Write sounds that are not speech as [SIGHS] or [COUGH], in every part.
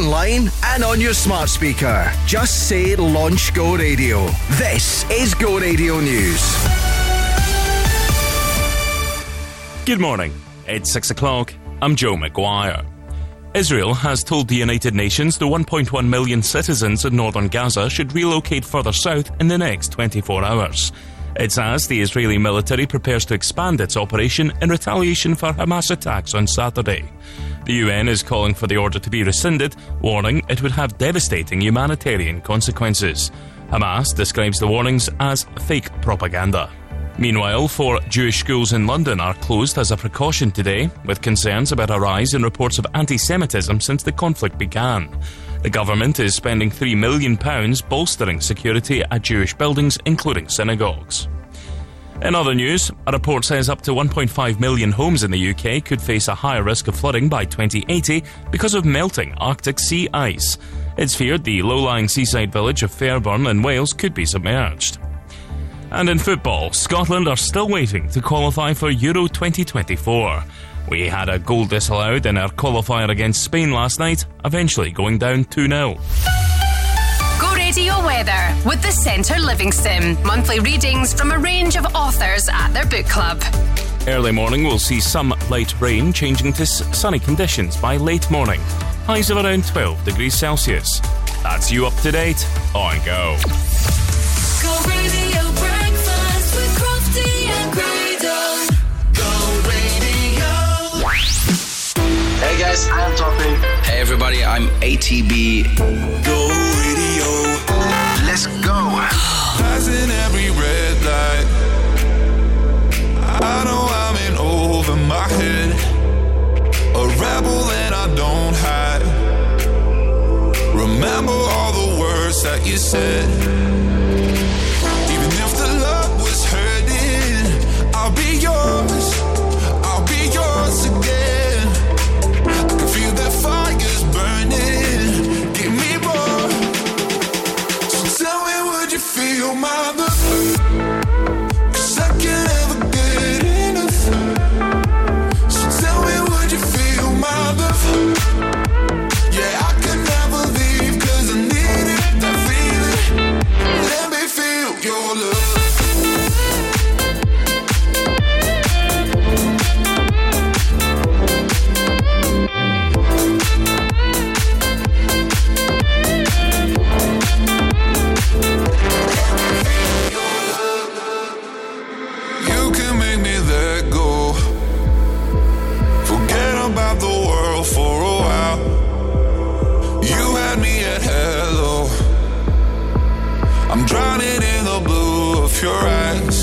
online, and on your smart speaker. Just say Launch Go Radio. This is Go Radio News. Good morning. It's 6 o'clock. I'm Joe McGuire. Israel has told the United Nations the 1.1 million citizens in northern Gaza should relocate further south in the next 24 hours. It's as the Israeli military prepares to expand its operation in retaliation for Hamas attacks on Saturday. The UN is calling for the order to be rescinded, warning it would have devastating humanitarian consequences. Hamas describes the warnings as fake propaganda. Meanwhile, four Jewish schools in London are closed as a precaution today, with concerns about a rise in reports of anti Semitism since the conflict began. The government is spending £3 million bolstering security at Jewish buildings, including synagogues. In other news, a report says up to 1.5 million homes in the UK could face a higher risk of flooding by 2080 because of melting Arctic sea ice. It's feared the low lying seaside village of Fairbourne in Wales could be submerged. And in football, Scotland are still waiting to qualify for Euro 2024. We had a goal disallowed in our qualifier against Spain last night, eventually going down 2 0. Go Radio Weather with the Centre Living Sim. Monthly readings from a range of authors at their book club. Early morning we'll see some light rain changing to sunny conditions by late morning. Highs of around 12 degrees Celsius. That's you up to date on Go. Go Radio Breakfast with Crofty and Grado. Go Radio. Hey guys, I'm Topic. Hey everybody, I'm ATB. Go I know I'm in over my head. A rebel and I don't hide. Remember all the words that you said. Drowning in the blue of your eyes.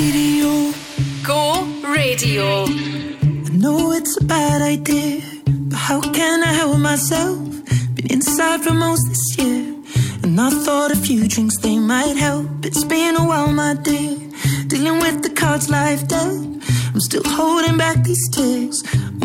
Radio. Go Radio. I know it's a bad idea, but how can I help myself? Been inside for most this year, and I thought a few drinks they might help. It's been a while, my dear, dealing with the cards life dealt. I'm still holding back these tears.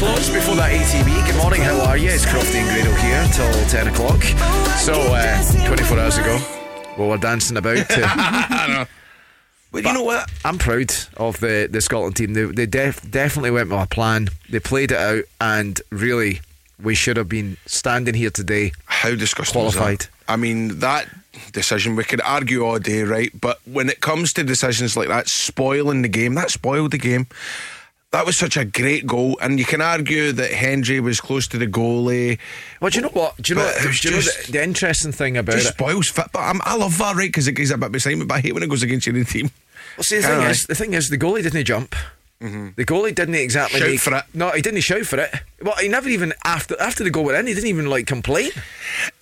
that is eyes closed before that ATB. Good morning, how are you? It's Crofty and Grado here till 10 o'clock. So, uh, 24 hours ago, we were dancing about. [LAUGHS] To, But you know what? I'm proud of the, the Scotland team. They, they def- definitely went with a plan. They played it out, and really, we should have been standing here today. How disgusting Qualified. I mean, that decision, we could argue all day, right? But when it comes to decisions like that, spoiling the game, that spoiled the game. That was such a great goal, and you can argue that Hendry was close to the goalie. Well, do you know what? Do you know, was do you know the, the interesting thing about Just it? spoils fit, but I'm, I love that, right? Because it gives a bit of excitement. But I hate when it goes against your own team. Well, see, the thing I? is, the thing is, the goalie didn't jump. Mm-hmm. The goalie didn't exactly Shout make, for it. No, he didn't shout for it. Well, he never even after after the goal went in, he didn't even like complain.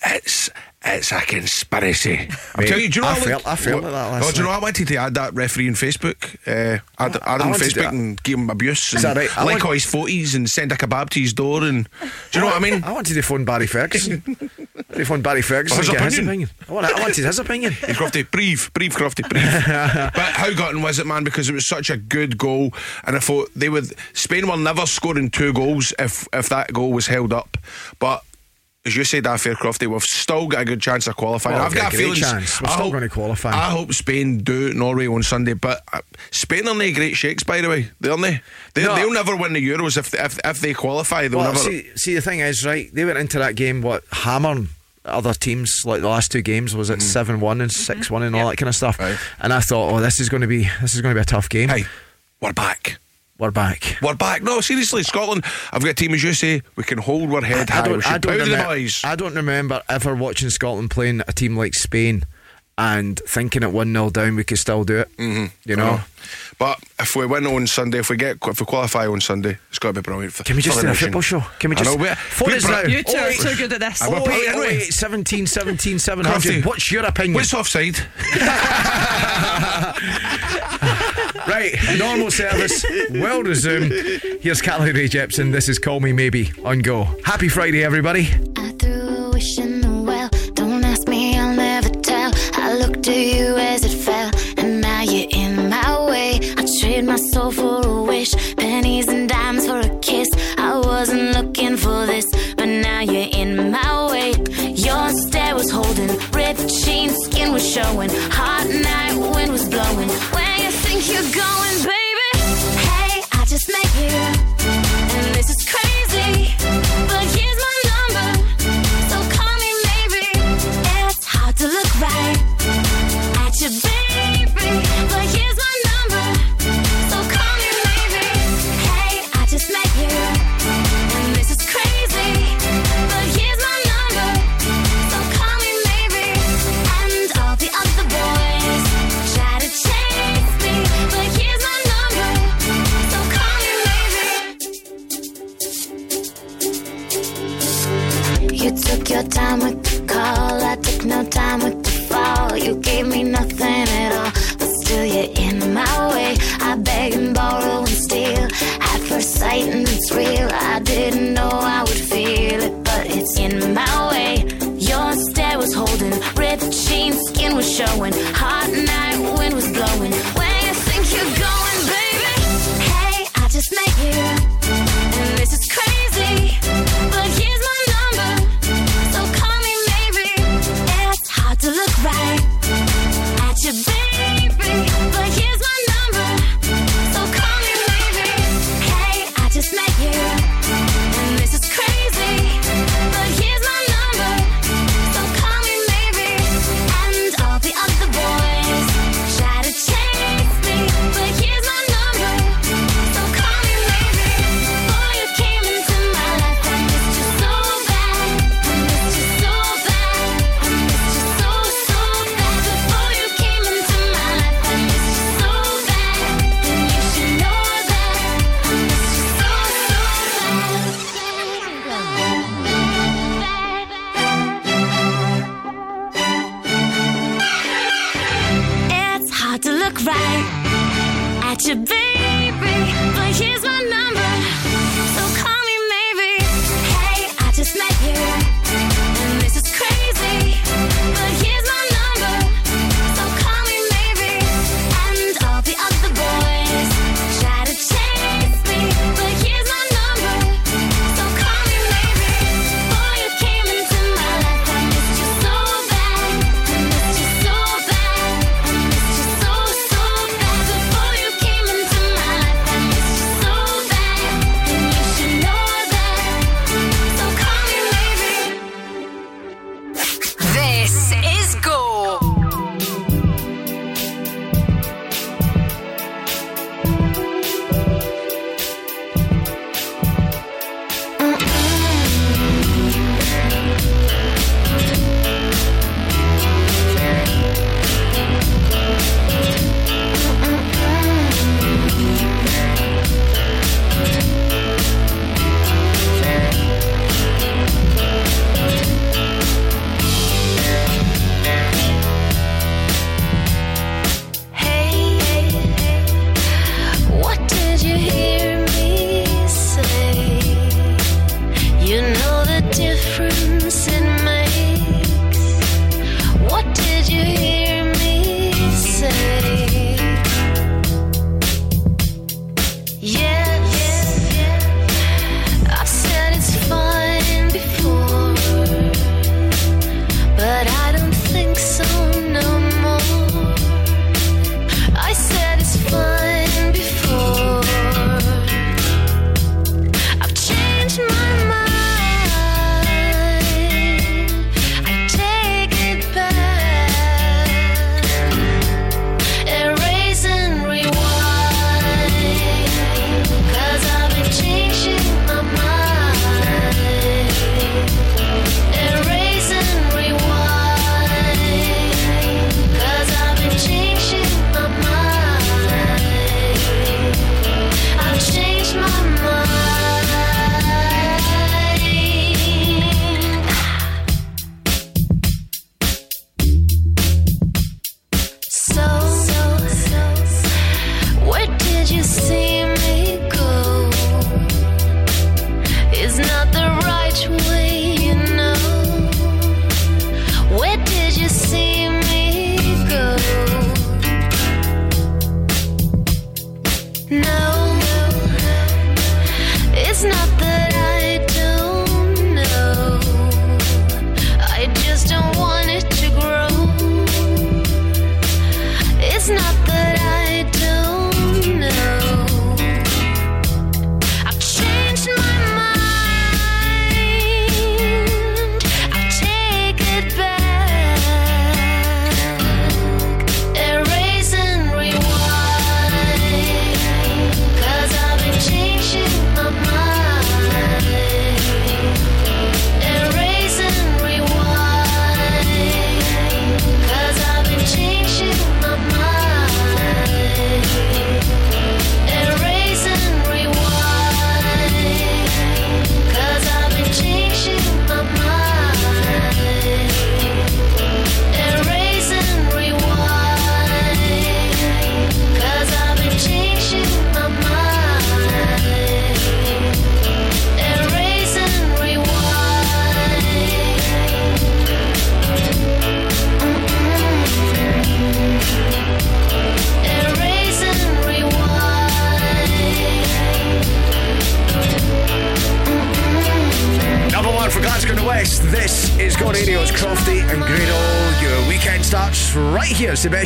It's it's a conspiracy. I'm telling you, do you know I what felt- I felt like that last Oh, do you know I wanted to add that referee on Facebook? Uh, add, add him on Facebook and give him abuse and that right? I like all his photos and send a kebab to his door and do you know what I mean? I wanted to phone Barry Ferguson. [LAUGHS] I phone Barry Ferguson His and get his opinion. opinion. I, want, I wanted his opinion. [LAUGHS] Hey, Crofty, breathe, breathe, Crofty, breathe. [LAUGHS] but how gotten was it, man? Because it was such a good goal, and I thought they would. Spain were never scoring two goals if if that goal was held up. But as you said, that fair Crofty, we've still got a good chance of qualifying. Oh, I've we've got got a a great feeling chance. We're I still hope- gonna qualify. I hope Spain do Norway on Sunday, but uh, Spain are no great shakes, by the way, aren't they? they No. They'll never win the Euros if if, if they qualify. They'll Well, never. see, see, the thing is, right? They went into that game what hammering other teams like the last two games was it seven one and six one and all that kind of stuff. Mm. Right. And I thought, oh, this is going to be this is going to be a tough game. hey, we're back. We're back. We're back. No, seriously, Scotland. I've got a team, as you say, we can hold our head high. we should powder the remem- boys. I don't remember ever watching Scotland playing a team like Spain and thinking at 1 0 down we could still do it. Mm-hmm. You know? But if we win on Sunday, if we get if we qualify on Sunday, it's got to be brilliant. For, Can we just for do a football show? Can we I just know, we- phone we us br- now? You two Oh, are wait. too good at this. I'm a- Oh, wait, Anyway. oh, wait, 17, 17, 700. What's your opinion? What's offside? [LAUGHS] [LAUGHS] Right, normal service, will resume. Here's Carly Rae Jepsen. This is Call Me Maybe on Go. Happy Friday, everybody. I threw a wish in the well. Don't ask me, I'll never tell. I looked at you as it fell, and now you're in my way. I trade my soul for a wish, pennies and dimes for a kiss. I wasn't looking for this, but now you're in my way. Your stare was holding, ripped jeans, skin was showing. Hot took your time with the call. I took no time with the fall. You gave me nothing at all, but still you're in my way. I beg and borrow and steal at first sight, and it's real. I didn't know I would feel it, but it's in my way. Your stare was holding, ripped jeans, skin was showing, hot night wind was blowing. Where you think you're going, baby? Hey, I just met you. you, baby. to be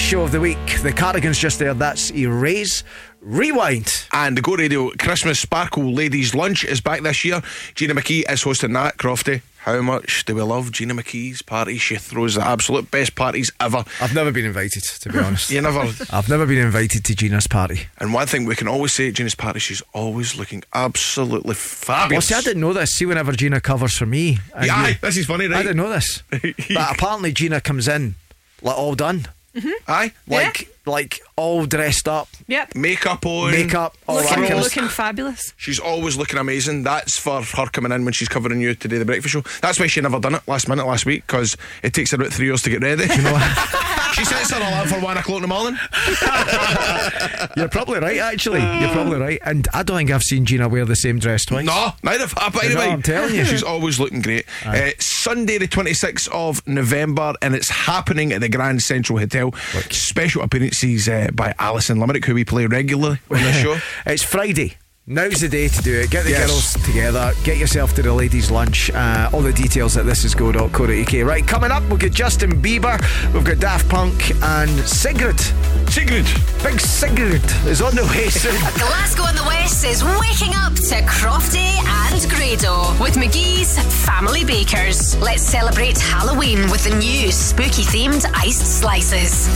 show of the week. The Cardigans just there. That's Erase. Rewind. And the Go Radio Christmas Sparkle Ladies Lunch is back this year. Gina McKee is hosting that. Crofty, how much do we love Gina McKee's party? She throws the absolute best parties ever. I've never been invited, to be honest. You never. [LAUGHS] I've never been invited to Gina's party. And one thing we can always say at Gina's party, she's always looking absolutely Well, fabulous. see, I didn't know this. See, whenever Gina covers for me, Yeah, you- aye, this is funny, right? I didn't know this, [LAUGHS] but apparently Gina comes in like all done, Mm-hmm. Aye, like like all dressed up, Yep. makeup on, makeup, all that Looking, kind of looking fabulous. She's always looking amazing. That's for her coming in when she's covering you today, the breakfast show. That's why she never done it last minute last week because it takes her about three hours to get ready. You know, [LAUGHS] she sets her alarm for one o'clock in the morning. [LAUGHS] You're probably right, actually. You're probably right. And I don't think I've seen Gina wear the same dress twice. No, neither have I. By the way, I'm telling you. she's always looking great. Uh, Sunday, the 26th of November, and it's happening at the Grand Central Hotel. Special appearances uh, by Alison Limerick, who we play regularly on the [LAUGHS] show. It's Friday. Now's the day to do it. Get the Yes. girls together. Get yourself to the ladies' lunch. Uh, all the details at thisisgo.co.uk. Right, coming up, we've got Justin Bieber, we've got Daft Punk, and Sigrid. Sigrid. Big Sigrid is on the way soon. [LAUGHS] Glasgow and the West is waking up to Crofty and Grado with McGhee's Family Bakers. Let's celebrate Halloween with the new spooky themed iced slices.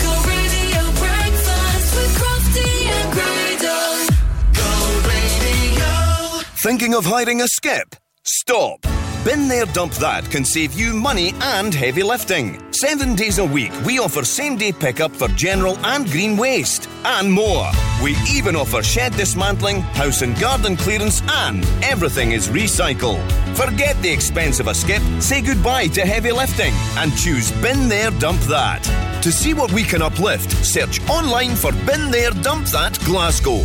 Thinking of hiring a skip? Stop. Bin There Dump That can save you money and heavy lifting. Seven days a week, we offer same day pickup for general and green waste, and more. We even offer shed dismantling, house and garden clearance, and everything is recycle. Forget the expense of a skip, say goodbye to heavy lifting, and choose Bin There Dump That. To see what we can uplift, search online for Bin There Dump That Glasgow.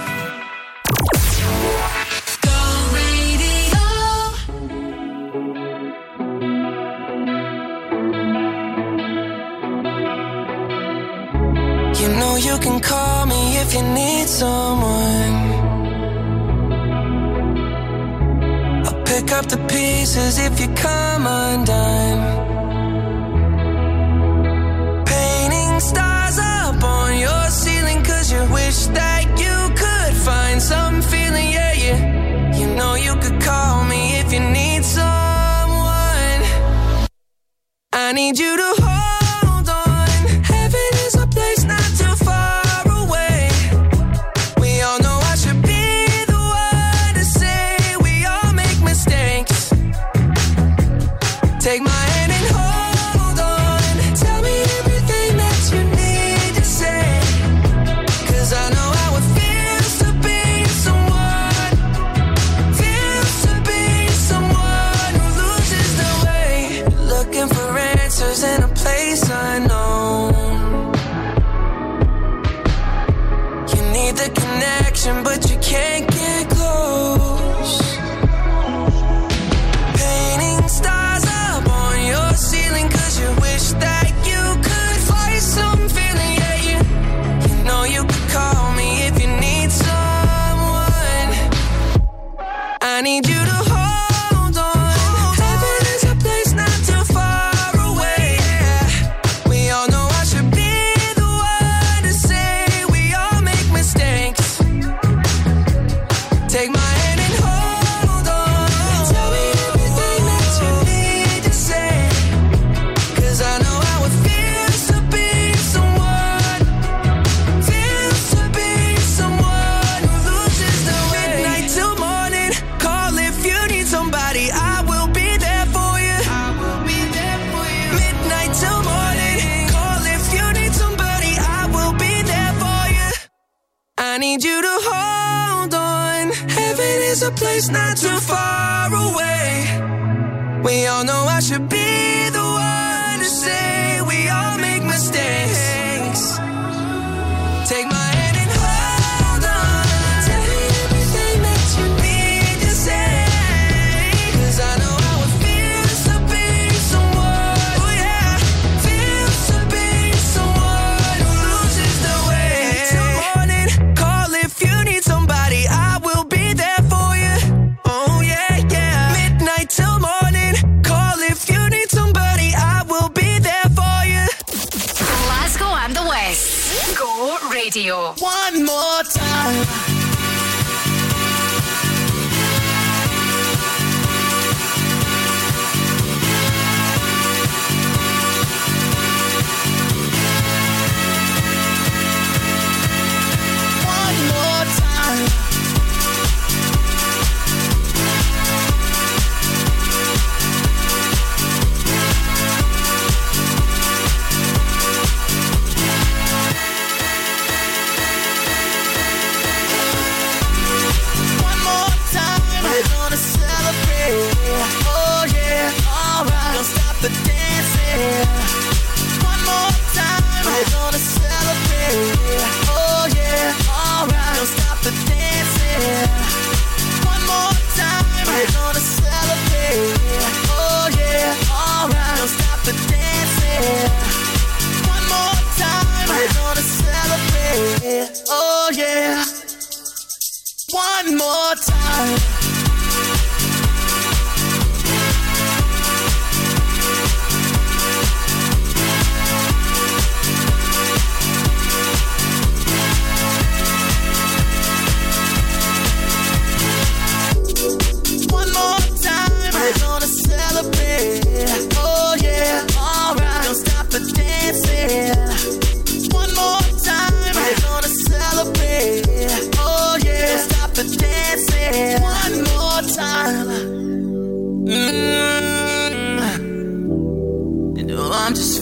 If you need someone. I need you to hold is a place not too far away. We all know I should be One more time. Oh yeah. One more time.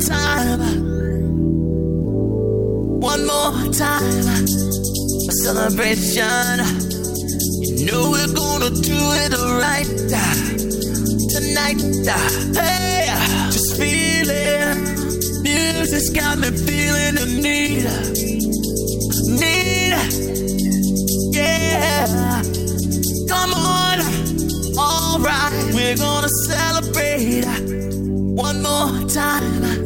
Time. One more time. A celebration. You know we're gonna do it right tonight. Hey, just feeling. Music's got me feeling the need. Need. Yeah. Come on. Alright, we're gonna celebrate one more time.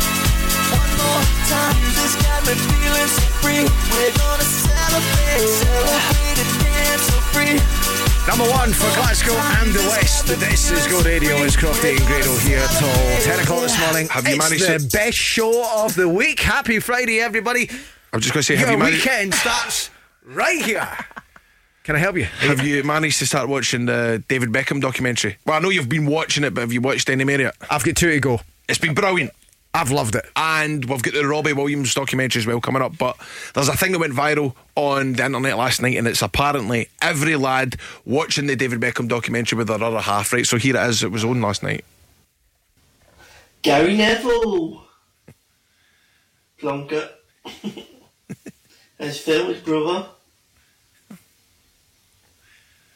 One more time. Music's got me feeling so free. We're gonna celebrate, celebrate and dance so free. Number one for Glasgow and the West. This is Go Radio. It's Crofty and Grado here till 10 o'clock this morning. Have you it's managed the to- best show of the week. Happy Friday, everybody. I was just going to say, have Your you managed? weekend starts right here. Can I help you? Have you managed to start watching the David Beckham documentary? Well, I know you've been watching it, but have you watched any more of it? I've got two to go. It's been brilliant. I've loved it. And we've got the Robbie Williams documentary as well coming up. But there's a thing that went viral on the internet last night, and it's apparently every lad watching the David Beckham documentary with their other half, right? So here it is. It was on last night. Gary Neville. Plunkett. There's [LAUGHS] Phil, his brother.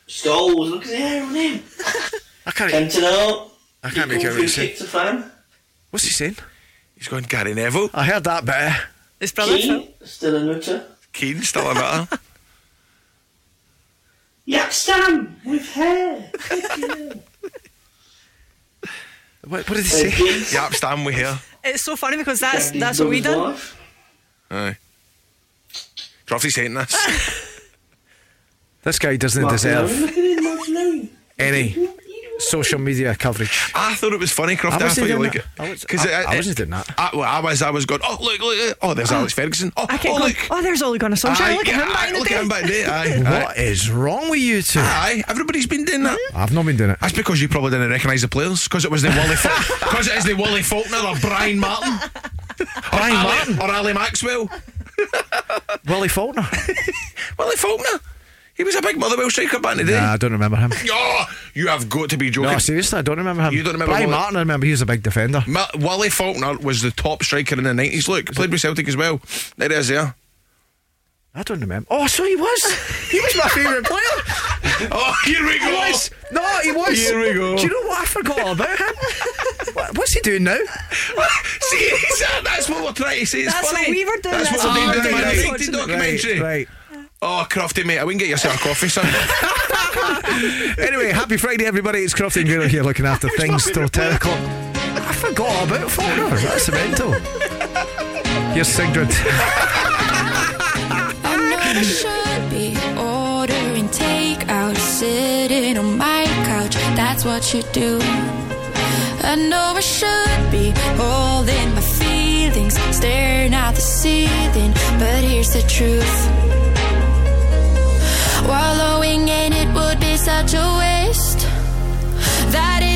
Scholes, look at the hair on him. I can't. Cantona. I can't make out what he's saying. kicked a fan. What's he saying? He's going Gary Neville. I heard that bit. His brother Phil. Keane, still a nutter. Keane, still a matter. Jaap Stam with hair. [LAUGHS] What, what did he say? Giggs, Yap, stand with here. It's so funny because that's Gandhi's that's what we brother's done. wife. Aye. Crofty's hating this. [LAUGHS] This guy doesn't Mark deserve Look Mark Lowe. any social media coverage. I thought it was funny, Crofty. I I, thought you like that. it. I was- 'Cause I- I it- wasn't doing that. I, well, I was. I was going. Oh look, look. Oh, there's oh. Alex Ferguson. Oh, I oh look. oh, there's Ole Gunnar Solskjaer. Aye, Look at him aye, back in the look day. at him back there. [LAUGHS] Aye, What is wrong with you two? Aye, everybody's been doing that. I've not been doing it. That's because you probably didn't recognise the players because it was the Wally because [LAUGHS] it is the Wally Falconer or Brian Martin. Brian or Ali- Martin? or Ali Maxwell. [LAUGHS] Willie Falconer. Wally Falconer. He was a big Motherwell striker back in the day. Nah, I don't remember him. [LAUGHS] Oh, you have got to be joking. No, seriously, I don't remember him. You don't remember Brian Willie- Martin? I remember he was a big defender. Ma- Wally Falconer was the top striker in the 90s. Look, played with Celtic as well. There he is there. I don't remember. Oh, so he was. He was my favourite player. [LAUGHS] Oh, here we He go. was. No, he was. Here we go. Do you know what I forgot all about him? [LAUGHS] What- What's he doing now? See, is that's what we're trying to say. It's That's funny. what we were doing, That's, that's what we're what doing. we were Right, doing. right, Right, documentary. Right. Oh, Crofty, mate, I wouldn't get yourself a coffee, son. [LAUGHS] Anyway, happy Friday, everybody. It's Crofty and Greener here looking after things till 10 o'clock. I forgot about Falconer. That's mental. Here's [LAUGHS] Sigrid. I know I should be ordering takeout, sitting on my couch. That's what you do. I know I should be holding my feelings, staring at the ceiling. But here's the truth. Wallowing in it would be such a waste. That isn't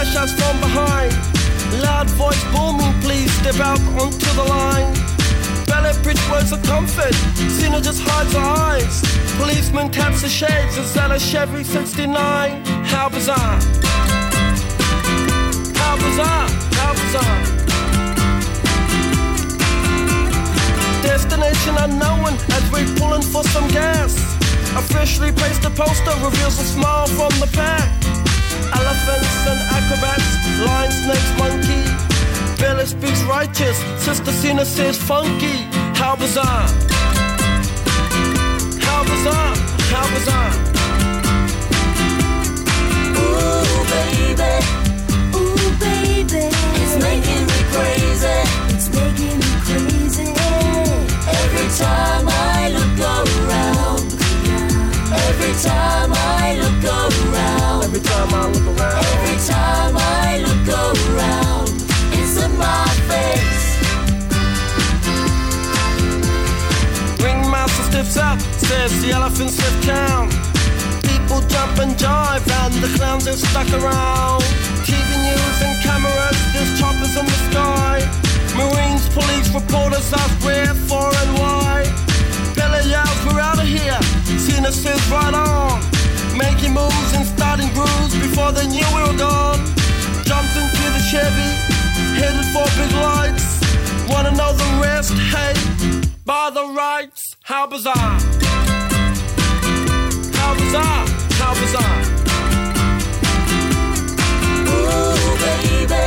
us from behind. Loud voice booming, please step out onto the line. Ballet bridge words of comfort, Zina just hides her eyes. Policeman taps the shades inside a Chevy 69. How bizarre! How bizarre! How bizarre! Destination unknown as we're pulling for some gas. Officially placed a poster reveals a smile from the pack. Elephants and acrobats, lion, snakes, monkey. Billy speaks righteous, Sister Zina says funky. How bizarre! How bizarre! How bizarre! Ooh, baby. Ooh, baby. It's making me crazy. It's making me crazy. Every time I look around. Every time I look around. Every time I look around. Every time I look around, it's in my face. Ringmaster steps up, says the elephants stiff town. People jump and jive, and the clowns are stuck around. TV news and cameras, there's choppers in the sky. Marines, police, reporters ask where, for, and why. Billy yells, we're out of here. Zina says, right on. Making moves and starting grooves before they knew we were gone. Jumped into the Chevy, headed for big lights. Wanna know the rest? Hey, by the rights, how bizarre. How bizarre, how bizarre. Ooh, baby.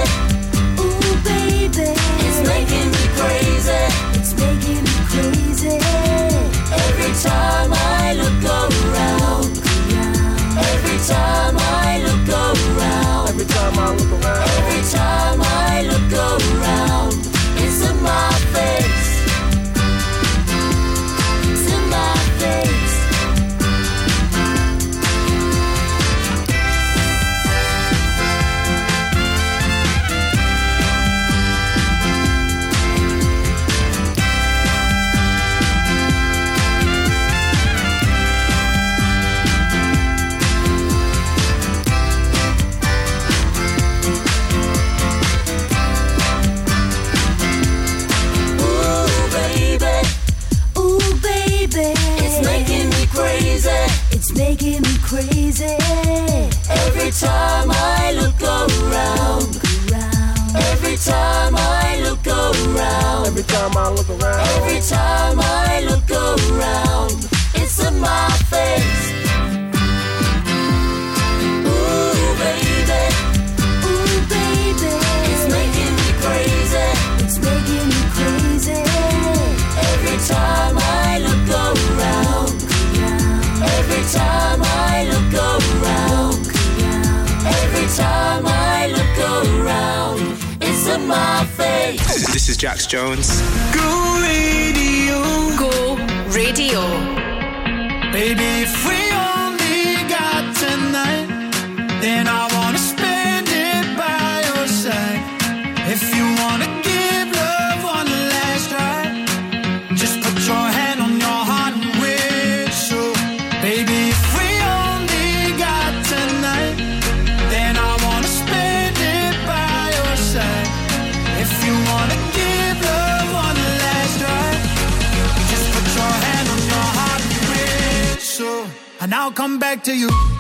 Ooh, baby. It's making me crazy. It's making me crazy. Every time I look around. Every time I look around. Every time I look around. Every time I look around. It's in my face. Making me crazy. Every time I look around. Every time I look around. Every time I look around. Every time I look around. It's in my face. Ooh, baby. Ooh, baby. It's making me crazy. It's making me crazy. Every time I time I look around. Every time I look around. It's in my face. This is Jax Jones. Go radio. Go radio. Baby, if come back to you.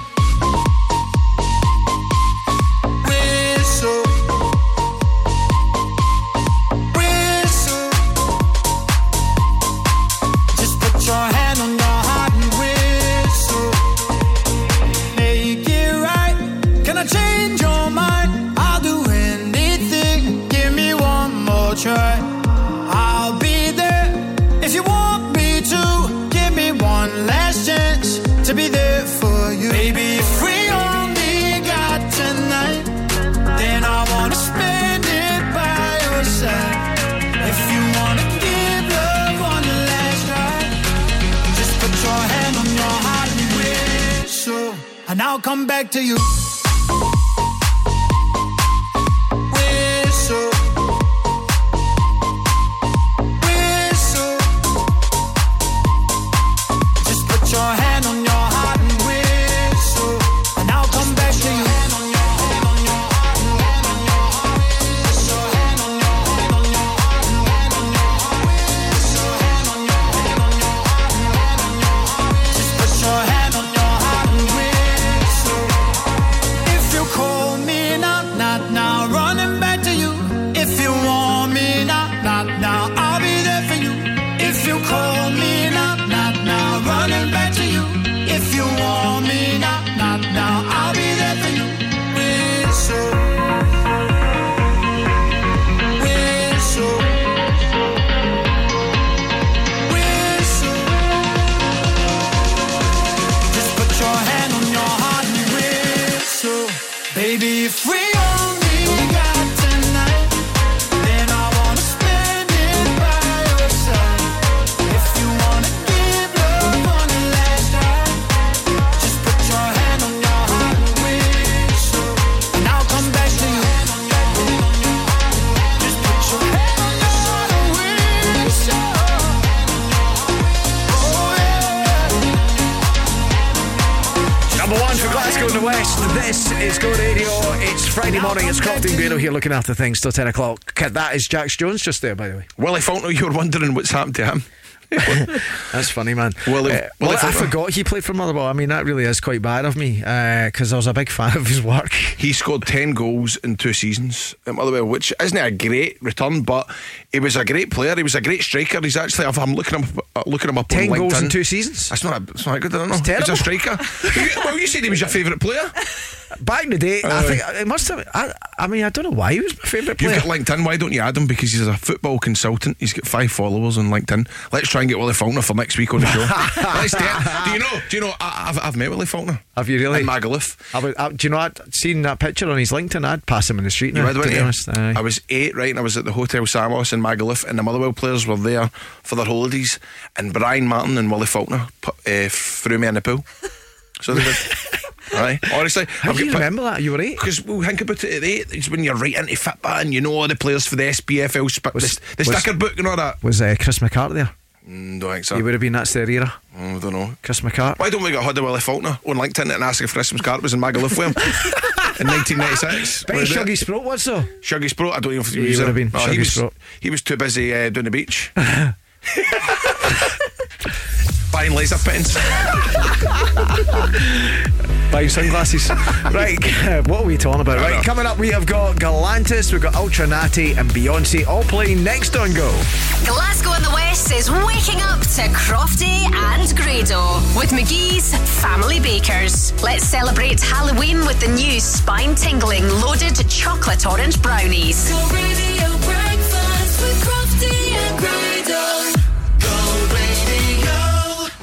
To you. Looking after things till 10 o'clock. That is Jax Jones just there, by the way. Willie Falconer, you were wondering what's happened to him. [LAUGHS] That's funny, man. Willie- Uh, well, I forgot he played for Motherwell. I mean, that really is quite bad of me because I was a big fan of his work. He scored 10 goals in two seasons at Motherwell, which isn't a great return, but he was a great player. He was a great striker. He's actually, I'm looking up- uh, looking him up 10 on LinkedIn. goals in two seasons? That's not, a, that's not good, I don't know. It's He's a striker. [LAUGHS] Well, you said he was your favourite player. Back in the day, I think it must have. I, I mean, I don't know why he was my favourite player. You've got LinkedIn. Why don't you add him? Because he's a football consultant. He's got five followers on LinkedIn. Let's try and get Willie Falconer for next week on the show. [LAUGHS] Let's do it. Do you know? Do you know? I, I've, I've met Willie Falconer. Have you really? In Magaluf. I would, I, do you know? I'd seen that picture on his LinkedIn. I'd pass him in the street. You now, would, to be you? honest. I was eight, right, and I was at the Hotel Samos in Magaluf, and the Motherwell players were there for their holidays, and Brian Martin and Willie Falconer pu- uh, threw me in the pool. So they did. [LAUGHS] Aye, honestly, How do you remember that? You were eight. Because we'll think about it at eight. It's when you're right into football and you know all the players for the SPFL, sp- Was- the, the was- sticker book and all that. Was uh, Chris McCart there? Mm, don't think so. He would have been. That's their era. Oh, I don't know. Chris McCart. Why don't we get hold of Willie Falconer on LinkedIn and ask if Chris McCart was in Magaluf with him [LAUGHS] in 1996? Bet? Shuggy Sprott was though. Shuggy Sprott, I don't know if he, He was would have been, No, he was, he was too busy uh, down the beach. [LAUGHS] Buying laser pens. Buying sunglasses. right, [LAUGHS] uh, what are we talking about? Right, coming up, we have got Galantis, we've got Ultra Naté, and Beyonce all playing next on Go. Glasgow in the West is waking up to Crofty and Grado with McGhee's Family Bakers. Let's celebrate Halloween with the new spine tingling loaded chocolate orange brownies. Go radio breakfast with Crofty radio.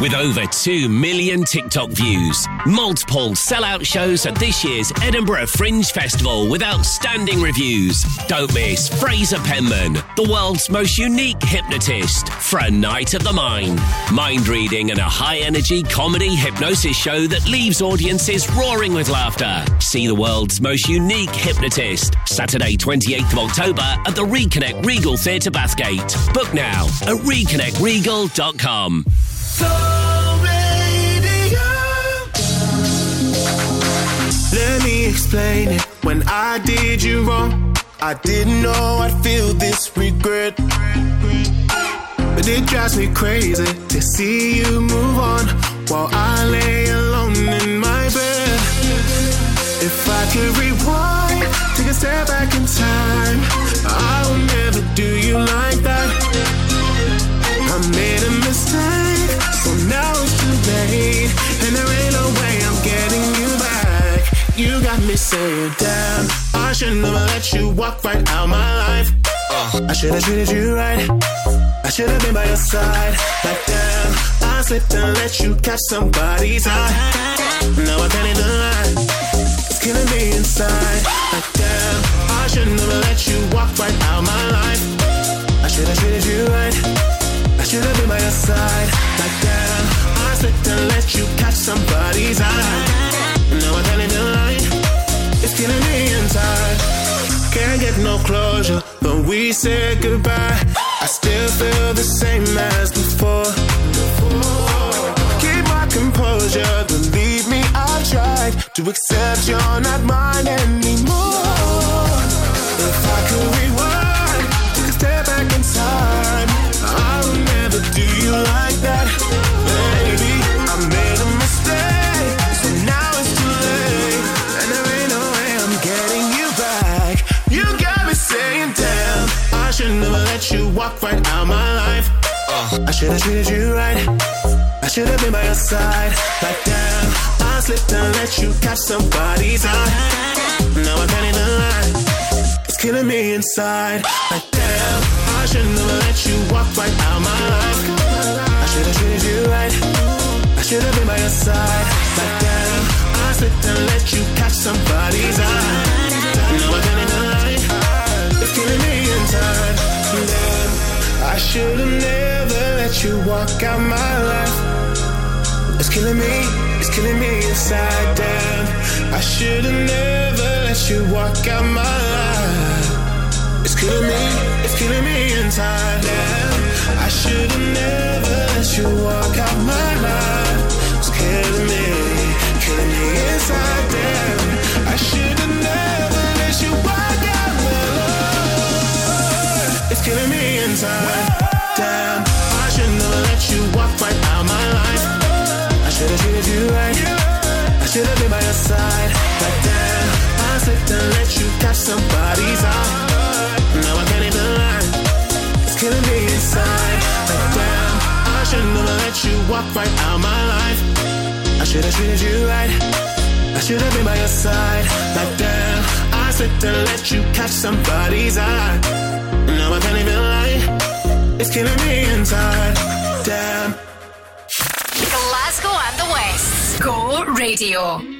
With over 2 million TikTok views, multiple sellout shows at this year's Edinburgh Fringe Festival with outstanding reviews. Don't miss Fraser Penman, the world's most unique hypnotist, for a night at the Mind. Mind reading and a high energy comedy hypnosis show that leaves audiences roaring with laughter. See the world's most unique hypnotist, Saturday, 28th of October at the Reconnect Regal Theatre Bathgate. Book now at reconnectregal.com. Let me explain it. When I did you wrong, I didn't know I'd feel this regret. But it drives me crazy to see you move on while I lay alone in my bed. If I could rewind, take a step back in time, I will never do you like me saying, damn, I should never let you walk right out my life. I should have treated you right. I should have been by your side. Like damn, I slipped and let you catch somebody's eye. Now I can't lie. It's killing me inside. Like damn, I should never let you walk right out my life. I should have treated you right. I should have been by your side. Like damn, I slipped and let you catch somebody's eye. Now I can't. It's killing me inside. Can't get no closure, but we said goodbye. I still feel the same as before. Keep my composure, believe me, I've tried to accept you're not mine anymore. If I could rewind, take a step back in time, I never let you walk right out my life. Uh, I should have treated you right. I should have been by your side. Like damn, I slipped and let you catch somebody's eye. Now I can't even lie. It's killing me inside. Like damn, I should never let you walk right out my life. I should have treated you right. I should have been by your side. Like damn, I slipped and should have never let you walk out my life. It's killing me, it's killing me inside down. I should have never let you walk out my life. It's killing me, it's killing me inside down. I should have never let you walk out my life. It's killing me, killing me inside down. I should have never. somebody's eye. Now I can't even lie. It's killing me inside. Like, damn, I should never let you walk right out my life. I should have treated you right. I should have been by your side. Like, damn, I let you catch somebody's eye. Now I can't even lie. It's killing me inside. Damn. Glasgow and the West. Go Radio.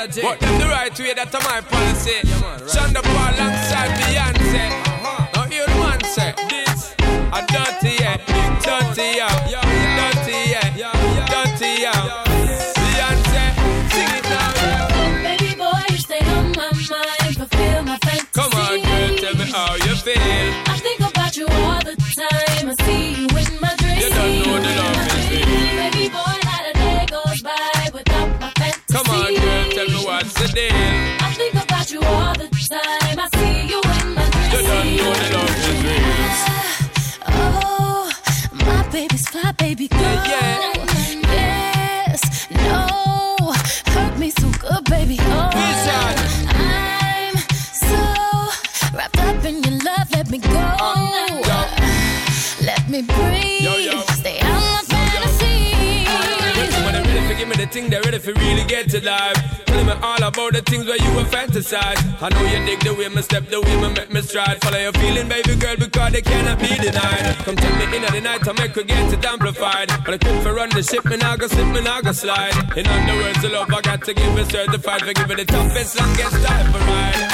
politics. But in the right way, that's my ship, me nah go slip, me nah go slide. In other words, the love I got to give is certified for giving the toughest, longest time for mine.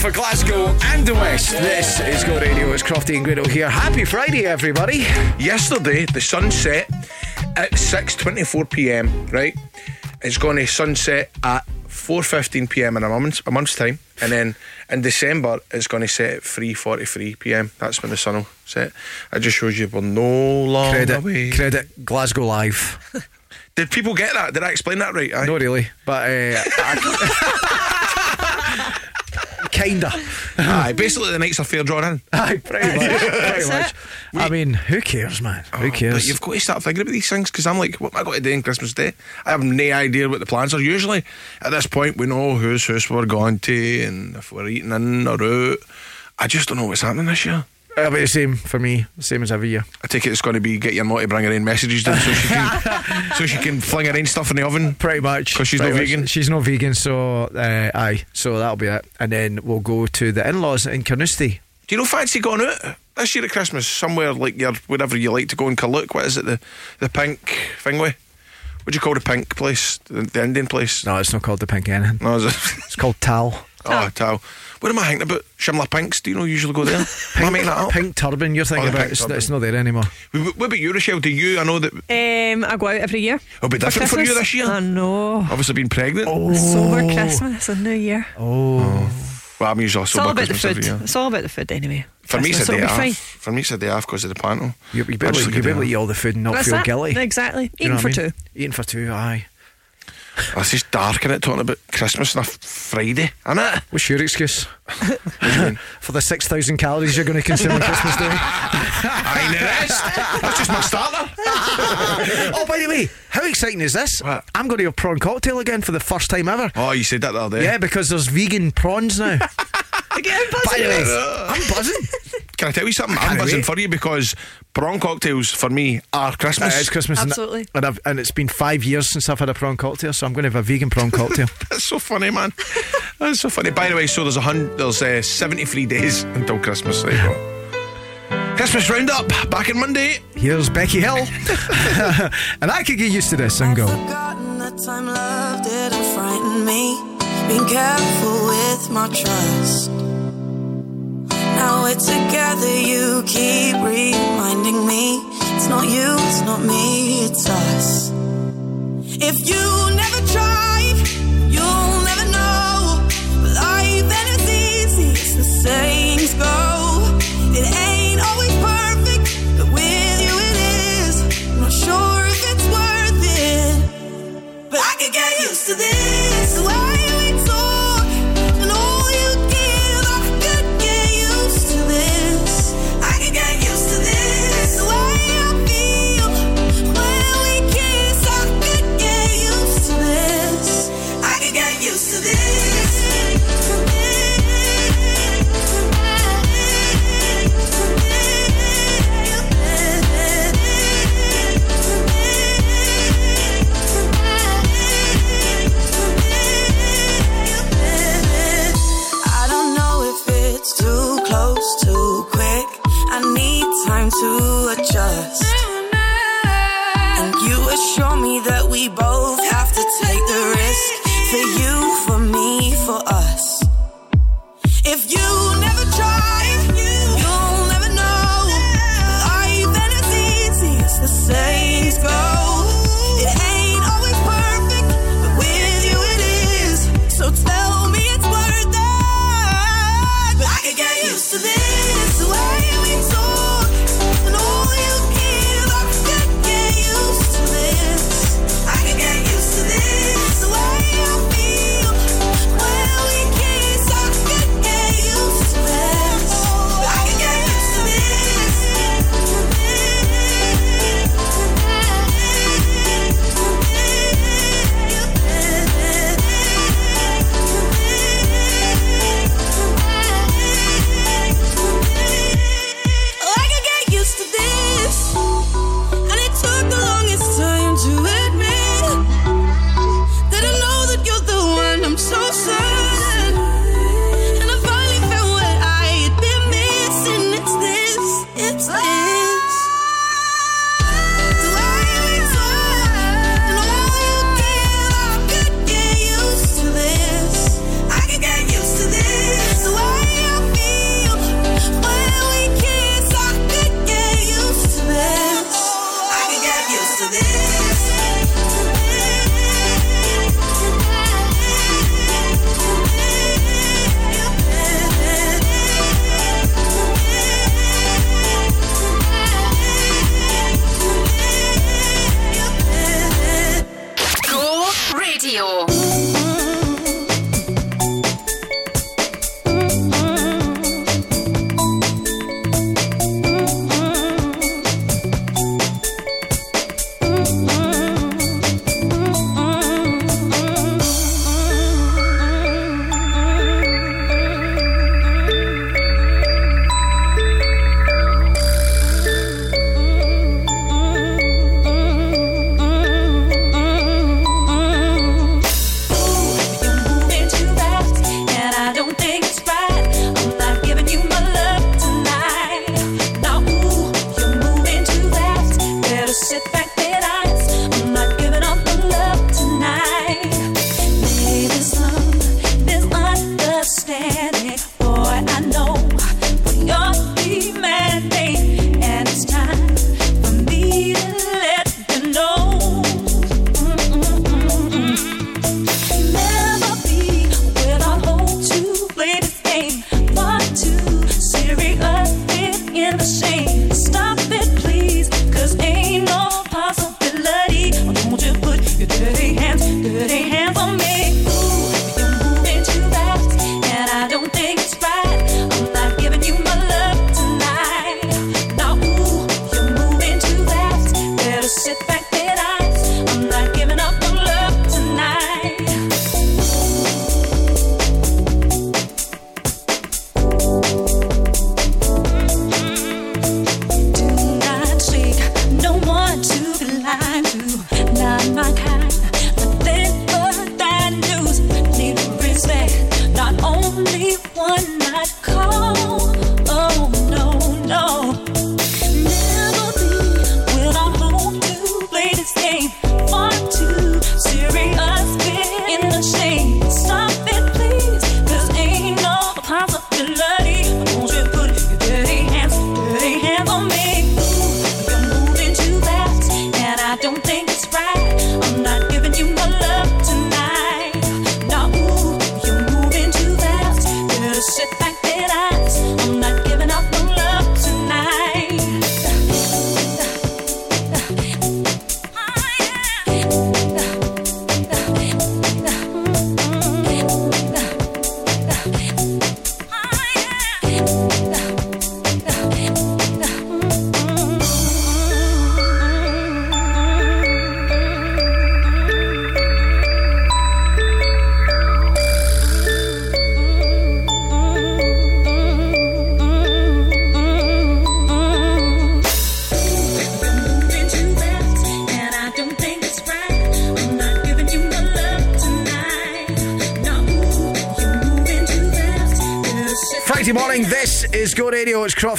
for Glasgow and the West. This is Go Radio. It's Crofty and Grado here. Happy Friday, everybody. Yesterday, the sun set at 6:24 p.m. Right, it's going to sunset at 4:15 p.m. in a month's, a month's time, and then in December it's going to set at 3:43 p.m. That's when the sun will set. I just shows you we're no long credit, away. Credit Glasgow Live. Did people get that? Did I explain that right? I- Not really, but uh, I, [LAUGHS] kinda. Aye, basically the nights are fair drawn in. Aye, pretty much. pretty much. I mean, who cares, man? Who oh, cares? But you've got to start thinking about these things because I'm like, what am I going to do on Christmas Day? I have no idea what the plans are. Usually, at this point, we know whose house we're going to and if we're eating in or out. I just don't know what's happening this year. Uh, It'll be the same for me, same as every year. I take it it's going to be get your mom to bring her messages down so she can, [LAUGHS] so she can fling her own stuff in the oven. Pretty much, because she's not vegan. She's not vegan, so uh, aye, so that'll be it. And then we'll go to the in-laws in Carnoustie. Do you know fancy going out this year at Christmas somewhere like your wherever you like to go in Kaluk? What is it the the pink thing with? What do you call the pink place? The, the Indian place? No, it's not called the pink anything. No, it's called Tal. Oh, Tal. What am I thinking about? Shimla Pinks? Do you know you usually go there? [LAUGHS] am I making that up? Pink turban you're thinking Oh, about. It's, it's not there anymore. What what about you, Rochelle? Do you? I know that Um, I go out every year. it'll be different for, you this year. I know. Obviously, being pregnant. Oh. Sober Christmas and New Year. Oh. Well, I'm usually It's all sober about the food. every year. It's all about the food anyway. For me, it's a Christmas, day off. For me, it's a day off because of the panel. You, you I better, just you look at better the- eat all the food and not That's feel it. guilty. Exactly. You Eating know for I mean? two. Eating for two, aye. It's just dark in it, talking about Christmas on a Friday, isn't it? What's your excuse? [LAUGHS] What do you mean? For the 6,000 calories you're going to consume on Christmas Day? [LAUGHS] I know this. That's just my starter. [LAUGHS] oh, by the way, how exciting is this? What? I'm going to have prawn cocktail again for the first time ever. Oh, you said that the other day. Yeah, because there's vegan prawns now. Again, By the way, I'm buzzing. Can I tell you something? I'm can't buzzing wait. for you because prawn cocktails for me are Christmas. Uh, it's Christmas, and- Absolutely. and, I've, and it's been five years since I've had a prawn cocktail, so I'm going to have a vegan prawn cocktail. [LAUGHS] That's so funny, man. That's so funny. By the way, so there's a hundred, there's uh, 73 days until Christmas. There you go. Christmas roundup back in Monday. Here's Becky Hill, [LAUGHS] and I could get used to this and go. Forgotten Now we're together, you keep reminding me. It's not you, it's not me, it's us. If you never tried, you'll never know. Life and it's easy, as the sayings go. It ain't always perfect, but with you it is. I'm not sure if it's worth it. But I could get used to this. To adjust.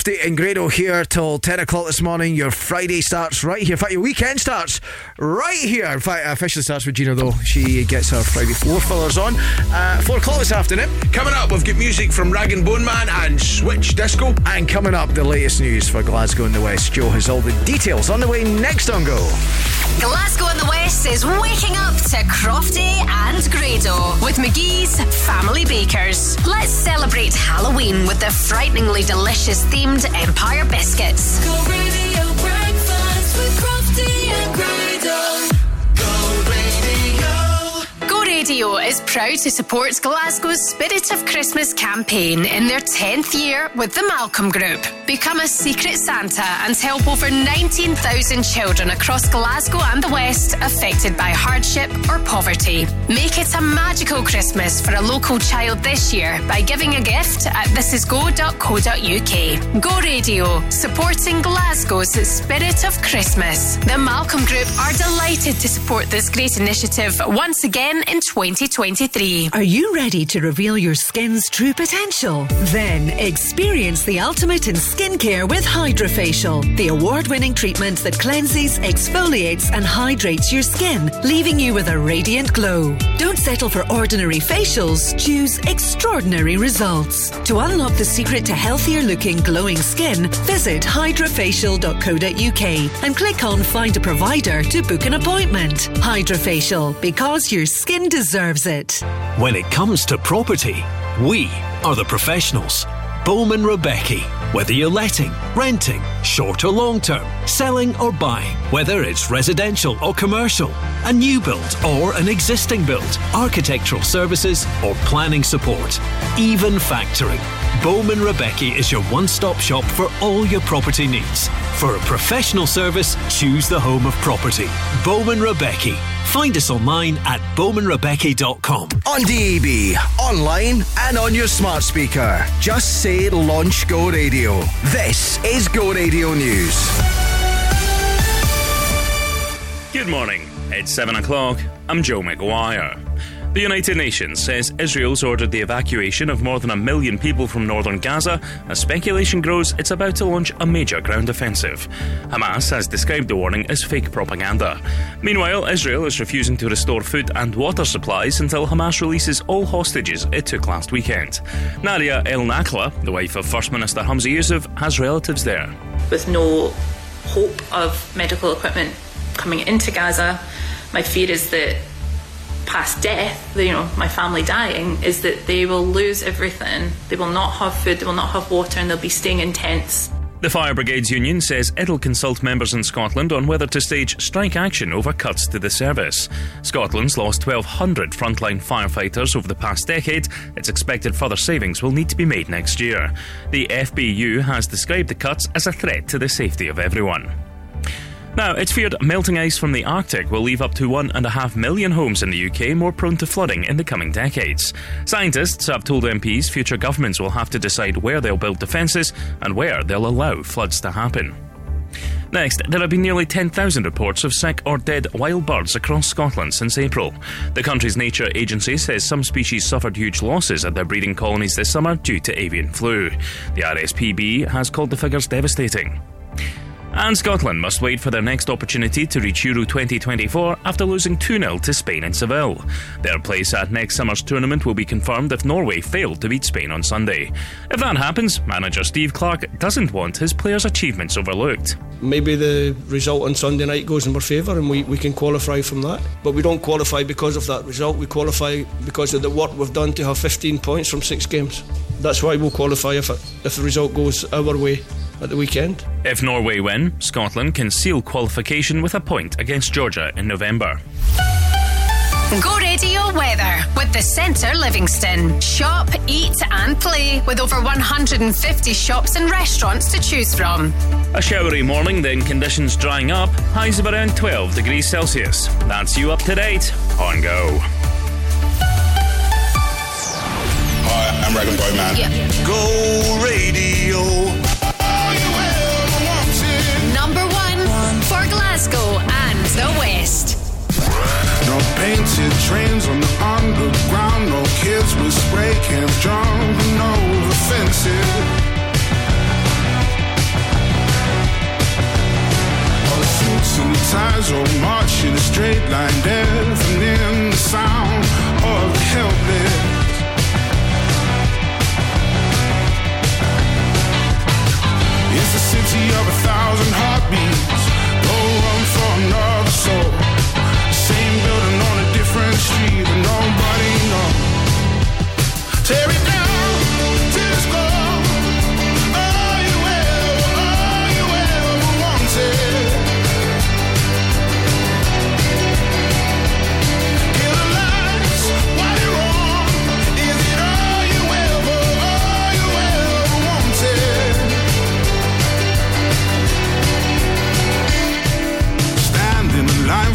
Radio. It's Crofty and Grado here till 10 o'clock this morning. Your Friday starts right here. In fact, your weekend starts right here. In fact, officially starts with Gina, though. She gets her Friday floor fillers on. Uh, 4 o'clock this afternoon. Coming up, we've got music from Rag and Bone Man and Switch Disco. And coming up, the latest news for Glasgow and the West. Joe has all the details on the way next on Go. Glasgow and the West is waking up to Crofty and Grado with McGhee's Family Bakers. Let's celebrate Halloween with the frighteningly delicious themed Empire biscuits. Go radio breakfast with Crofty and Grado. Go Baby Go. Go radio is proud to support Glasgow's Spirit of Christmas campaign in their 10th year with the Malcolm Group. Become a secret Santa and help over 19,000 children across Glasgow and the West affected by hardship or poverty. Make it a magical Christmas for a local child this year by giving a gift at thisisgo.co.uk. Go Radio, supporting Glasgow's Spirit of Christmas. The Malcolm Group are delighted to support this great initiative once again in 2023. Are you ready to reveal your skin's true potential? Then experience the ultimate in skincare with Hydrofacial, the award winning treatment that cleanses, exfoliates, and hydrates your skin, leaving you with a radiant glow. Don't settle for ordinary facials, choose extraordinary results. To unlock the secret to healthier looking, glowing skin, visit hydrofacial.co.uk and click on Find a Provider to book an appointment. Hydrofacial, because your skin deserves it. When it comes to property, we are the professionals. Bowman Rebecca. Whether you're letting, renting, short or long term, selling or buying, whether it's residential or commercial, a new build or an existing build, architectural services or planning support, even factoring. Bowman Rebecca is your one stop shop for all your property needs. For a professional service, choose the home of property. Bowman Rebecca. Find us online at bowmanrebecca.com. On DAB, online, and on your smart speaker. Just say Launch Go Radio. This is Go Radio News. Good morning. It's 7 o'clock. I'm Joe McGuire. The United Nations says Israel's ordered the evacuation of more than a million people from northern Gaza as speculation grows it's about to launch a major ground offensive. Hamas has described the warning as fake propaganda. Meanwhile, Israel is refusing to restore food and water supplies until Hamas releases all hostages it took last weekend. Nadia El Nakla, the wife of First Minister Humza Yousaf, has relatives there. with no hope of medical equipment coming into Gaza. My fear is that past death, you know, my family dying, is that they will lose everything. They will not have food, they will not have water, and they'll be staying in tents. The Fire Brigades Union says it'll consult members in Scotland on whether to stage strike action over cuts to the service. Scotland's lost 1,200 frontline firefighters over the past decade. It's expected further savings will need to be made next year. The FBU has described the cuts as a threat to the safety of everyone. Now, it's feared melting ice from the Arctic will leave up to one and a half million homes in the UK more prone to flooding in the coming decades. Scientists have told MPs future governments will have to decide where they'll build defences and where they'll allow floods to happen. Next, there have been nearly 10,000 reports of sick or dead wild birds across Scotland since April. The country's nature agency says some species suffered huge losses at their breeding colonies this summer due to avian flu. The RSPB has called the figures devastating. And Scotland must wait for their next opportunity to reach Euro 2024 after losing 2 0 to Spain in Seville. Their place at next summer's tournament will be confirmed if Norway fail to beat Spain on Sunday. If that happens, manager Steve Clarke doesn't want his players' achievements overlooked. Maybe the result on Sunday night goes in our favour and we, we can qualify from that. But we don't qualify because of that result, we qualify because of the work we've done to have 15 points from six games. That's why we'll qualify if, if the result goes our way at the weekend. If Norway win, Scotland can seal qualification with a point against Georgia in November. Go Radio Weather with the Centre Livingston. Shop, eat, and play with over 150 shops and restaurants to choose from. A showery morning, then conditions drying up, highs of around 12 degrees Celsius. That's you up to date on Go. Hi, I'm Rag Boy Man. Go Radio. Glasgow and the West. No painted trains on the underground, no kids with spray cans jumping over fences. All the suits and ties are marching in a straight line, deafening the sound of the helpless. It's a city of a thousand heartbeats. Terry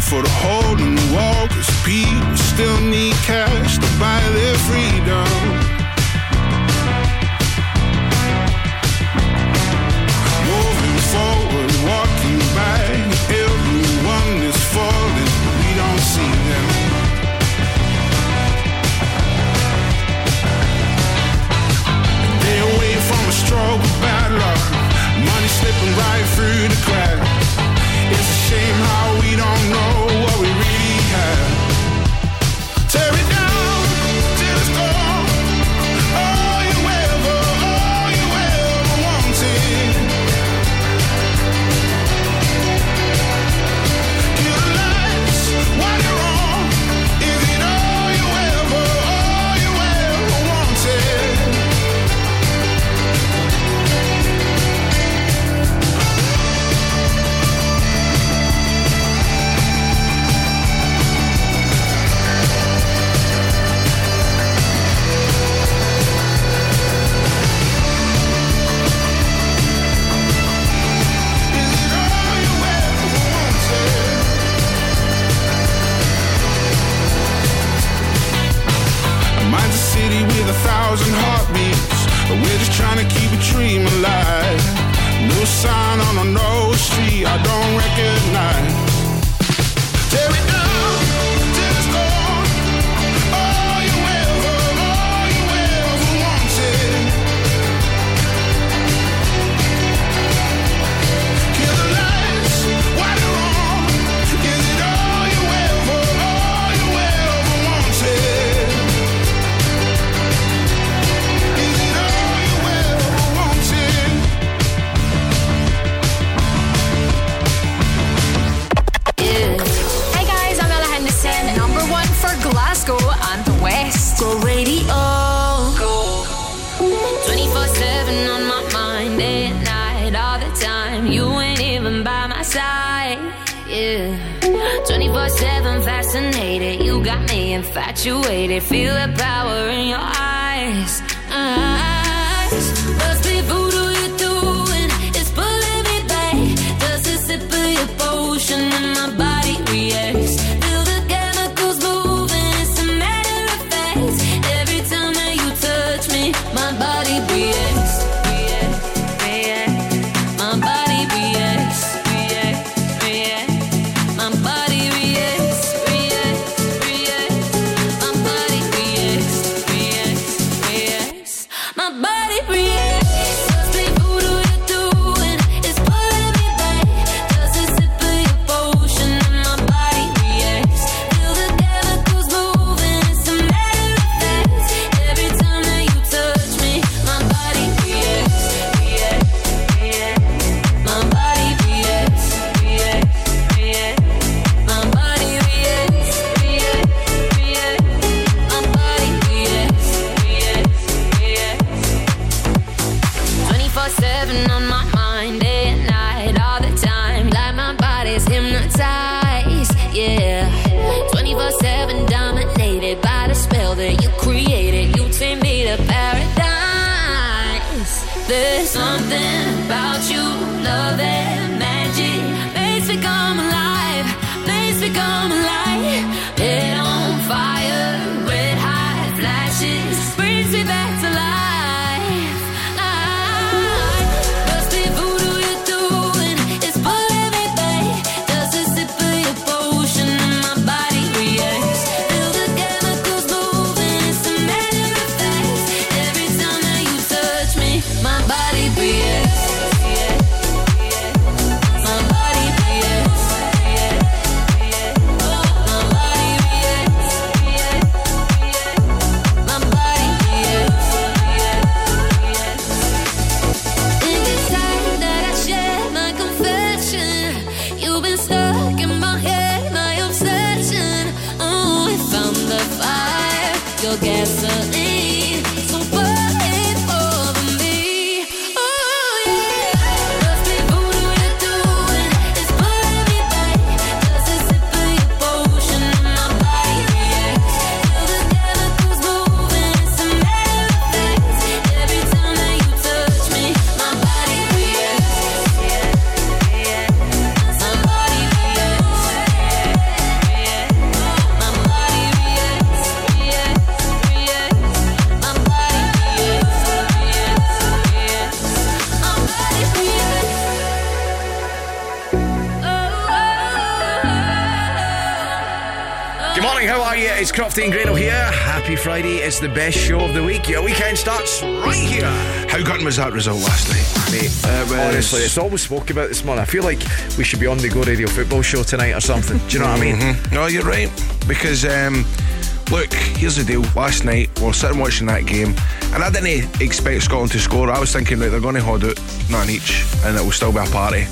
for the whole the world. Cause people still need cash to buy their freedom. thousand heartbeats. but We're just trying to keep a dream alive. No sign on a no street I don't recognize. Tear it up. infatuated. Feel the power in your eyes. eyes. What's the voodoo you're doing? It's pulling me back. Does it sip of your potion in my body? It's the best show of the week. Your weekend starts right here. How gutting was that result last night? Mate, It was- honestly, it's always spoke about this morning. I feel like we should be on the Go Radio football show tonight or something. Do you know what I mean? Mhm. No, you're right. Because, um, look, here's the deal. Last night, we were sitting watching that game, and I didn't expect Scotland to score. I was thinking, right, they're going to hold out none each, and it will still be a party.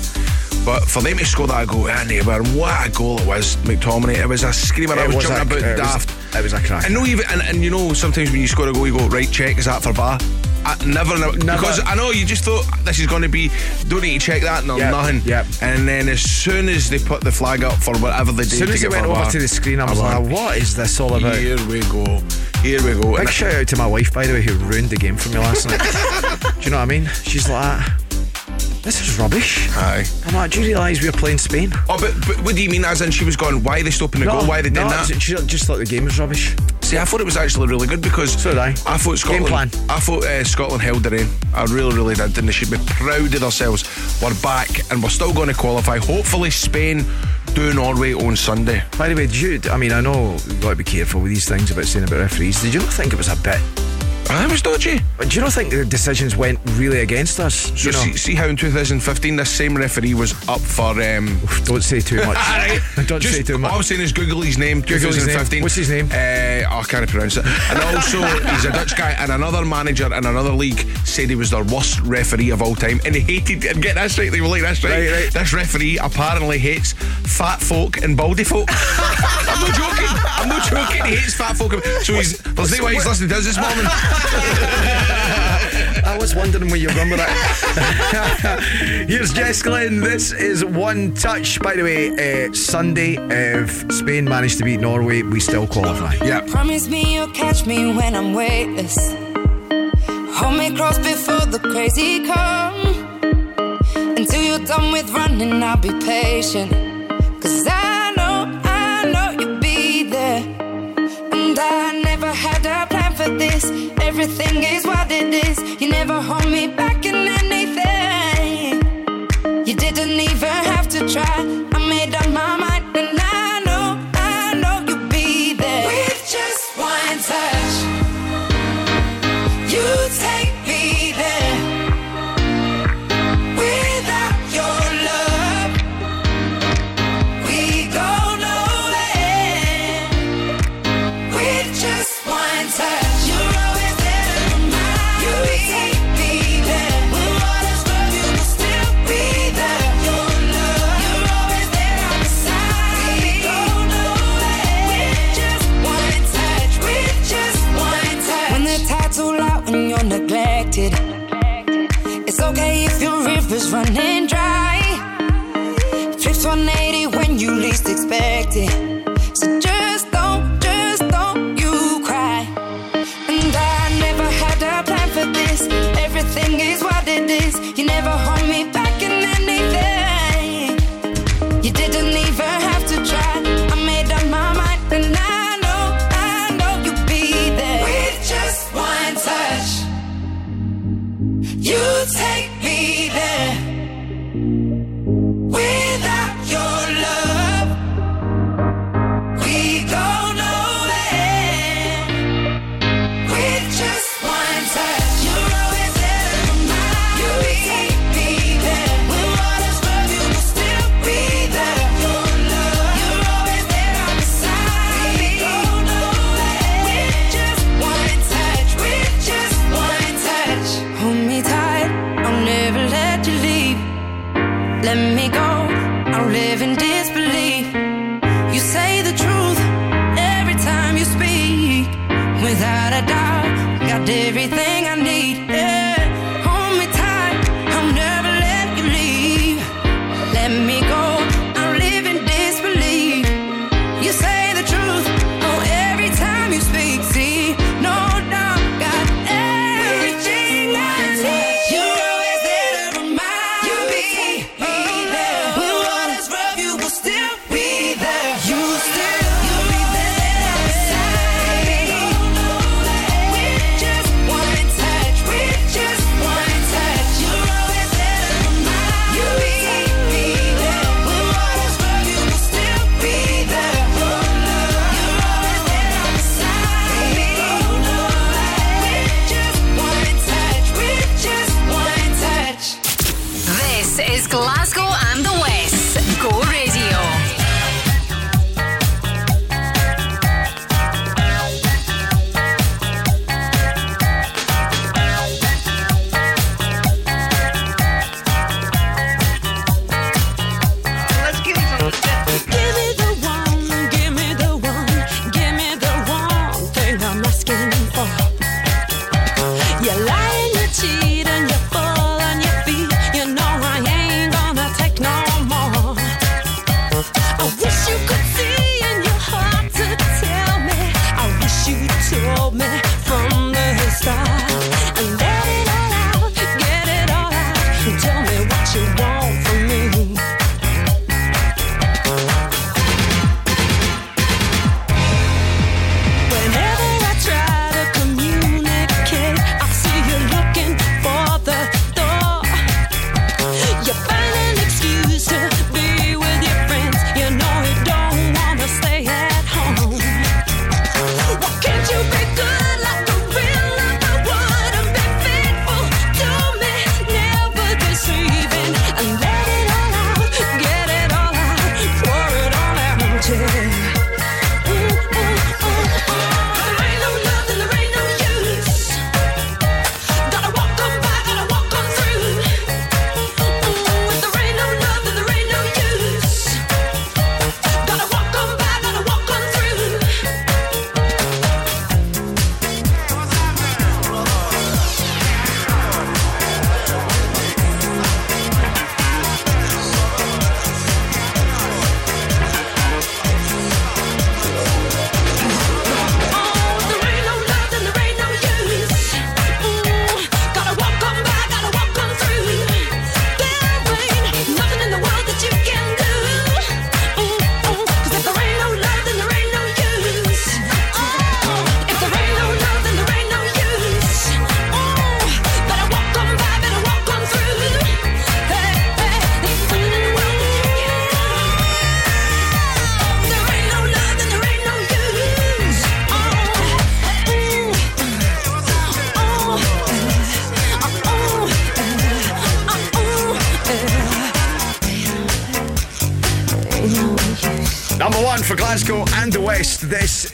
But for them to score that goal, neighbour, and what a goal it was, McTominay. It was a screamer. I was, was jumping a- about it was- daft. It was a crack. And no, even and, and you know, sometimes when you score a goal, you go right, check is that for bar. I never, never, Never. because I know you just thought this is going to be. Don't need to check that, no Yep, nothing. yep. And then as soon as they put the flag up for whatever they did As soon as it went over VAR, to the screen, I was like, went, what is this all about? Here we go. Here we go. Big And I- shout out to my wife, by the way, who ruined the game for me last night. [LAUGHS] do you know what I mean? She's like, this is rubbish. Aye. Like, do you realise we're playing Spain? Oh, but, but what do you mean? As in, she was going, why are they stopping the goal? Why are they doing no, that? She just thought the game was rubbish. See, I thought it was actually really good because So did I. I thought Scotland. Game plan. I thought uh, Scotland held their own. I really, really did, and they should be proud of themselves. We're back, and we're still going to qualify. Hopefully, Spain do Norway on Sunday. By the way, did you? I mean, I know you've got to be careful with these things about saying about referees. Did you not think it was a bit? I was dodgy. But do you not think the decisions went really against us? So you know? see, see how in 2015 this same referee was up for. Um, Don't say too much. [LAUGHS] [LAUGHS] Don't Just- say too much. All I'm saying is Google his name. Google his name. 2015. What's his name? Uh, oh, I can't pronounce it. And also, [LAUGHS] he's a Dutch guy, and another manager in another league said he was their worst referee of all time, and he hated. And get this right, they were like this right. Right, right. This referee apparently hates fat folk and baldy folk. I'm not joking. I'm not. He hates fat folk. So he's. There's no way he's listening to us this morning. [LAUGHS] I was wondering where you're going with that. [LAUGHS] Here's Jess Glynne. This is one touch. By the way, uh, Sunday, if Spain managed to beat Norway, we still qualify. Yeah. Promise me you'll catch me when I'm weightless. Hold me close before the crazy come. Until you're done with running, I'll be patient. Everything is what it is. You never hold me back in anything. You didn't even have to try.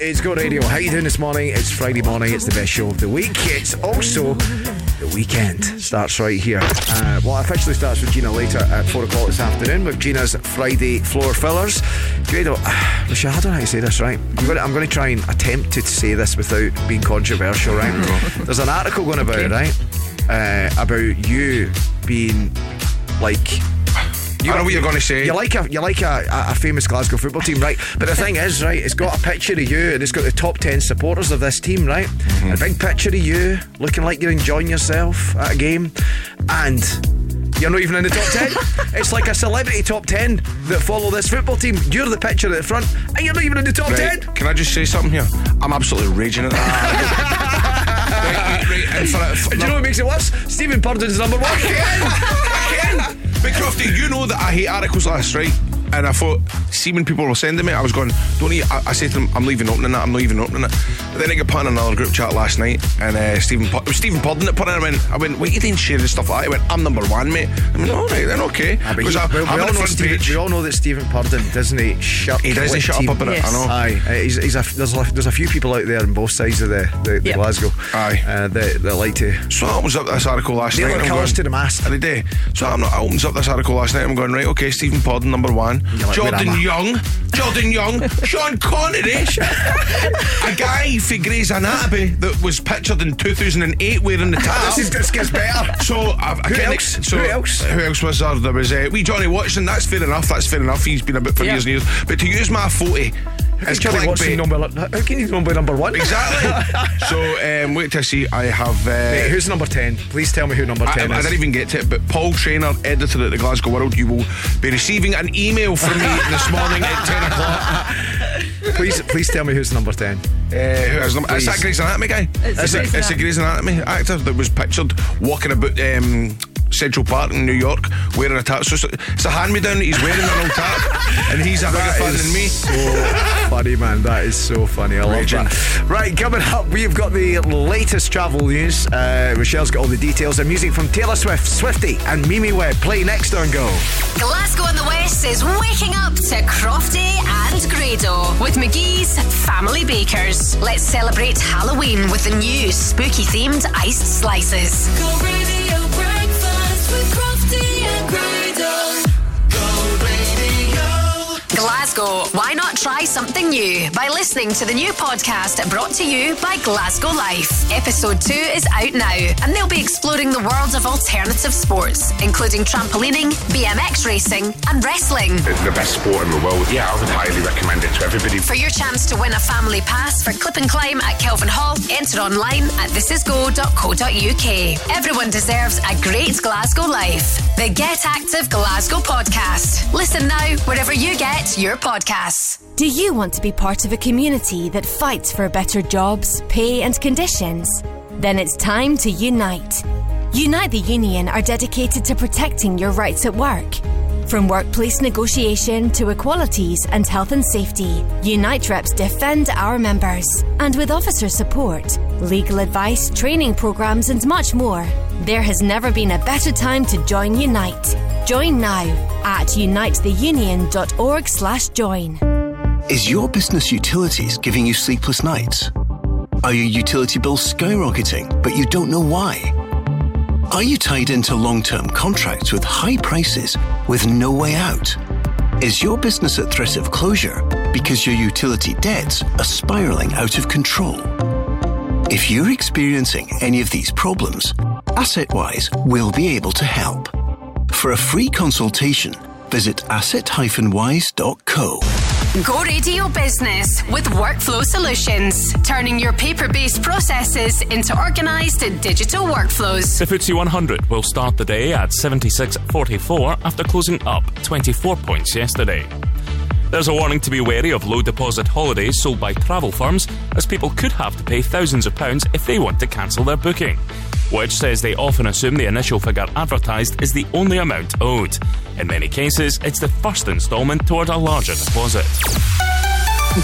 Is Go Radio. How you doing this morning? It's Friday morning. It's the best show of the week. It's also the weekend. Starts right here. Uh, well, it officially starts with Zina later at four o'clock this afternoon with Zina's Friday floor fillers. Grado, [SIGHS] Michelle, I don't know how to say this right. I'm going to I'm going to try and attempt to say this without being controversial, right? [LAUGHS] There's an article going about, right? Uh, about you being like I know what you're gonna say. You're like a you're like a, a, famous Glasgow football team, right? But the [LAUGHS] thing is, right, it's got a picture of you and it's got the top ten supporters of this team, right? Mm-hmm. A big picture of you looking like you're enjoying yourself at a game, and you're not even in the top ten. [LAUGHS] it's like a celebrity top ten that follow this football team. You're the picture at the front, and you're not even in the top ten. Can I just say something here? I'm absolutely raging at that. [LAUGHS] right, right, and for, for, do you know what makes it worse? Stephen Purdon's number one. Again. But Crofty, you know that I hate articles last, right? And I thought, see when people were sending me, I was going, don't eat. I, I said to them, I'm leaving opening that, I'm not even opening it. But then I got put in another group chat last night, and uh, Stephen, Pu- it was Stephen Purdon that put in. I went, I went, wait, you didn't share this stuff like that. He went, I'm number one, mate. I went, all right, then okay. Ah, but Because I, we, we all know Stephen, we all know that Stephen Purdon doesn't he shut He doesn't with shut up team. about it, I know. Aye, uh, he's, he's a, there's, a, there's a few people out there on both sides of the, the, the Yep. Glasgow. Aye. uh, that, that like to. So I opens up this article last Nail night. our and I'm colours to the mast. Every day. So I'm not, I opens up this article last night. I'm going right. Okay, Stephen Purdon, number one. Like, Jordan Young, Jordan Young, Sean Connery, a guy for Grey's Anatomy that was pictured in 2008 wearing the tie. This, is, this gets better. So, uh, who else? So, who else? Who else was there? There was uh, we Johnny Watson. That's fair enough. That's fair enough. He's been about for yeah. years and years. But to use my 40 it's Charlie Watson number? Like, how can you number number one? Exactly. [LAUGHS] so um, wait till I see. I have. Uh, who's number ten? Please tell me who number ten I, I, is. didn't even get to it, but Paul Trainer, editor at the Glasgow World, you will be receiving an email from me [LAUGHS] this morning at ten o'clock. Please, please tell me who's number ten. Uh, who's number? Is that Grey's Anatomy guy? It's, it's, a, Grey's a Grey's Anatomy actor that was pictured walking about. Um, Central Park in New York wearing a tap. So it's a, a hand me down that he's wearing an old tap, and he's a bigger That fan than me. So funny, man. That is so funny. I love that. Right, coming up, we've got the latest travel news. Uh, Michelle's got all the details and music from Taylor Swift, Swifty, and Mimi Webb. Play next on Go. Glasgow and the West is waking up to Crofty and Grado with McGhee's Family Bakers. Let's celebrate Halloween with the new spooky themed iced slices. Go Glasgow, why not try something new by listening to the new podcast brought to you by Glasgow Life? Episode 2 is out now, and they'll be exploring the world of alternative sports, including trampolining, BMX racing, and wrestling. It's the best sport in the world. Yeah, I would highly recommend it to everybody. For your chance to win a family pass for Clip and Climb at Kelvin Hall, enter online at thisisgo.co.uk. Everyone deserves a great Glasgow life. The Get Active Glasgow podcast. Listen now wherever you get your podcasts. Do you want to be part of a community that fights for better jobs, pay, and conditions? Then it's time to unite. Unite the Union are dedicated to protecting your rights at work. From workplace negotiation to equalities and health and safety, Unite reps defend our members. And with officer support, legal advice, training programs, and much more, there has never been a better time to join Unite. Join now at unitetheunion.org/join. Is your business utilities giving you sleepless nights? Are your utility bills skyrocketing, but you don't know why? Are you tied into long term contracts with high prices with no way out? Is your business at threat of closure because your utility debts are spiraling out of control? If you're experiencing any of these problems, AssetWise will be able to help. For a free consultation, visit asset-wise.co. Go Radio Business with Workflow Solutions, turning your paper based processes into organised digital workflows. The FTSE 100 will start the day at 76.44 after closing up 24 points yesterday. There's a warning to be wary of low deposit holidays sold by travel firms, as people could have to pay thousands of pounds if they want to cancel their booking. Which says they often assume the initial figure advertised is the only amount owed. In many cases, it's the first instalment toward a larger deposit.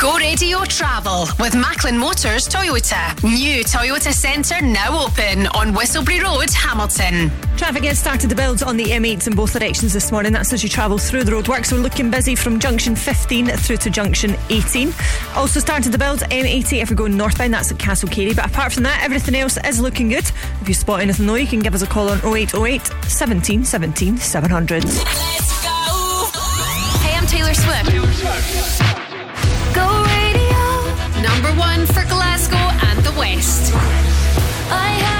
Go Radio Travel with Macklin Motors Toyota. New Toyota Centre now open on Whistleberry Road, Hamilton. Traffic has started to build on the M8 in both directions this morning. That's as you travel through the roadworks. We're looking busy from junction 15 through to junction 18. Also started to build M80 if we're going northbound. That's at Castlecary. But apart from that, everything else is looking good. If you spot anything though, you can give us a call on 0808 17 17 700. Hey, I'm Taylor Swift. Go Radio. Number one for Glasgow and the West. I have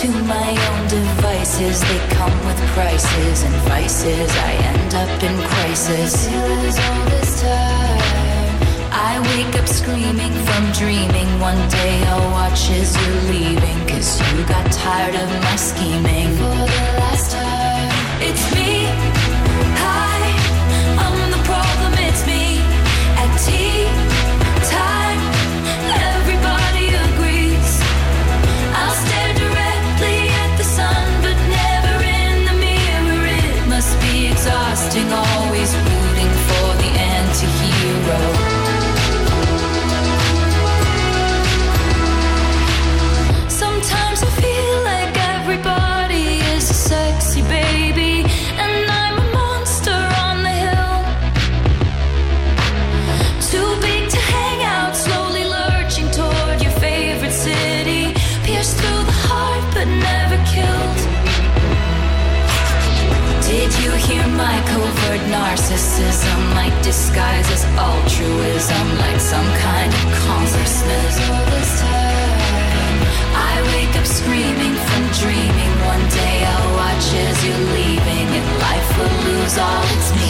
to my own devices. They come with prices and vices. I end up in crisis. All this time. I wake up screaming from dreaming. One day I'll watch as you're leaving. Cause you got tired of my scheming. For the last time, it's me. Narcissism? Like disguise as altruism, like some kind of consciousness. I wake up screaming from dreaming. One day I'll watch as you're leaving, and life will lose all its meaning.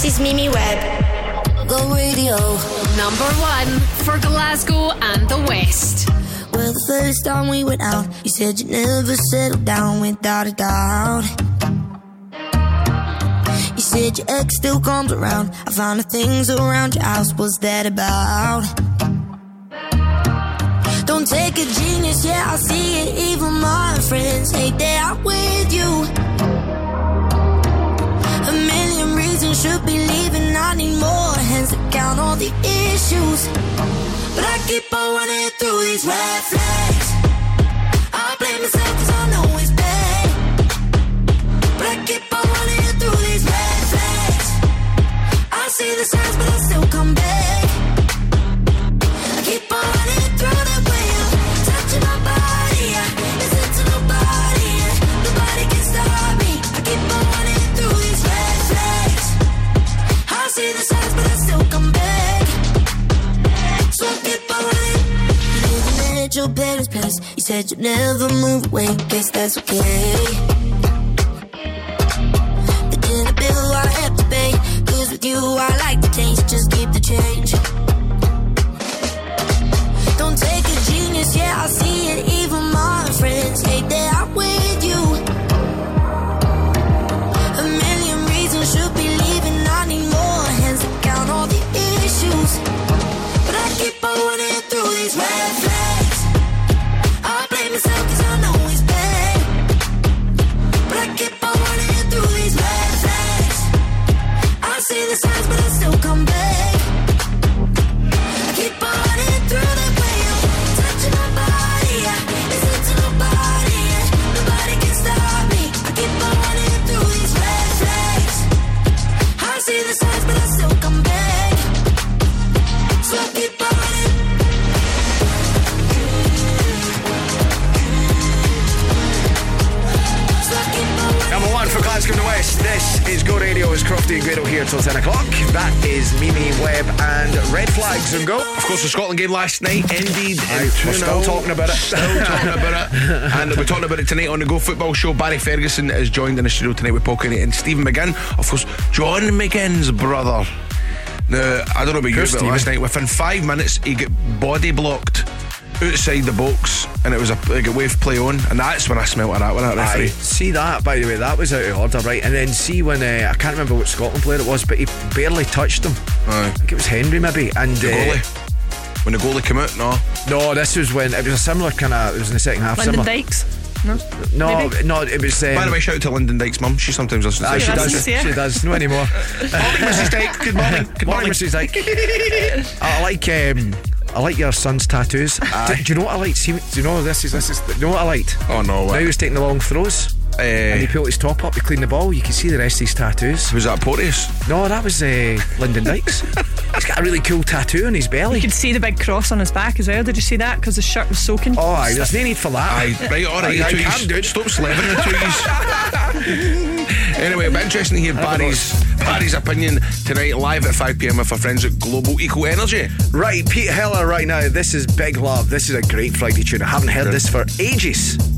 This is Mimi Webb. Go radio. Number one for Glasgow and the West. Well, the first time we went out, you said you'd never settle down without a doubt. You said your ex still comes around. I found the things around your house. What's that about? Don't take a genius, yeah, I see it. Even my friends hate that I'm with you. Million should be leaving. I need more hands to count all the issues. But I keep on running through these red flags. I blame myself cause I know it's bad. But I keep on running through these red flags. I see the signs, but I still come back. Said you'd never move away. Guess that's okay. The dinner bill I have to pay. Cause with you I like the taste. Just keep the change. Don't take a genius, yeah, I see it. Even my friends hate that Crofty and Grado here till 10 o'clock. That is Mimi Webb and Red Flags and Go. Of course, the Scotland game last night ended 2 we're still talking about it. Still [LAUGHS] talking about it. And we're talking about it tonight on the Go Football Show. Barry Ferguson is joined in the studio tonight with Paul Kenny and Stephen McGinn. Of course, John McGinn's brother. Now, I don't know about you, Poor but Stephen. last night, within five minutes, he got body blocked outside the box and it was a like a wave play on. And that's when I smelt of that one out Aye, referee. see that, by the way, that was out of order, right? And then see when, uh, I can't remember what Scotland player it was, but he barely touched him. Aye. I think it was Henry, maybe. And The uh, goalie. When the goalie came out, no. No, this was when it was a similar kind of. It was in the second half. Lyndon similar. Dykes. No. No, Maybe? no, it was. Um, By the way, shout out to Lyndon Dyke's mum. She sometimes listens to Aye, she does. yeah. She does. No anymore. [LAUGHS] Morning, Mrs. Dyke. Good morning. [LAUGHS] Good morning, morning. Mrs. Dyke. [LAUGHS] I like. Um, I like your son's tattoos. [LAUGHS] Do, do you know what I like? See, do you know this is this is? Do you know what I liked? Oh no. Now he was taking the long throws. and he Uh, pulled his top up to clean the ball. You can see the rest of his tattoos. was that Porteous? No, that was uh, Lyndon Dykes. [LAUGHS] He's got a really cool tattoo on his belly. You could see the big cross on his back as well. Did you see that? Because his shirt was soaking. Oh, aye, there's no need for that. Aye, right, all right. Aye, aye, you calm tweets. down. Stop slaving the tweets. [LAUGHS] anyway, it'll be interesting to hear Barry's Barry's opinion tonight live at 5 pm with our friends at Global Eco Energy. Right, Pete Heller right now. This is Big Love. This is a great Friday tune. I haven't heard this for ages.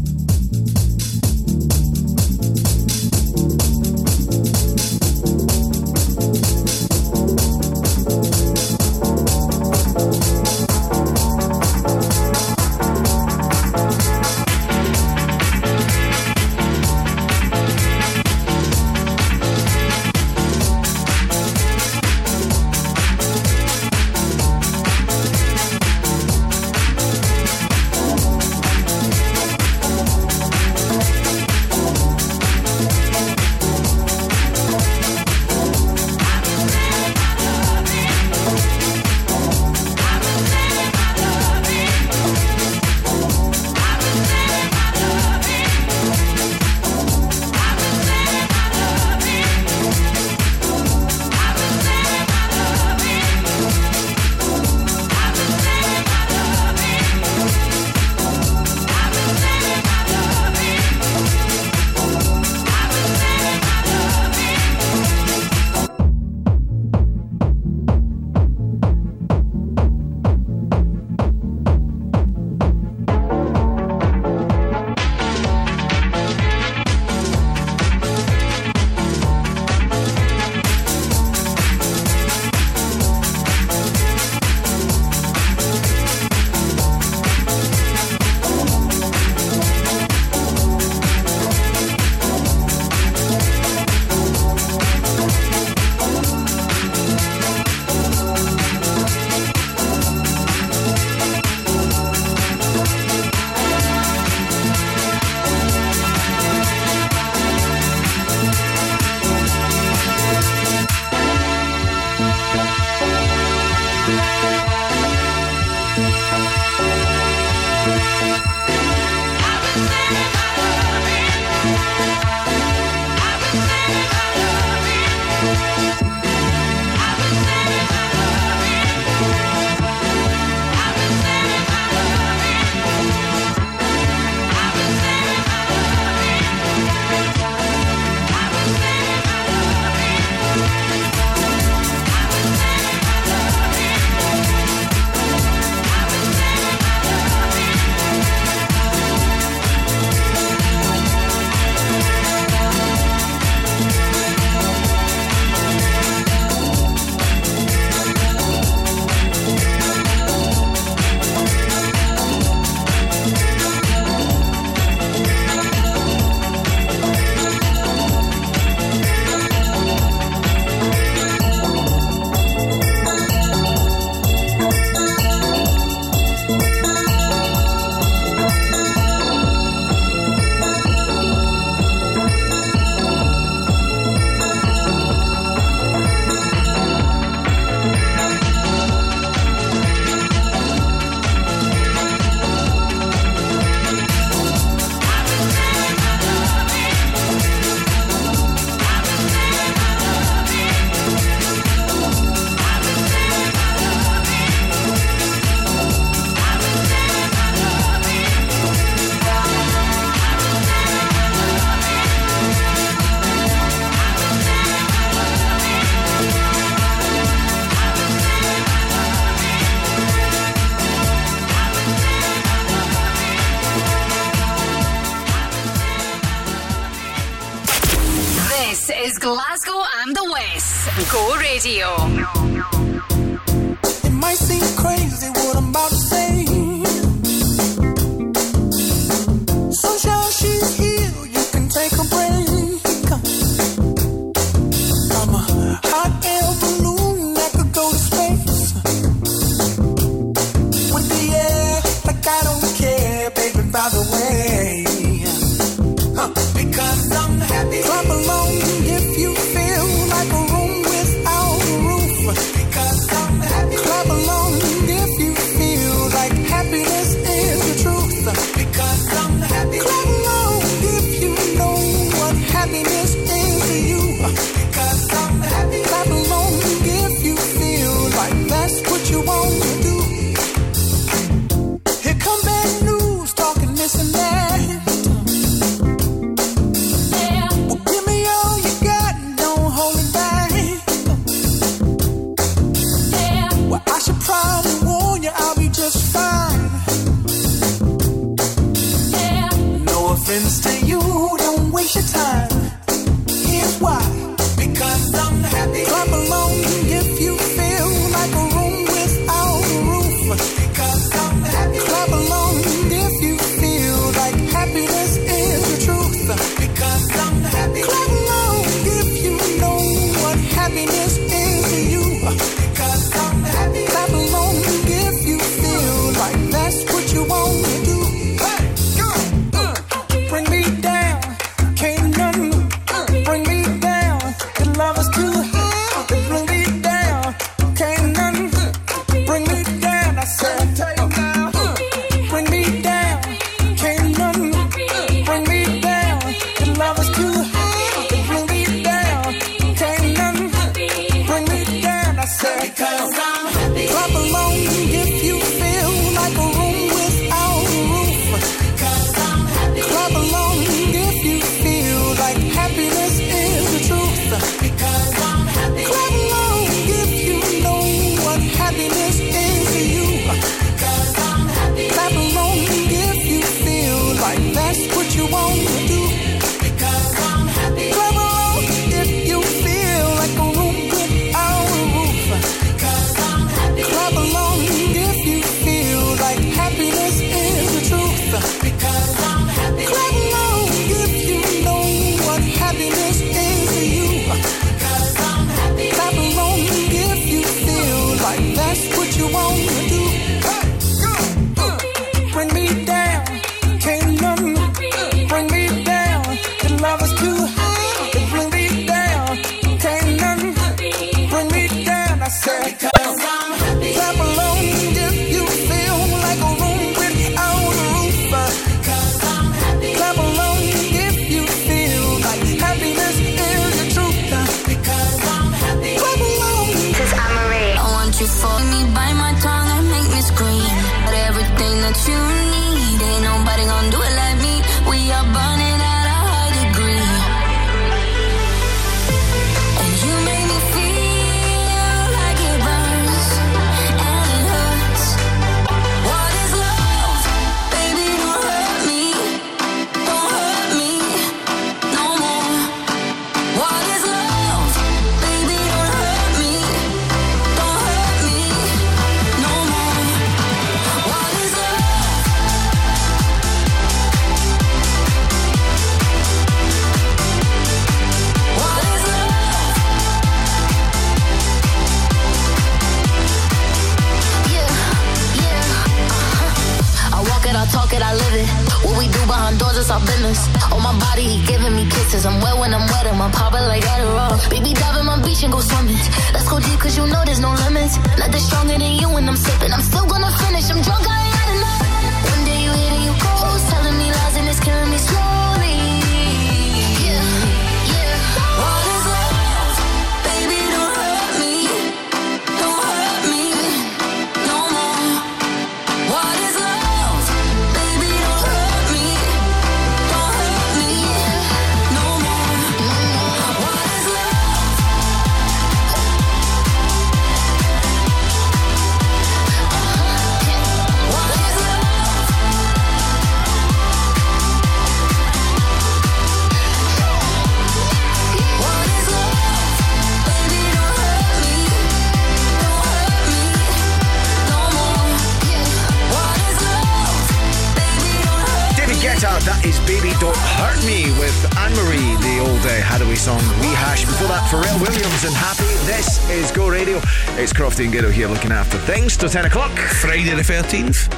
After 10 o'clock. Friday the 13th.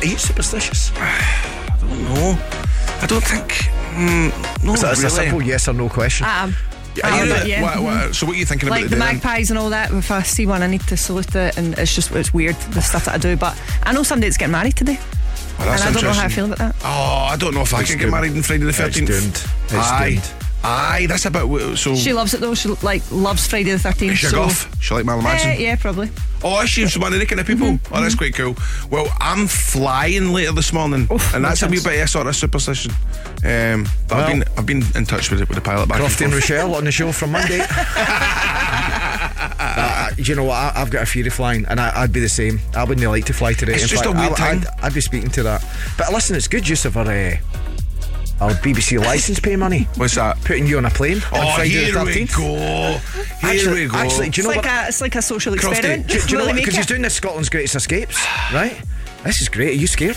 Are you superstitious? [SIGHS] I don't know. I don't think. Mm, no, Is that- it's a simple yes or no question. Um, Are you, um, yeah. what, what, so what are you thinking like about the today then? magpies and all that. If I see one, I need to salute it, and it's just it's weird the stuff that I do. But I know somebody that's getting married today, Well, that's and I don't know how I feel about that. Oh, I don't know if I It's can get married on Friday the It's 13th. doomed. It's Aye. doomed. Aye, that's about bit. So. She loves it though. She like loves Friday the Thirteenth. Is she so goth? She like Marilyn Manson? Eh, yeah, probably. Oh, is she from one of the kind of people? Mm-hmm. Oh, that's quite cool. Well, I'm flying later this morning, and that's a wee bit of sort of superstition. Um, but Well- I've been I've been in touch with it with the pilot back. Crofty and and. Rochelle on the show from Monday. [LAUGHS] Uh, you know what? I, I've got a fear of flying, and I, I'd be the same. I wouldn't like to fly today. It's In just fact, a weird I, thing. I'd, I'd be speaking to that. But listen, it's good use of our, uh, our BBC license pay money. What's that? Putting you on a plane on Oh, Friday here the we go. Here Actually- we go. actually, do you know it's what? a it's like a social Crofty, experiment. do, do you [LAUGHS] Will know they what? make Because he's doing this Scotland's Greatest Escapes, right? This is great. Are you scared?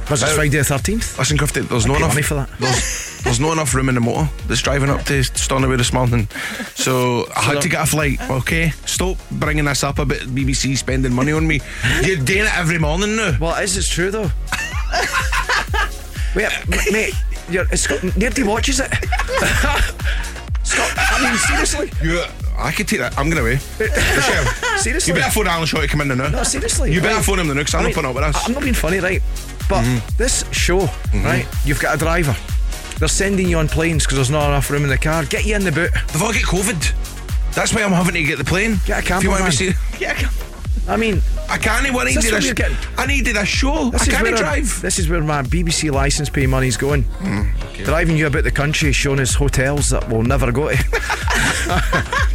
Because it's Uh, Friday the 13th. Listen, Crofty, there's I'd no pay enough money for that. There's, there's no enough room in the motor that's driving up to Stornoway this morning, so I had to get a flight. Okay, stop bringing this up about BBC spending money on me. You're doing it every morning now. Well, it is. It's true, though. [LAUGHS] Wait, mate. You're, uh, it's got, nobody watches it. [LAUGHS] Scott, I mean, seriously. Yeah, I could take that. I'm going away. Rochelle, uh, [LAUGHS] Seriously. You better phone Alan Shaw to come in now. No, seriously. You better Right. phone him now because I'm not putting up with us. I'm not being funny, right? But mm-hmm. this show, mm-hmm. right? You've got a driver. They're sending you on planes because there's not enough room in the car. Get you in the boot. They've all got COVID. That's why I'm having to get the plane. Get a If you want to see, Yeah, I mean, I can't. What I Is this needed what a, getting? I needed a show. this I can't our- drive. this is where my BBC license pay money's going. Hmm. Driving you about the country, showing us hotels that we'll never go to. [LAUGHS]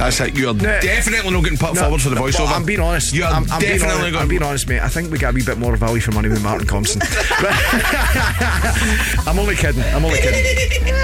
That's it. You're No. definitely not getting put No, forward for the voiceover. I'm being honest. You're I'm, I'm being definitely honest, going. I'm being honest, mate. I think we got a wee bit more value for money with Martin Compston. [LAUGHS] I'm only kidding. I'm only kidding.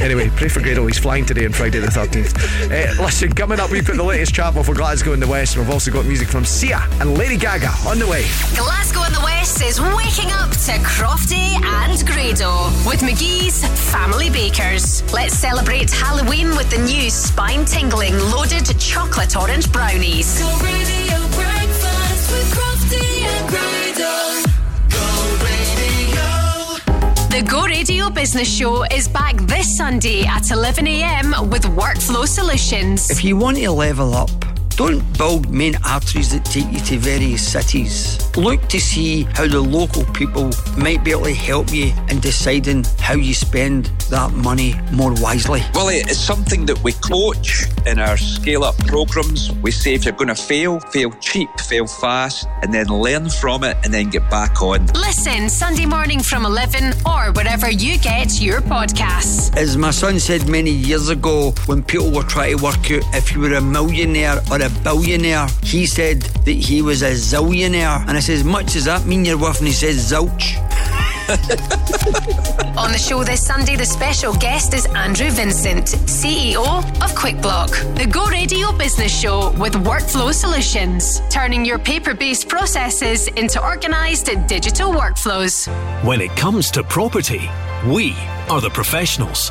Anyway, pray for Grado. He's flying today on Friday the 13th. Uh, listen, coming up, we've got the latest travel for Glasgow in the West. We've also got music from Sia and Lady Gaga on the way. Glasgow in the West is waking up to Crofty and Grado with McGhee's Family Bakers. Let's celebrate Halloween with the new spine tingling loaded chocolate orange brownies. Go radio breakfast with Crofty and Grado. The Go Radio Business Show is back this Sunday at 11am with Workflow Solutions. If you want to level up, don't build main arteries that take you to various cities. Look to see how the local people might be able to help you in deciding how you spend that money more wisely. Well, eh, it's something that we coach in our scale up programs. We say if you're going to fail, fail cheap, fail fast, and then learn from it and then get back on. Listen Sunday morning from 11 or wherever you get your podcasts. As my son said many years ago, when people were trying to work out if you were a millionaire or a billionaire, he said that he was a zillionaire. And I says, much does that mean you're worth? And he says, zilch. [LAUGHS] On the show this Sunday, the special guest is Andrew Vincent, CEO of QuickBlock. The Go Radio Business Show with Workflow Solutions, turning your paper based processes into organised digital workflows. When it comes to property, we are the professionals.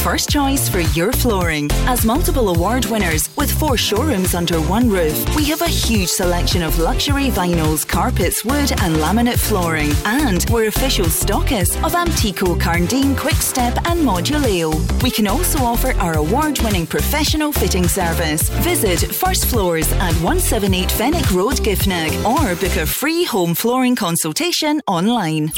first choice for your flooring. As multiple award winners with four showrooms under one roof, we have a huge selection of luxury vinyls, carpets, wood, and laminate flooring. And we're official stockists of Amtico, Karndean, Quickstep, and Moduleo. We can also offer our award winning professional fitting service. Visit First Floors at 178 Fenwick Road, Giffnock, or book a free home flooring consultation online.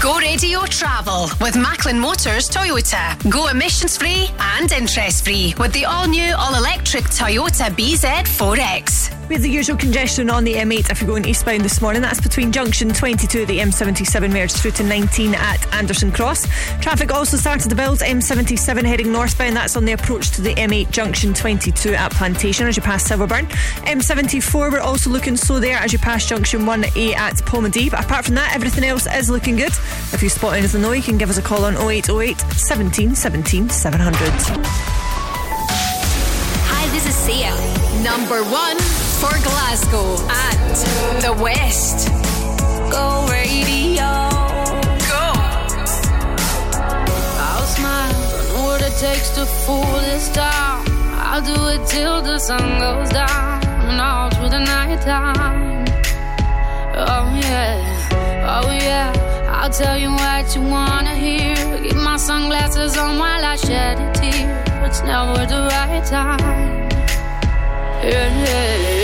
Go radio travel with Macklin Motors Toyota. Go emissions free and interest free with the all new, all electric Toyota BZ4X. We have the usual congestion on the M8 if you're going eastbound this morning. That's between junction 22 at the M77 merged through to 19 at Anderston Cross. Traffic also started to build M77 heading northbound. That's on the approach to the M8 junction 22 at Plantation as you pass Silverburn. M74 we're also looking slow there as you pass junction 1A at Polmadie. But apart from that, everything else is looking good. If you spot anything though, you can give us a call on 0808 17 17 700. Hi, this is Sia. Number one for Glasgow and the West. Go radio. Go. I'll smile. Know what it takes to fool this town. I'll do it till the sun goes down and all through the night time. Oh yeah, oh yeah. I'll tell you what you wanna hear. Keep my sunglasses on while I shed a tear. It's never the right time. Yeah, yeah.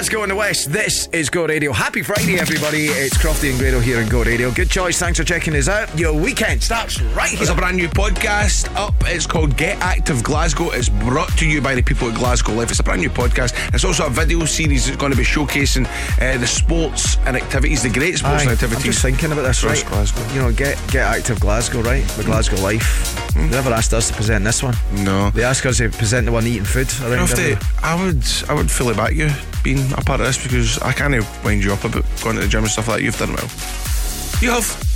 For Glasgow and the West. This is Go Radio. Happy Friday, everybody. It's Crofty and Grado here in Go Radio. Good choice. Thanks for checking us out. Your weekend starts right here. There's a brand new podcast up. It's called Get Active Glasgow. It's brought to you by the people at Glasgow Life. It's a brand new podcast. It's also a video series that's going to be showcasing uh, the sports and activities, the great sports Aye, and I'm activities. just thinking about this, right? Glasgow. You know, get get active Glasgow, right? The Glasgow Life. They never asked us to present this one. No. They asked us to present the one eating food. around Crofty, everywhere. I would, I would fully back you being a part of this because I kind of wind you up about going to the gym and stuff like that. You've done well. You have.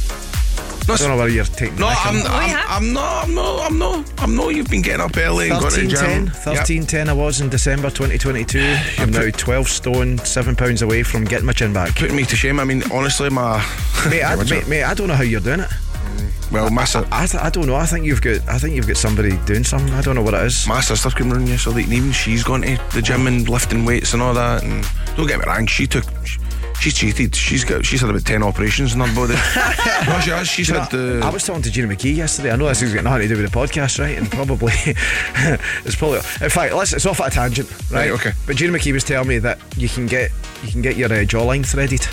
I don't know whether you're taking. No, the mick I'm. I'm, I'm not. I'm not. I'm not. I'm not. You've been getting up early and going to the gym. 10, 13 10 I was in December 2022. [SIGHS] I'm now 12 stone, 7 pounds away from getting my chin back. Putting me to shame. I mean, honestly, my mate, I, [LAUGHS] mate, mate, I don't know how you're doing it. Well, massive. I, I, I don't know. I think you've got. I think you've got somebody doing something. I don't know what it is. My sister's coming around yesterday evening. She's gone to the gym and lifting weights and all that. And don't get me wrong, she took. She's cheated. She's got. She's had about ten operations in her body. no, she has. She's You know, had. Uh, I was talking to Gina McKee yesterday. I know this has got nothing to do with the podcast, right? And probably [LAUGHS] it's probably. In fact, let's. It's off at a tangent, right? Right, okay. But Gina McKee was telling me that you can get you can get your uh, jawline threaded.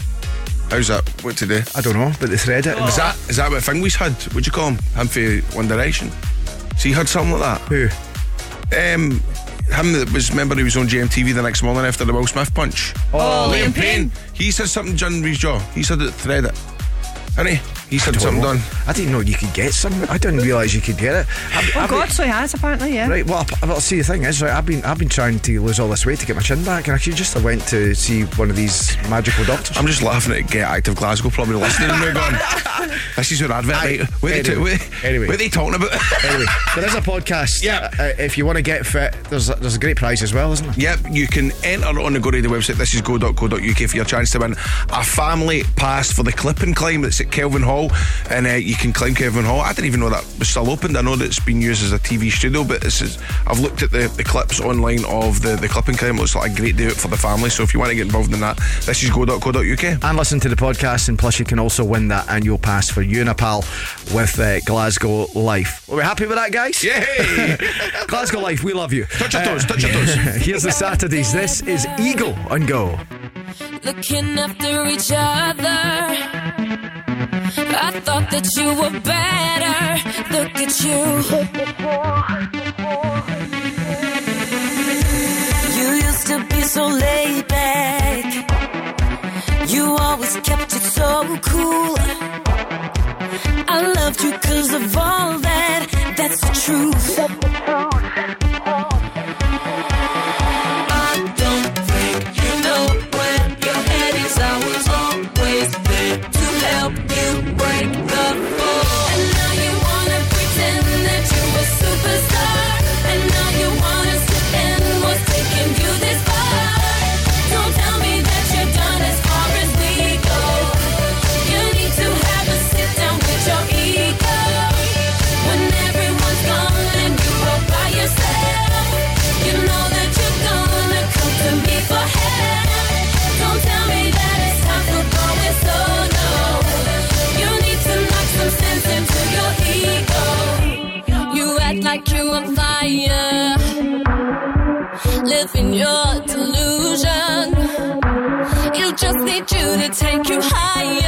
How's that? What to do? I don't know, but they thread it. Is that is that what Fingwe's had? What'd you call him? Him for One Direction. So he had something like that. Who? Um, him that was. Remember he was on GMTV the next morning after the Will Smith punch. Oh, Liam Payne. He said something done with his jaw. He said it thread it. Hasn't he? He said don't something done. I didn't know you could get some. I didn't realise you could get it. I, Oh I God, so he has apparently, yeah. Right, well, I- well, see, the thing is, right, I've been I've been trying to lose all this weight to get my chin back, and actually just I went to see one of these magical doctors. I'm just laughing at Get Active Glasgow, probably listening and we're going, this is your advert, Aye. right? What, are they, Anyway. what, Anyway. what are they talking about? anyway, [LAUGHS] there is a podcast. Yeah. Uh, if you want to get fit, there's a, there's a great prize as well, isn't there? Yep, you can enter on the Go Radio website. This is go.co.uk for your chance to win a family pass for the clip and climb that's at Kelvin Hall. And uh, you can climb Kelvin Hall. I didn't even know that was still opened. I know that it's been used as a TV studio, but this is, I've looked at the, the clips online of the, the clip and climb. It looks like a great day out for the family. So if you want to get involved in that, this is go.co.uk. And listen to the podcast, and plus you can also win that annual pass for you and a pal with uh, Glasgow Life. Are we happy with that, guys? Yay! [LAUGHS] Glasgow Life, we love you. Touch your toes, touch your toes. [LAUGHS] Here's the Saturdays. This is Eagle on Go. looking after each other. I thought that you were better. Look at you. You used to be so laid back. You always kept it so cool. I loved you because of all that. That's the truth. Need you to take you higher.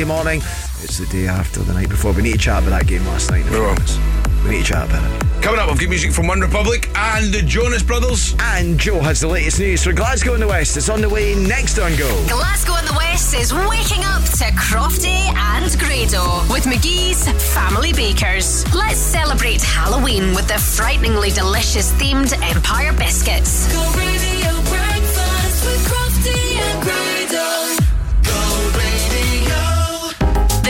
Friday morning. It's the day after the night before. We need to chat about that game last night. in fairness. We need to chat about it. Coming up, we've got music from One Republic and the Jonas Brothers. And Joe has the latest news for Glasgow and the West. It's on the way next on Go. Glasgow and the West is waking up to Crofty and Grado with McGhee's Family Bakers. Let's celebrate Halloween with the frighteningly delicious themed Empire biscuits.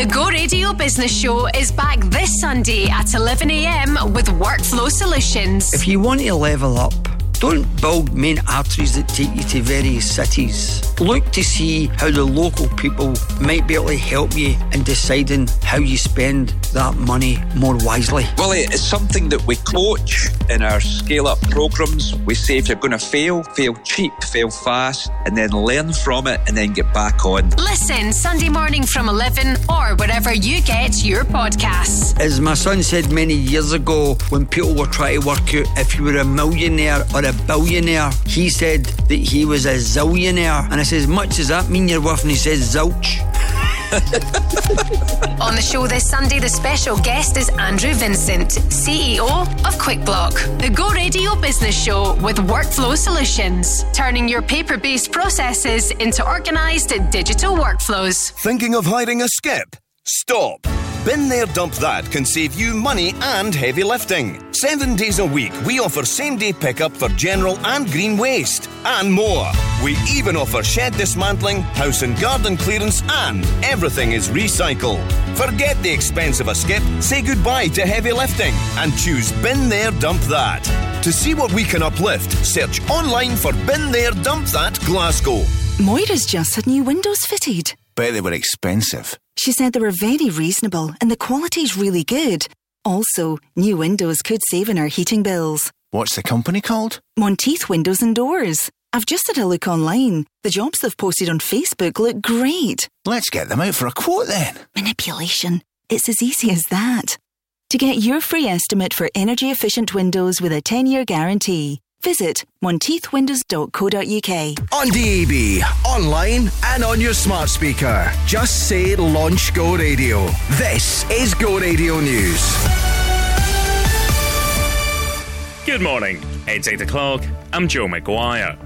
The Go Radio Business Show is back this Sunday at 11am with Workflow Solutions. If you want to level up, don't build main arteries that take you to various cities. Look to see how the local people might be able to help you in deciding how you spend that money more wisely. Well, it's something that we coach in our scale up programs. We say if you're going to fail, fail cheap, fail fast, and then learn from it and then get back on. Listen Sunday morning from 11 or wherever you get your podcasts. As my son said many years ago, when people were trying to work out if you were a millionaire or a billionaire, he said that he was a zillionaire. And I says, much does that mean you're worth? And he says, zilch. [LAUGHS] On the show this Sunday, the special guest is Andrew Vincent, CEO of QuickBlock, the Go Radio business show with workflow solutions, turning your paper based processes into organised digital workflows. Thinking of hiding a skip? Stop. Bin There Dump That can save you money and heavy lifting. Seven days a week, we offer same day pickup for general and green waste, and more. We even offer shed dismantling, house and garden clearance, and everything is recycled. Forget the expense of a skip, say goodbye to heavy lifting, and choose Bin There Dump That. To see what we can uplift, search online for Bin There Dump That Glasgow. Moira's just had new windows fitted. Bet they were expensive. She said they were very reasonable and the quality's really good. Also, new windows could save in our heating bills. What's the company called? Monteith Windows and Doors. I've just had a look online. The jobs they've posted on Facebook look great. Let's get them out for a quote then. Manipulation. It's as easy as that. To get your free estimate for energy efficient windows with a 10 year guarantee, visit monteithwindows.co.uk. On DAB, online, and on your smart speaker. Just say Launch Go Radio. This is Go Radio News. Good morning. It's 8 o'clock. I'm Joe McGuire.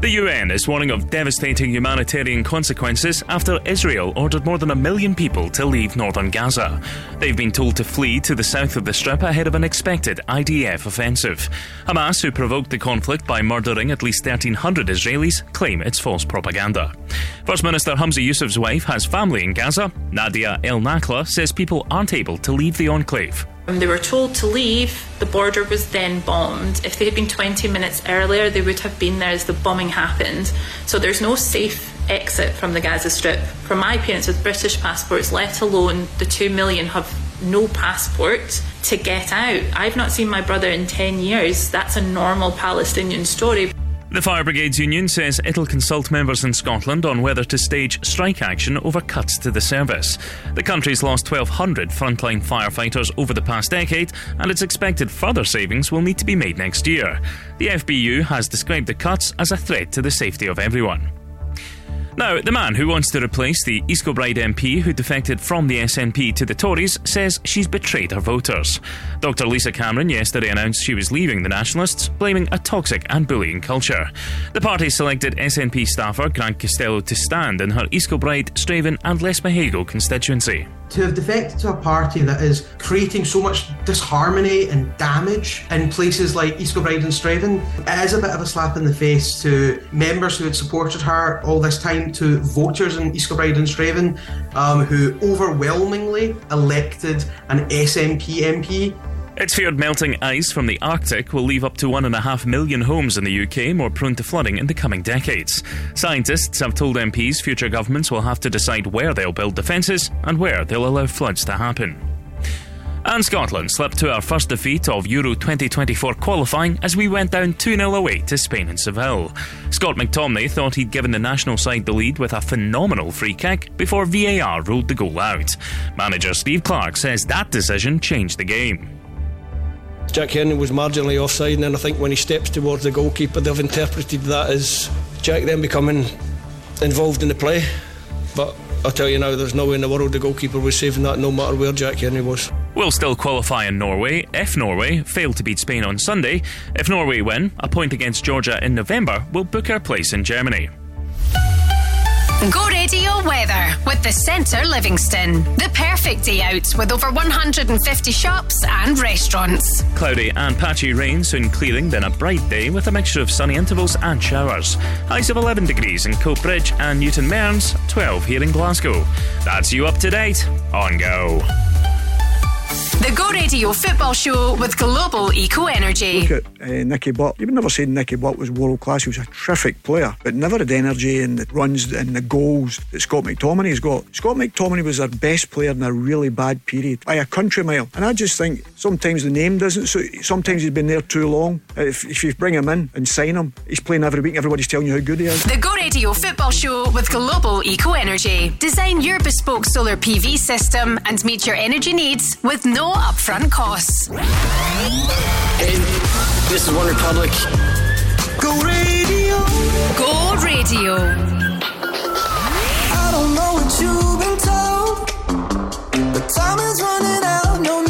The UN is warning of devastating humanitarian consequences after Israel ordered more than a million people to leave northern Gaza. They've been told to flee to the south of the Strip ahead of an expected IDF offensive. Hamas, who provoked the conflict by murdering at least 1,300 Israelis, claim it's false propaganda. First Minister Humza Yousaf's wife has family in Gaza. Nadia El Nakla says people aren't able to leave the enclave. When they were told to leave, the border was then bombed. If they had been 20 minutes earlier, they would have been there as the bombing happened. So there's no safe exit from the Gaza Strip. For my parents with British passports, let alone the 2 million have no passport to get out. I've not seen my brother in 10 years. That's a normal Palestinian story. The Fire Brigades Union says it'll consult members in Scotland on whether to stage strike action over cuts to the service. The country's lost 1,200 frontline firefighters over the past decade, and it's expected further savings will need to be made next year. The FBU has described the cuts as a threat to the safety of everyone. Now, the man who wants to replace the East Kilbride MP who defected from the SNP to the Tories says she's betrayed her voters. Dr. Lisa Cameron yesterday announced she was leaving the Nationalists, blaming a toxic and bullying culture. The party selected SNP staffer Grant Costello to stand in her East Kilbride, Strathaven, and Les constituency. To have defected to a party that is creating so much disharmony and damage in places like East Kilbride and Strathaven, it is a bit of a slap in the face to members who had supported her all this time, to voters in East Kilbride and Strathaven um, who overwhelmingly elected an SNP MP It's feared melting ice from the Arctic will leave up to 1.5 million homes in the UK more prone to flooding in the coming decades. Scientists have told MPs future governments will have to decide where they'll build defences and where they'll allow floods to happen. And Scotland slipped to our first defeat of Euro 2024 qualifying as we went down 2 0 away to Spain and Seville. Scott McTominay thought he'd given the national side the lead with a phenomenal free kick before VAR ruled the goal out. Manager Steve Clarke says that decision changed the game. Jack Hendry was marginally offside, and then I think when he steps towards the goalkeeper, they've interpreted that as Jack then becoming involved in the play. But I'll tell you now, there's no way in the world the goalkeeper was saving that, no matter where Jack Hendry was. We'll still qualify in Norway if Norway fail to beat Spain on Sunday. If Norway win, a point against Georgia in November will book our place in Germany. Go radio weather with the Centre Livingston. The perfect day out with over 150 shops and restaurants. Cloudy and patchy rain soon clearing, then a bright day with a mixture of sunny intervals and showers. Highs of 11 degrees in Coatbridge and Newton Mearns, 12 here in Glasgow. That's you up to date on Go. The Go Radio Football Show with Global Eco Energy. Look at uh, Nicky Butt. You would never say Nicky Butt was world class. He was a terrific player, but never had the energy and the runs and the goals that Scott McTominay has got. Scott McTominay was our best player in a really bad period by a country mile. And I just think sometimes the name doesn't suit. Sometimes he's been there too long. If, if you bring him in and sign him, he's playing every week. And everybody's telling you how good he is. The Go Radio Football Show with Global Eco Energy. Design your bespoke solar PV system and meet your energy needs with no upfront costs. Hey, this is OneRepublic. Go Radio. Go Radio. I don't know what you've been told, but time is running out. No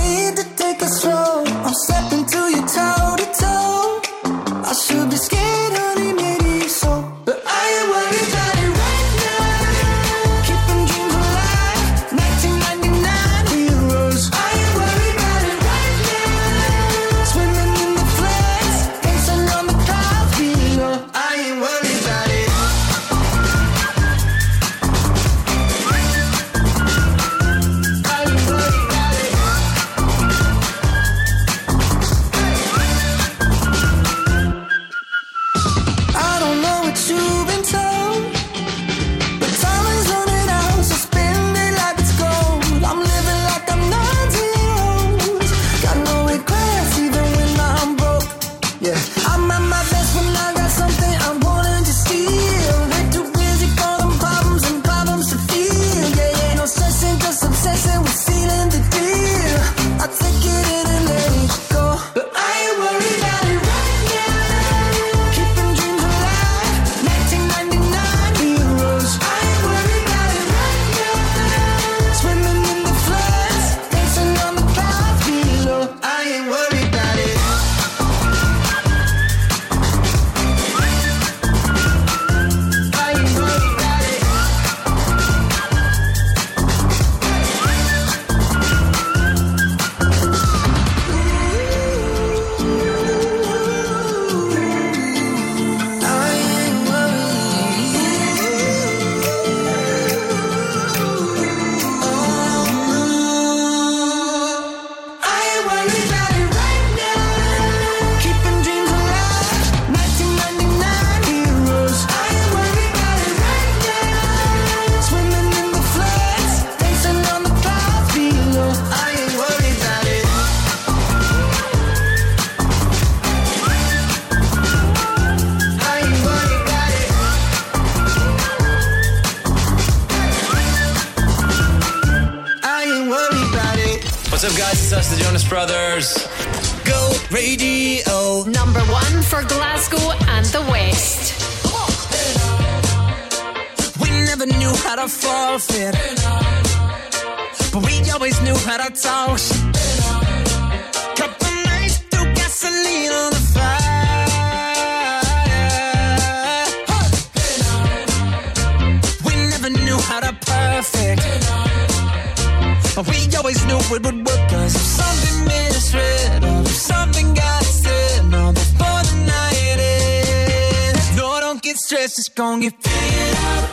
radio. Number one for Glasgow and the West. We never knew how to forfeit, but we always knew how to toss. Couple nights threw gasoline on the fire. We never knew how to perfect, But we always knew it would work. Cause if something misread No, stressed, it's gonna get figured out.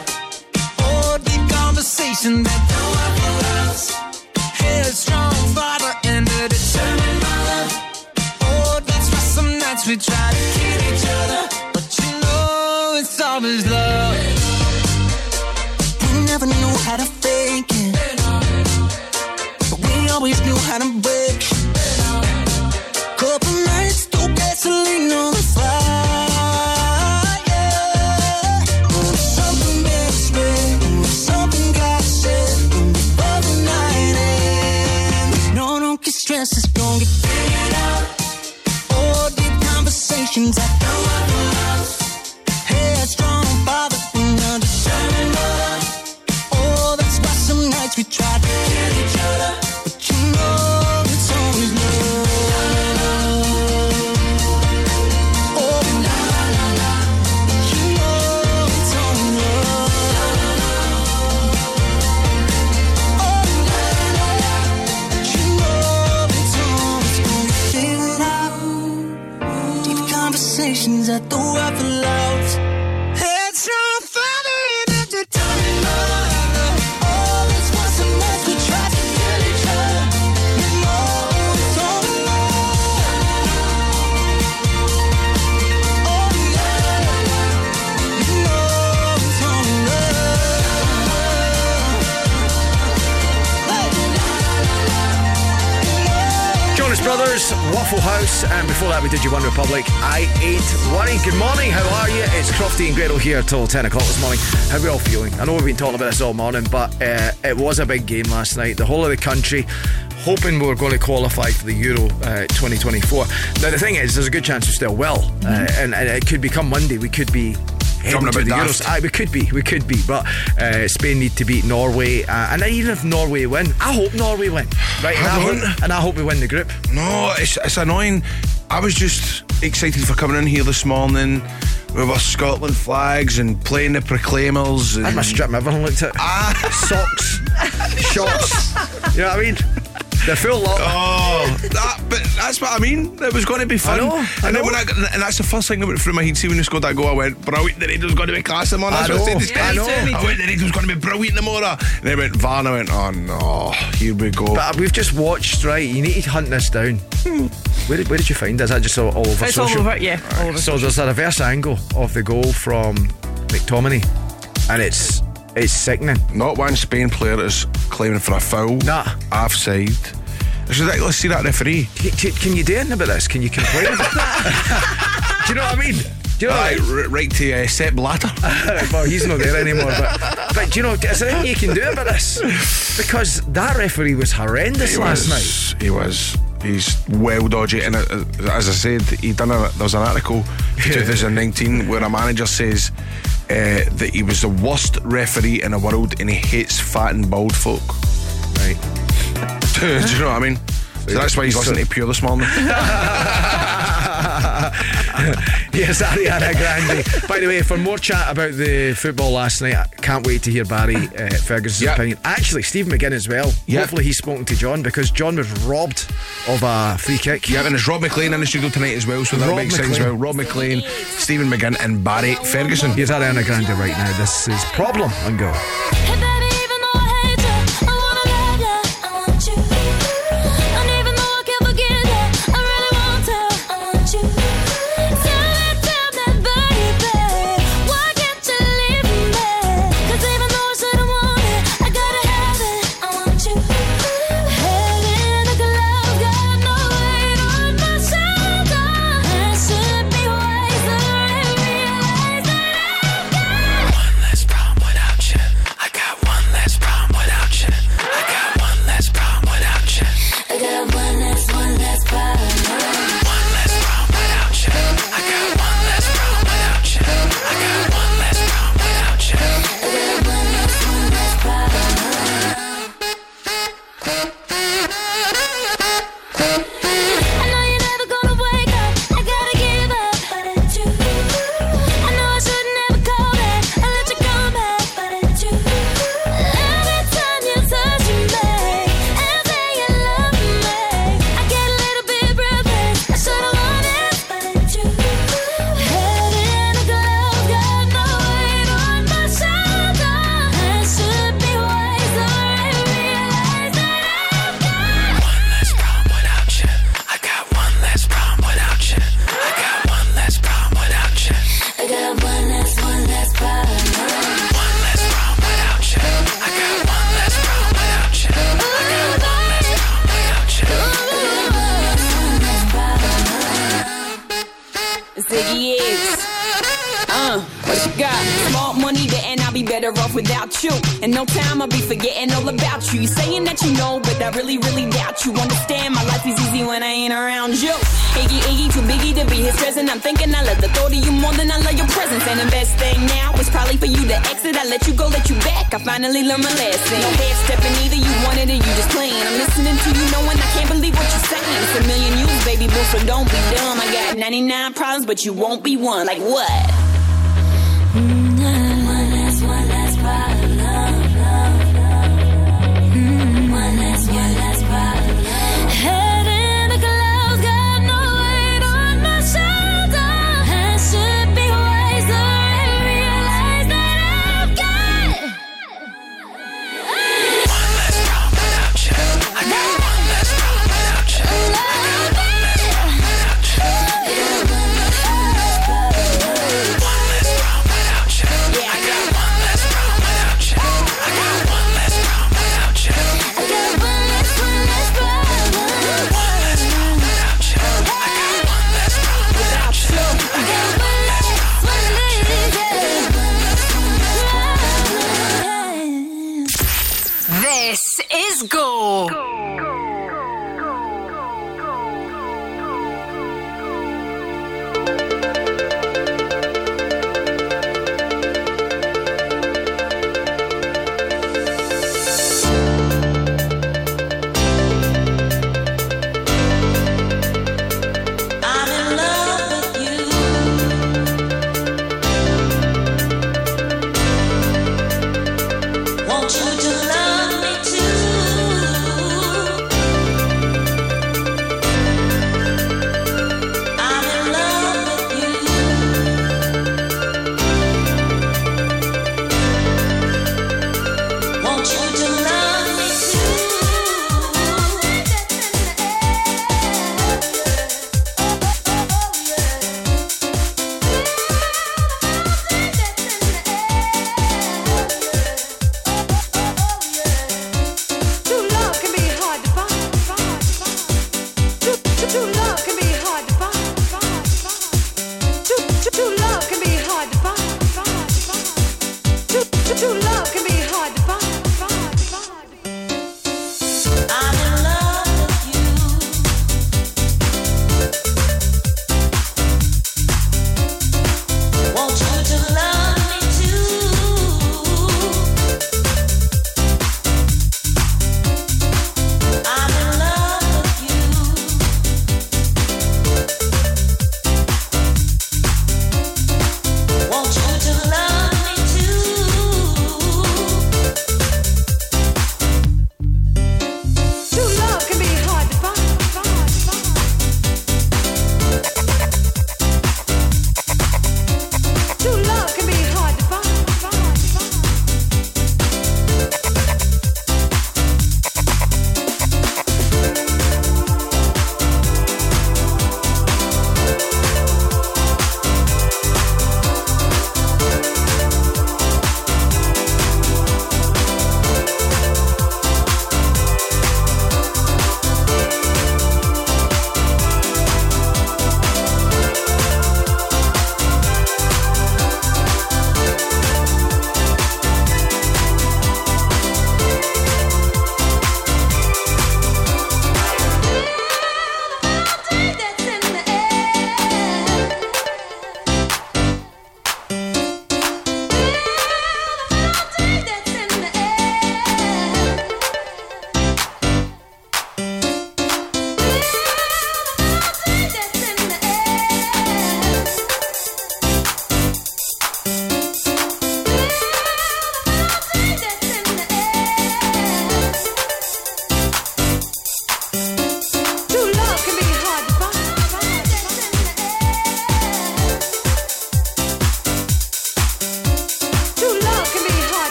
Oh, deep conversation that have to last. Headstrong father and a determined mother. Oh, that's why some nights we try to kill each other. But you know it's always love. We never knew how to fake it. But we always knew how to break conversations I conversations that don't have to Waffle House, and before that we did you OneRepublic. I ain't worried. Good morning, how are you? It's Crofty and Grado here till 10 o'clock this morning. How are we all feeling? I know we've been talking about this all morning, but uh, it was a big game last night. The whole of the country hoping we were going to qualify for the Euro uh, 2024. Now, the thing is, there's a good chance we still will, uh, and, and it could become Monday. We could be. Heading to the daft. Euros. Aye, we could be, we could be, but uh, Spain need to beat Norway, uh, and even if Norway win, I hope Norway win, right? And I I, hope, and I hope we win the group. No, it's, it's annoying. I was just excited for coming in here this morning with our Scotland flags and playing the Proclaimers. And I strip my everything looked at Ah, socks, [LAUGHS] shorts. You know what I mean? The full lot. Oh. oh, that, but that's what I mean. It was going to be fun. I know, I and then know. when I, and that's the first thing that went through my head. See when you scored that goal, I went, brilliant. The radio's going to be class tomorrow. That's I what I said know, to I know. I went, the radio's going to be brilliant tomorrow. And then I went, Van. I went, oh no, here we go. But we've just watched, right? You need to hunt this down. Hmm. Where did, where did you find it? Is that just all, all over It's all over, yeah, all over So there's a reverse angle of the goal from McTominay, and it's it's sickening. Not one Spain player is claiming for a foul. Nah. Offside. It's ridiculous. To see that referee. Can, can- can you do anything about this? Can you complain about that? [LAUGHS] do you know what I mean? Do you know Aye, what r- right to uh, Sepp Blatter. [LAUGHS] Well, he's not there anymore, but but do you know, is there anything you can do about this? Because that referee was horrendous He last night. He was. He's well dodgy, and uh, as I said, he done a, there was an article in 2019 where a manager says uh, that he was the worst referee in the world, and he hates fat and bald folk. Right. [LAUGHS] Do you know what I mean? So that's why he's listening to Pure this morning. [LAUGHS] [LAUGHS] yes, Ariana Grande. By the way, for more chat about the football last night, I can't wait to hear Barry uh, Ferguson's Yep. opinion. Actually, Stephen McGinn as well. Yep. Hopefully, he's spoken to John because John was robbed of a free kick. Yeah, and it's Rob McLean in the studio tonight as well, so that Rob makes sense well. Rob McLean, Stephen McGinn, and Barry Ferguson. Here's Ariana Grande right now. This is Problem on Go. In no time I'll be forgetting all about you. You saying that you know, but I really, really doubt you. Understand my life is easy when I ain't around you. Iggy, Iggy, too biggie to be his present. I'm thinking I love the thought of you more than I love your presence. And the best thing now is probably for you to exit. I let you go, let you back. I finally learned my lesson. No half stepping either, you wanted it, you just playing. I'm listening to you knowing I can't believe what you're saying. It's a million you, baby boo, so don't be dumb. I got 99 problems, but you won't be one. Like what? Is Go.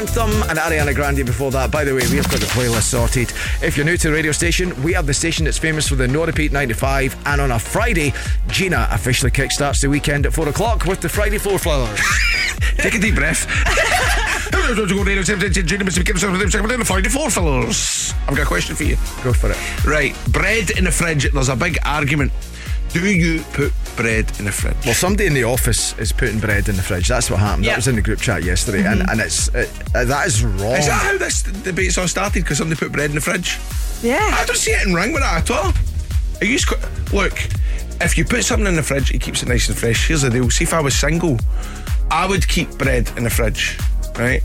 Anthem and Ariana Grande before that. By the way, we have got the playlist sorted. If you're new to the radio station, we have the station that's famous for the No Repeat 95. And on a Friday, Zina officially kickstarts the weekend at 4 o'clock with the Friday Floor Flowers. [LAUGHS] Take a deep breath. [LAUGHS] I've got a question for you. Go for it. Right, bread in the fridge. There's a big argument. Do you put bread in the fridge? Well, somebody in the office is putting bread in the fridge. That's what happened. Yeah. That was in the group chat yesterday, and, and it's it, uh, that is wrong. Is that how this debate's all started? Because somebody put bread in the fridge? Yeah. I don't see anything wrong with that at all. Are you squ- look, if you put something in the fridge, it keeps it nice and fresh. Here's the deal. See, if I was single, I would keep bread in the fridge, right?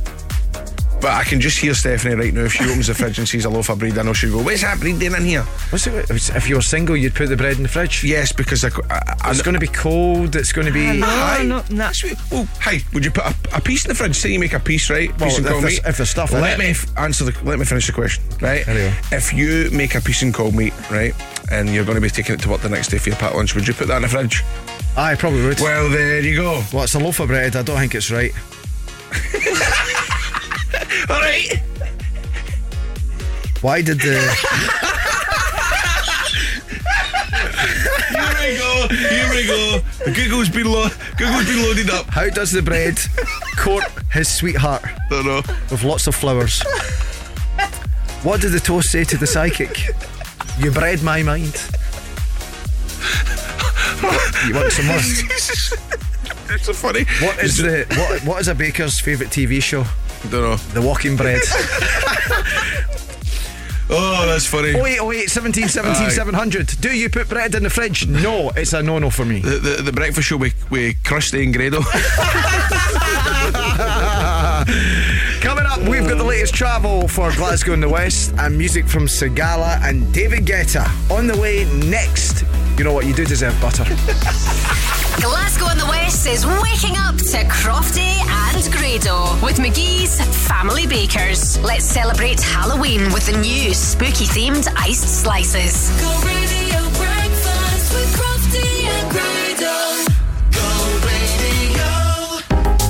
But I can just hear Stephanie right now. If she opens the fridge and sees a loaf of bread, I know she'll go, What's that bread doing in here? What's it, if you were single, you'd put the bread in the fridge? Yes, because I, I, it's going to be cold. It's going to be. Hi. no, no. Oh, hi. Would you put a, a piece in the fridge? Say you make a piece, right? Well, piece and if cold meat. if there's stuff Let me f- answer the. Let me finish the question, right? Anyway. If you make a piece and cold meat, right, and you're going to be taking it to work the next day for your packed lunch, would you put that in the fridge? I probably would. Well, there you go. Well, it's a loaf of bread. I don't think it's right. [LAUGHS] All right. Why did the. [LAUGHS] go. Here we go. Google's been lo- Google's been loaded up. How does the bread court his sweetheart? Don't know. With lots of flowers. What did the toast say to the psychic? You bred my mind. You want some more? It's so funny. What is the what? What is a baker's favourite TV show? Don't know. The Walking Bread. Oh, that's funny. Oh wait, oh wait, 17, 17, 700. Do you put bread in the fridge? No, it's a no-no for me. The, the, the breakfast show with, with Krusty and Grado. [LAUGHS] Coming up, we've got the latest travel for Glasgow in the West and music from Sigala and David Guetta. On the way next, you know what? You do deserve butter. [LAUGHS] Glasgow in the West is waking up to Crofty and Grado with McGhee's Family Bakers. Let's celebrate Halloween with the new spooky themed iced slices. Go radio breakfast with Crofty and Grado.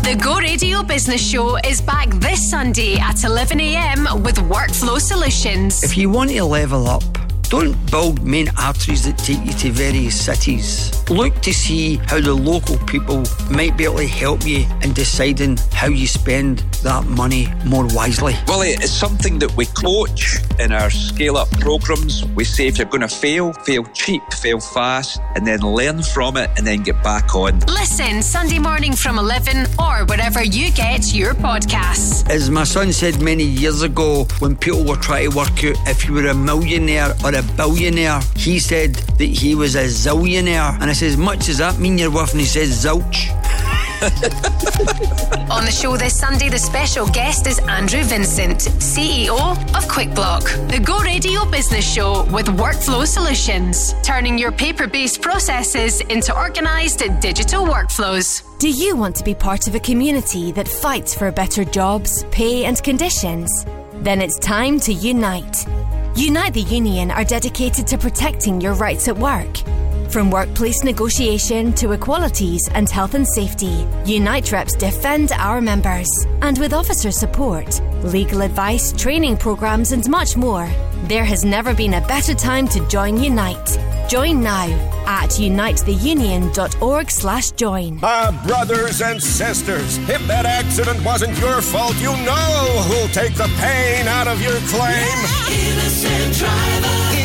The Go Radio Business Show is back this Sunday at 11am with Workflow Solutions. If you want to level up, don't build main arteries that take you to various cities. Look to see how the local people might be able to help you in deciding how you spend that money more wisely. Well, eh, it's something that we coach in our scale up programs. We say if you're going to fail, fail cheap, fail fast, and then learn from it and then get back on. Listen Sunday morning from 11 or wherever you get your podcasts. As my son said many years ago, when people were trying to work out if you were a millionaire or a billionaire, he said that he was a zillionaire. And I says, much does that mean you're worth? And he says, zilch. [LAUGHS] On the show this Sunday, the special guest is Andrew Vincent, CEO of QuickBlock. The Go Radio Business Show with Workflow Solutions, turning your paper based processes into organised digital workflows. Do you want to be part of a community that fights for better jobs, pay, and conditions? Then it's time to unite. Unite the Union are dedicated to protecting your rights at work. From workplace negotiation to equalities and health and safety, Unite reps defend our members. And with officer support, legal advice, training programs, and much more, there has never been a better time to join Unite. Join now at unitetheunion.org slash join. Ah, brothers and sisters, if that accident wasn't your fault, you know who'll take the pain out of your claim. Innocent driver. Innocent.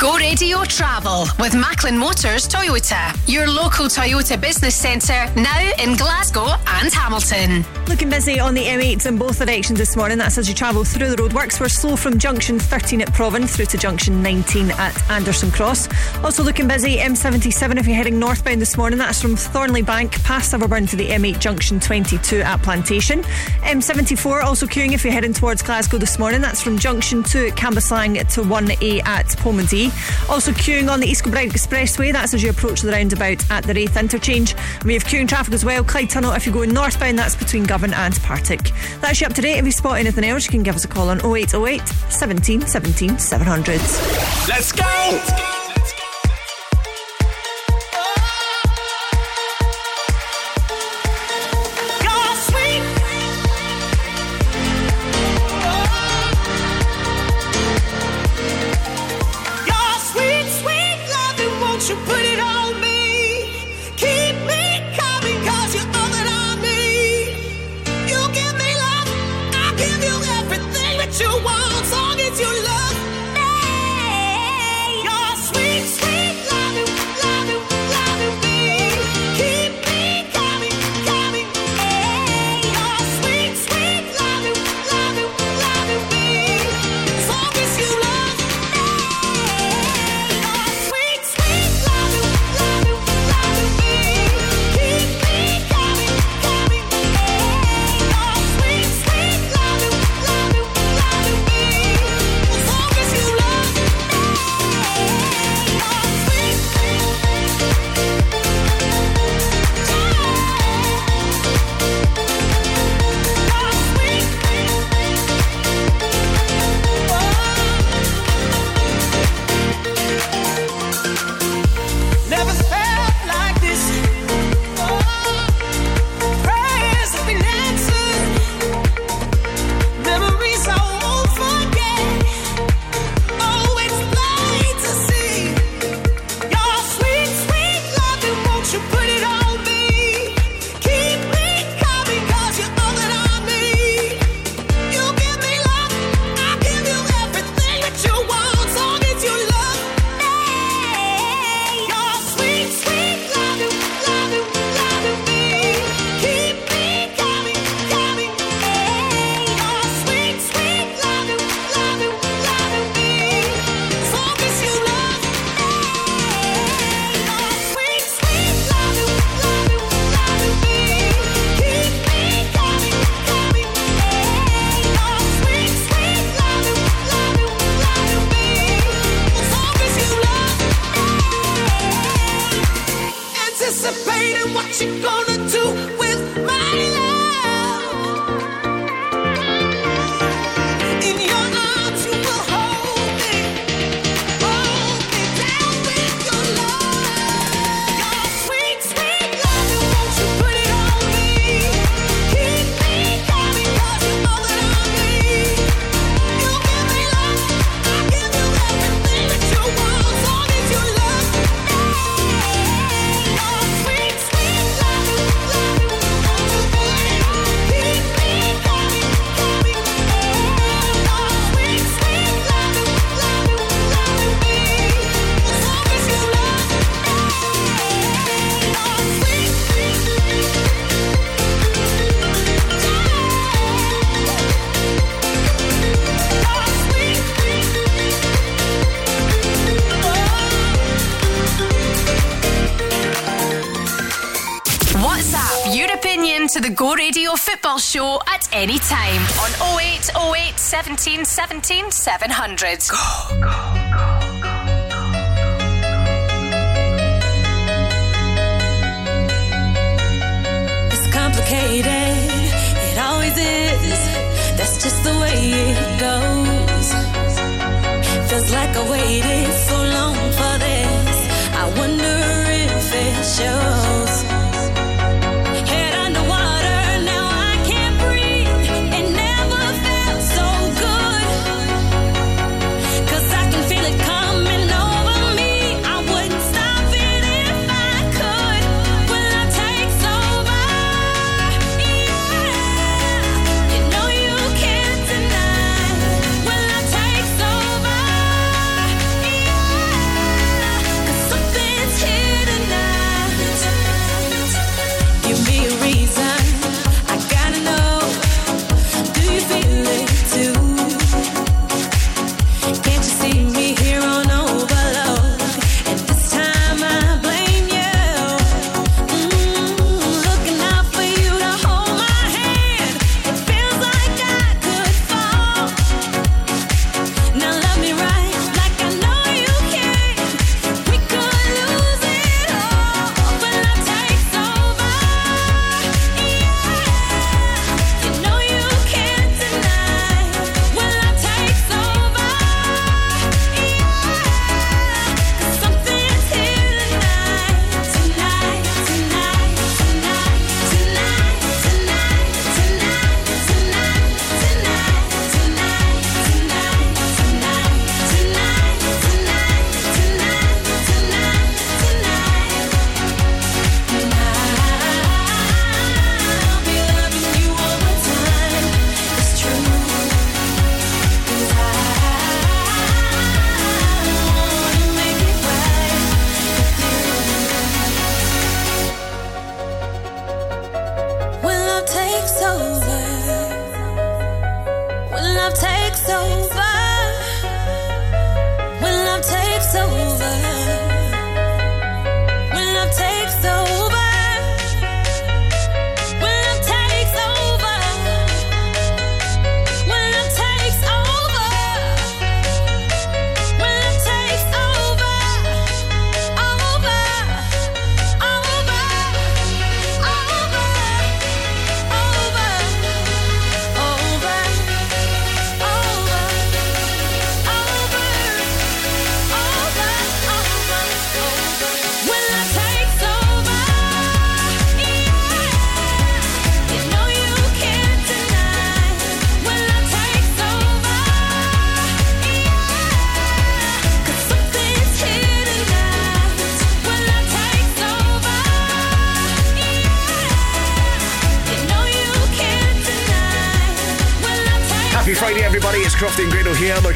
Go Radio Travel with Macklin Motors Toyota, your local Toyota business centre now in Glasgow and Hamilton. Looking busy on the M8 in both directions this morning. That's as you travel through the roadworks. We're slow from junction 13 at Provan through to junction 19 at Anderston Cross. Also looking busy M77 if you're heading northbound this morning. That's from Thornliebank past Silverburn to the M8 junction 22 at Plantation. M74 also queuing if you're heading towards Glasgow this morning. That's from junction 2 at Cambuslang to 1A at Also queuing on the East Kilbride Expressway. That's as you approach the roundabout at the Raith interchange. And we have queuing traffic as well. Clyde Tunnel if you're going northbound. That's between Govan and Partick. That's you up to date. If you spot anything else, you can give us a call on 0808 17 17 700. Let's go! You're you put it on 17 17 700. It's complicated, it always is. That's just the way it goes. Feels like I waited so long for this. I wonder if it shows.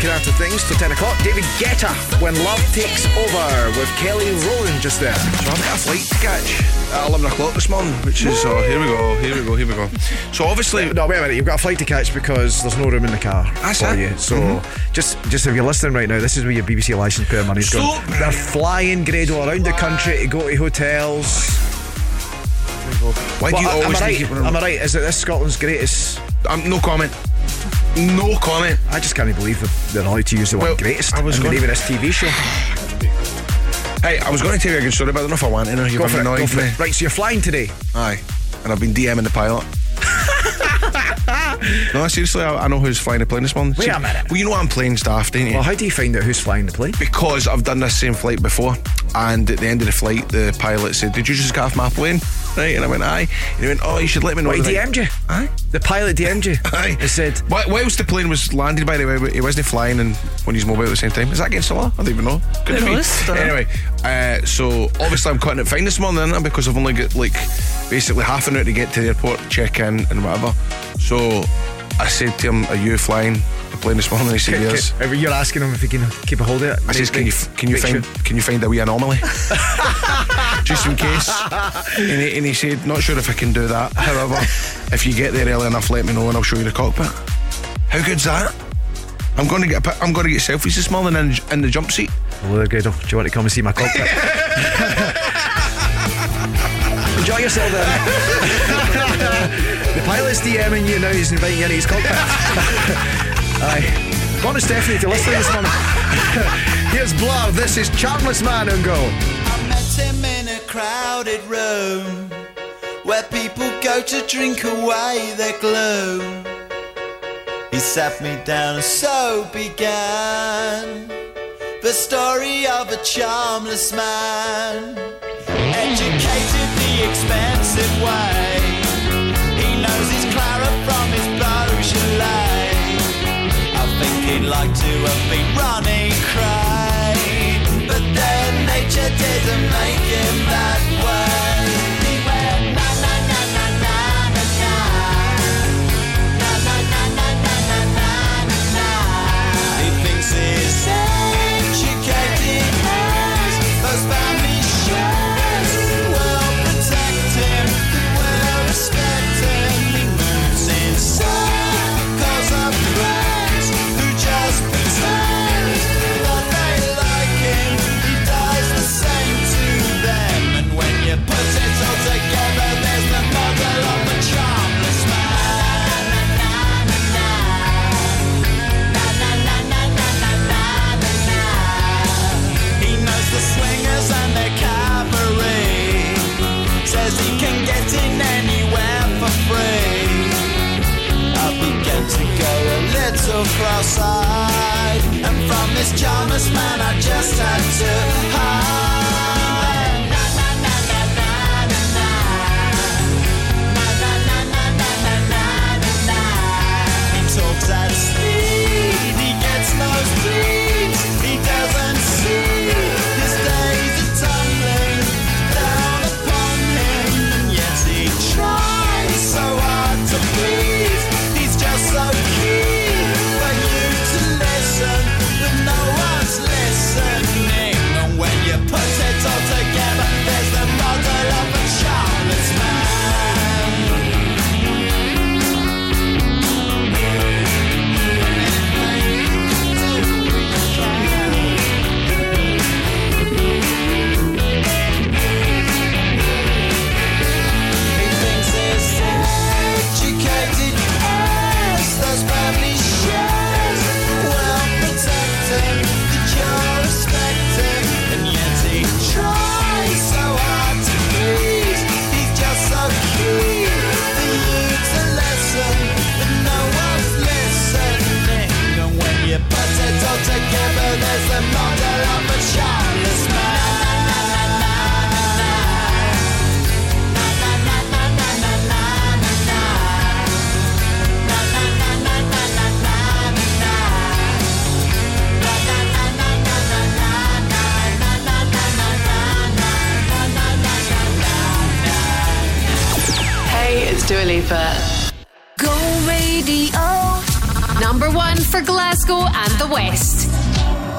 Looking after things till 10 o'clock. David Guetta, When Love Takes Over, with Kelly Rowland just there. So I've got a flight to catch at 11 o'clock this morning, which is, oh, here we go, here we go, here we go. So obviously. No, wait a minute. You've got a flight to catch because there's no room in the car That's for it. you. So Mhm. just, just if you're listening right now, this is where your BBC license plate money's So- going. They're flying Grado around the country to go to hotels. Why do you am always I right? Am I right? Is it this Scotland's greatest? Um, no comment. No comment. I just can't believe they're allowed to use the word Well, greatest I was in the name of this TV show. Hey, I was going to tell you a good story, but I don't know if I want to. You've Go for it, annoyed go for me. it. Right, so you're flying today. Aye. And I've been DMing the pilot. [LAUGHS] no, seriously, I, I know who's flying the plane this morning. Wait See- a minute. Well, you know I'm plane staff, don't you? Well, how do you find out who's flying the plane? Because I've done this same flight before, and at the end of the flight, the pilot said, "Did you just get off my plane?" Right, and I went, "Aye." And he went, "Oh, you should let me know." He DM'd you? Aye. The pilot DM'd you? [LAUGHS] Aye. He said, Wh- Whilst the plane was landed, by the way, he wasn't flying and on his mobile at the same time. Is that against the law? I don't even know. Could it be? Anyway, uh, so obviously I'm cutting it fine this morning, innit? because I've only got like basically half an hour to get to the airport, check in, and whatever. So I said to him, "Are you flying the plane this morning?" He said, "Yes." You're asking him if he can keep a hold of it. I says, "Can you can you find sure- can you find a wee anomaly, [LAUGHS] just in case?" And he, and he said, "Not sure if I can do that. However, if you get there early enough, let me know and I'll show you the cockpit." How good's that? I'm going to get a, I'm going to get selfies this morning in, in the jump seat. Hello there, Grado. Do you want to come and see my cockpit? [LAUGHS] Enjoy yourself then. [LAUGHS] the pilot's DMing you now, he's inviting you into his cockpit. [LAUGHS] Aye. Go Stephanie if you're listening this morning. [LAUGHS] Here's Blur, this is Charmless Man and go. I met him in a crowded room where people go to drink away their gloom. He sat me down and so began the story of a charmless man, educated the expensive way. Like to have been running cray, but then nature didn't make him that way. well side. And from this charmless man, I just had to hide. He talks at speed, he gets no sleep. Dua Go radio. Number one for Glasgow and the West.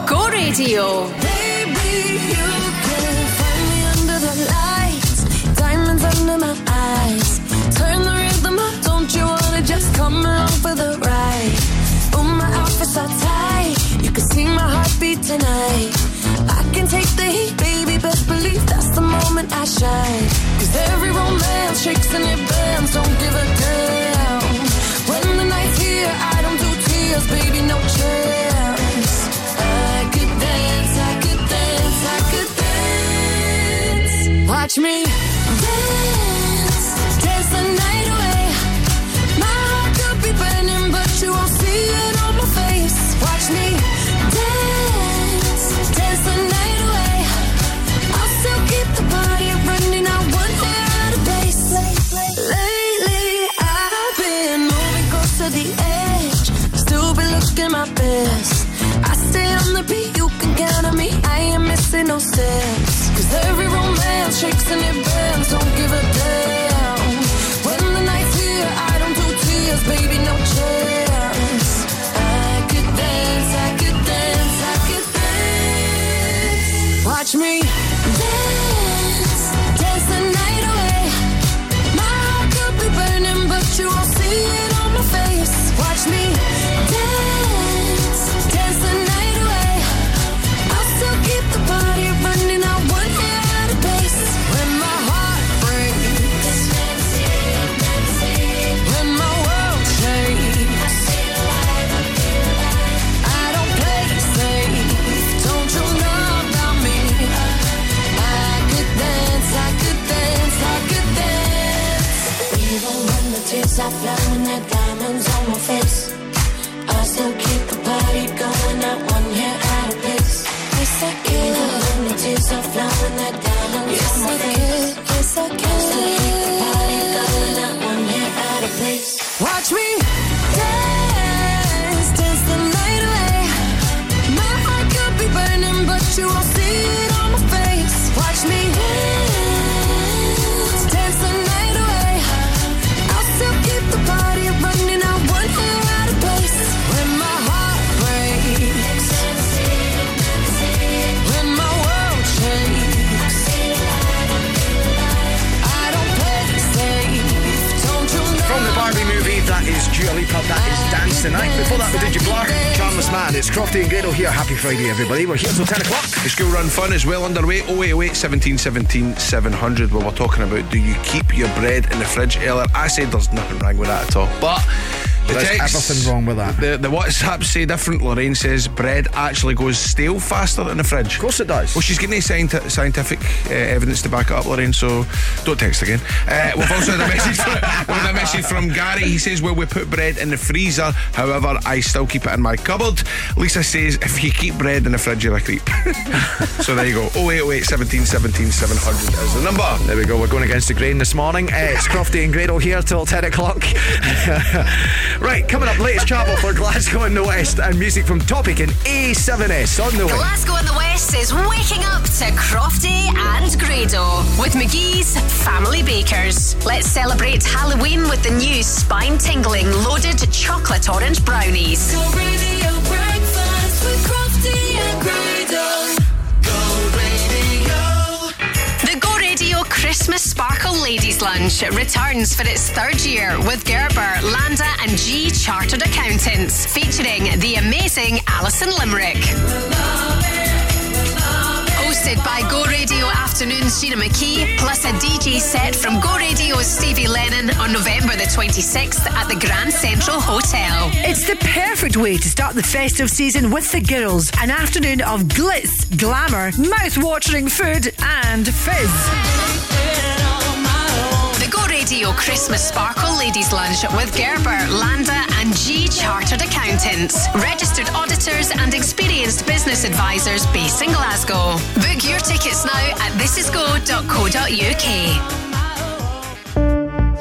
Go Radio. Baby, you can find me under the lights, diamonds under my eyes. Turn the rhythm up, don't you wanna just come along for the ride? Oh, my outfits are tight, you can see my heartbeat tonight. I can take the heat, baby, best believe that's the moment I shine. Every romance shakes and it bends, don't give a damn. When the night's here, I don't do tears, baby, no chance. I could dance, I could dance, I could dance. Watch me dance, dance the night away. My heart could be burning, but you won't see it on my face. Watch me my best. I stay on the beat, you can count on me. I ain't missing no steps. Cause every romance shakes and it bends. Don't give a damn. When the night's here, I don't do tears, baby, no chance. I could dance, I could dance, I could dance. Watch me dance, dance the night away. My heart could be burning, but you won't see it the tears flowing, there diamonds on my face. I still keep the party going, not one hair out of place. Yes, I can. Even when the tears are flowing, there diamonds yes, on my I face. Can. Yes, I can. I still keep the Dua Lipa, that is Dance Tonight. Before that, we did you Blur, Charmless Man. It's Crofty and Grado here. Happy Friday, everybody. We're here till 10 o'clock. The school run fun is well underway. 0808 17 17 700. Where we're talking about do you keep your bread in the fridge earlier? I said there's nothing wrong with that at all. But the There's text, everything wrong with that. The, the WhatsApp say different. Lorraine says bread actually goes stale faster in the fridge. Of course it does. Well, she's getting any scienti- scientific uh, evidence to back it up, Lorraine. So don't text again. Uh, we've also had a message. From, [LAUGHS] we've had a message from Gary. He says, "Well, we put bread in the freezer. However, I still keep it in my cupboard." Lisa says, "If you keep bread in the fridge, you're a creep." [LAUGHS] so there you go. 0808 17 17 700 is the number. There we go. We're going against the grain this morning. Uh, it's Crofty and Grado here till 10 o'clock. [LAUGHS] right, coming up, latest travel for Glasgow and the West and music from Topic and A7S on the way. Glasgow and the West is waking up to Crofty and Grado with McGhee's Family Bakers. Let's celebrate Halloween with the new spine tingling loaded chocolate orange brownies. Go radio breakfast with Crofty and Grado. Christmas Sparkle Ladies Lunch returns for its third year with Gerber, Landa, and Gee Chartered Accountants, featuring the amazing Alison Limerick. Hosted by Go Radio Afternoon's Gina McKee, plus a DJ set from Go Radio's Stevie Lennon on November the 26th at the Grand Central Hotel. It's the perfect way to start the festive season with the girls. An afternoon of glitz, glamour, mouth-watering food, and fizz. Radio Christmas Sparkle Ladies Lunch with Gerber, Landa, and Gee Chartered Accountants, registered auditors and experienced business advisors based in Glasgow. Book your tickets now at thisisgo.co.uk.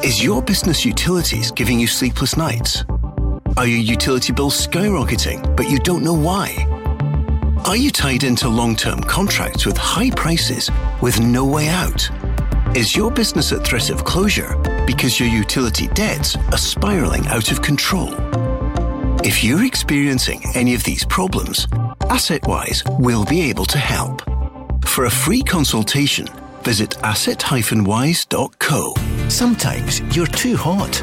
Is your business utilities giving you sleepless nights? Are your utility bills skyrocketing, but you don't know why? Are you tied into long term contracts with high prices with no way out? Is your business at threat of closure because your utility debts are spiraling out of control? If you're experiencing any of these problems, AssetWise will be able to help. For a free consultation, visit asset-wise.co. Sometimes you're too hot.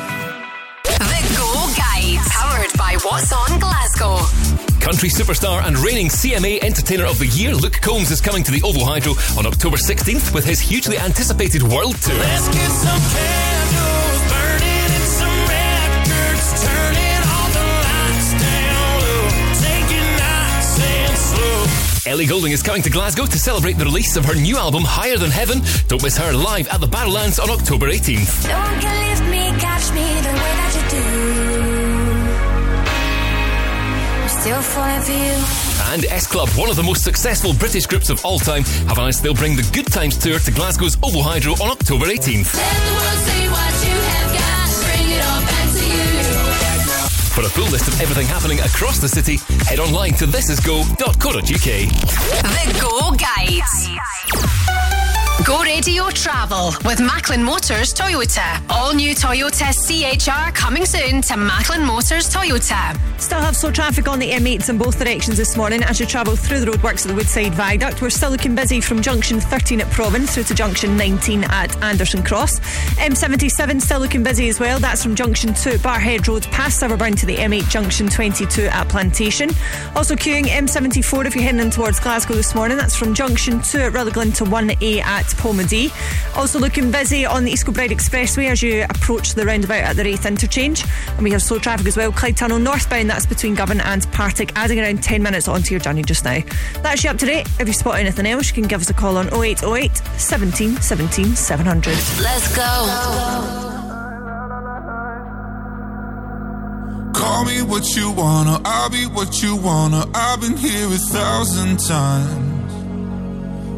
What's On Glasgow. Country superstar and reigning CMA Entertainer of the Year, Luke Combs, is coming to the OVO Hydro on October 16th with his hugely anticipated World Tour. Let's get some candles burning and some records turning all the lights down low. Take nice and slow. Ellie Goulding is coming to Glasgow to celebrate the release of her new album, Higher Than Heaven. Don't miss her live at the Barrowlands on October 18th. Still falling for you. And S Club, one of the most successful British groups of all time, have announced they'll bring the Good Times Tour to Glasgow's OVO Hydro on October 18th. Let the world see what you have got. Bring it all back to you. For a full list of everything happening across the city, head online to thisisgo.co.uk. The Go Guide. Go Radio Travel with Macklin Motors Toyota. All new Toyota CHR coming soon to Macklin Motors Toyota. Still have slow traffic on the M8s in both directions this morning as you travel through the roadworks at the Woodside Viaduct. We're still looking busy from junction 13 at Provan through to junction 19 at Anderston Cross. M77 still looking busy as well. That's from junction 2 at Barrhead Road past Silverburn to the M8 junction 22 at Plantation. Also queuing M74 if you're heading in towards Glasgow this morning. That's from junction 2 at Rutherglen to 1A at Polmadie. Also looking busy on the East Kilbride Expressway as you approach the roundabout at the Raith interchange. And we have slow traffic as well. Clyde Tunnel northbound, that's between Govan and Partick, adding around 10 minutes onto your journey just now. That's you up to date. If you spot anything else, you can give us a call on 0808 17 17 700. Let's go. Call me what you wanna, I'll be what you wanna. I've been here a thousand times.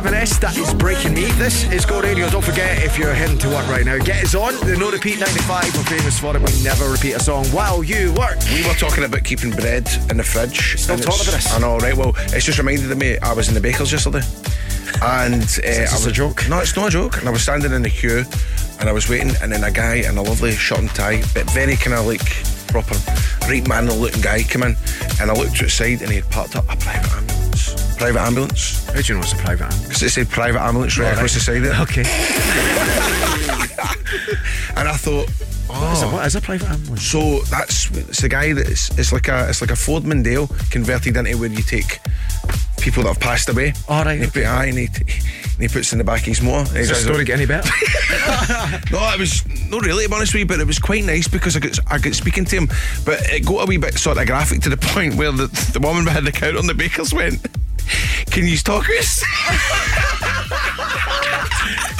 A7S, that is Breaking Me This is Go Radio. Don't forget, if you're heading to work right now, get us on. The No Repeat 95. We're famous for it. We never repeat a song while you work. We were talking about keeping bread in the fridge. Still and talking about this? I know, right? Well, it's just reminded me I was in the baker's yesterday. And [LAUGHS] uh, was a joke? No, it's not a joke. And I was standing in the queue and I was waiting, and then a guy in a lovely shirt and tie, but very kind of like proper, right manly looking guy came in. And I looked to the side and he had parked up a private ambulance. Private ambulance. How do you know it's a private ambulance? Because it said private ambulance right All across the side of it. Okay. [LAUGHS] and I thought, oh. oh. What is, oh. it? what is a private ambulance? So that's it's the guy that it's, like a it's like a Ford Mondeo converted into where you take people that have passed away. All right. And he, put, aye, and he, and he puts in the back of his motor. Does the story get any better? [LAUGHS] no, it was not really to be honest with you, but it was quite nice because I got I got speaking to him, but it got a wee bit sort of graphic to the [LAUGHS] point where the, the woman behind the counter on the baker's went, "Can you talk us?"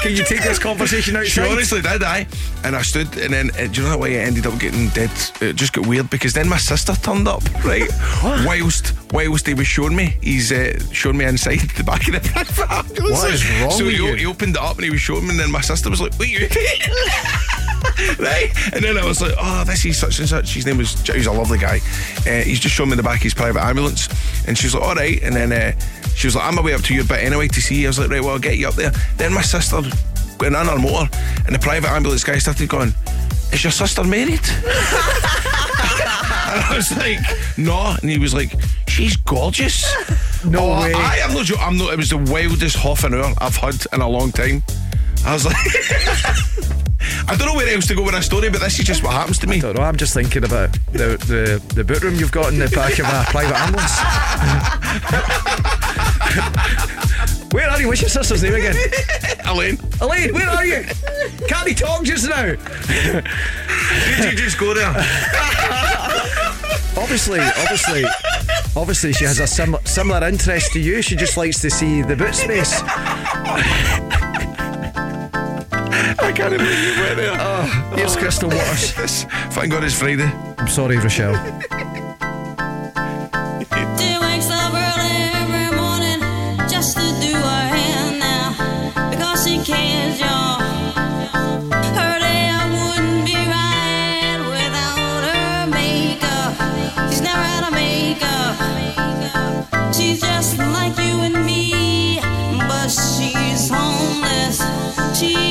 Can you take this conversation She honestly did, I. And I stood, and then uh, do you know that way it ended up getting dead? It just got weird because then my sister turned up, right? whilst whilst he was showing me, he's uh, showing me inside the back of the ambulance. [LAUGHS] What is wrong So with he, you? he opened it up and he was showing me, and then my sister was like, "What are you?" [LAUGHS] [LAUGHS] right? And then I was like, "Oh, this is such and such." His name was. He's a lovely guy. Uh, he's just showing me the back of his private ambulance, and she's like, "All right." And then uh, she was like, "I'm away up to your bit anyway to see." you." I was like, "Right, well, I'll get you up there." Then my sister went on her motor, and the private ambulance guy started going, "Is your sister married?" [LAUGHS] And I was like, no. And he was like, she's gorgeous. No Oh, way. I, am not. I'm not. It was the wildest half an hour I've had in a long time. I was like, [LAUGHS] I don't know where else to go with a story, but this is just what happens to me. I don't know. I'm just thinking about the the, the boot room you've got in the back of a [LAUGHS] private ambulance. [LAUGHS] where are you? What's your sister's name again? Elaine. Elaine, where are you? Can't he talk just now? Did you just go there? obviously, obviously, obviously, she has a sim- similar interest to you. She just likes to see the boot space. [LAUGHS] I can't believe you went there. Oh, here's Crystal Waters. [LAUGHS] Yes. Thank God it's Friday. I'm sorry, Rochelle. She wakes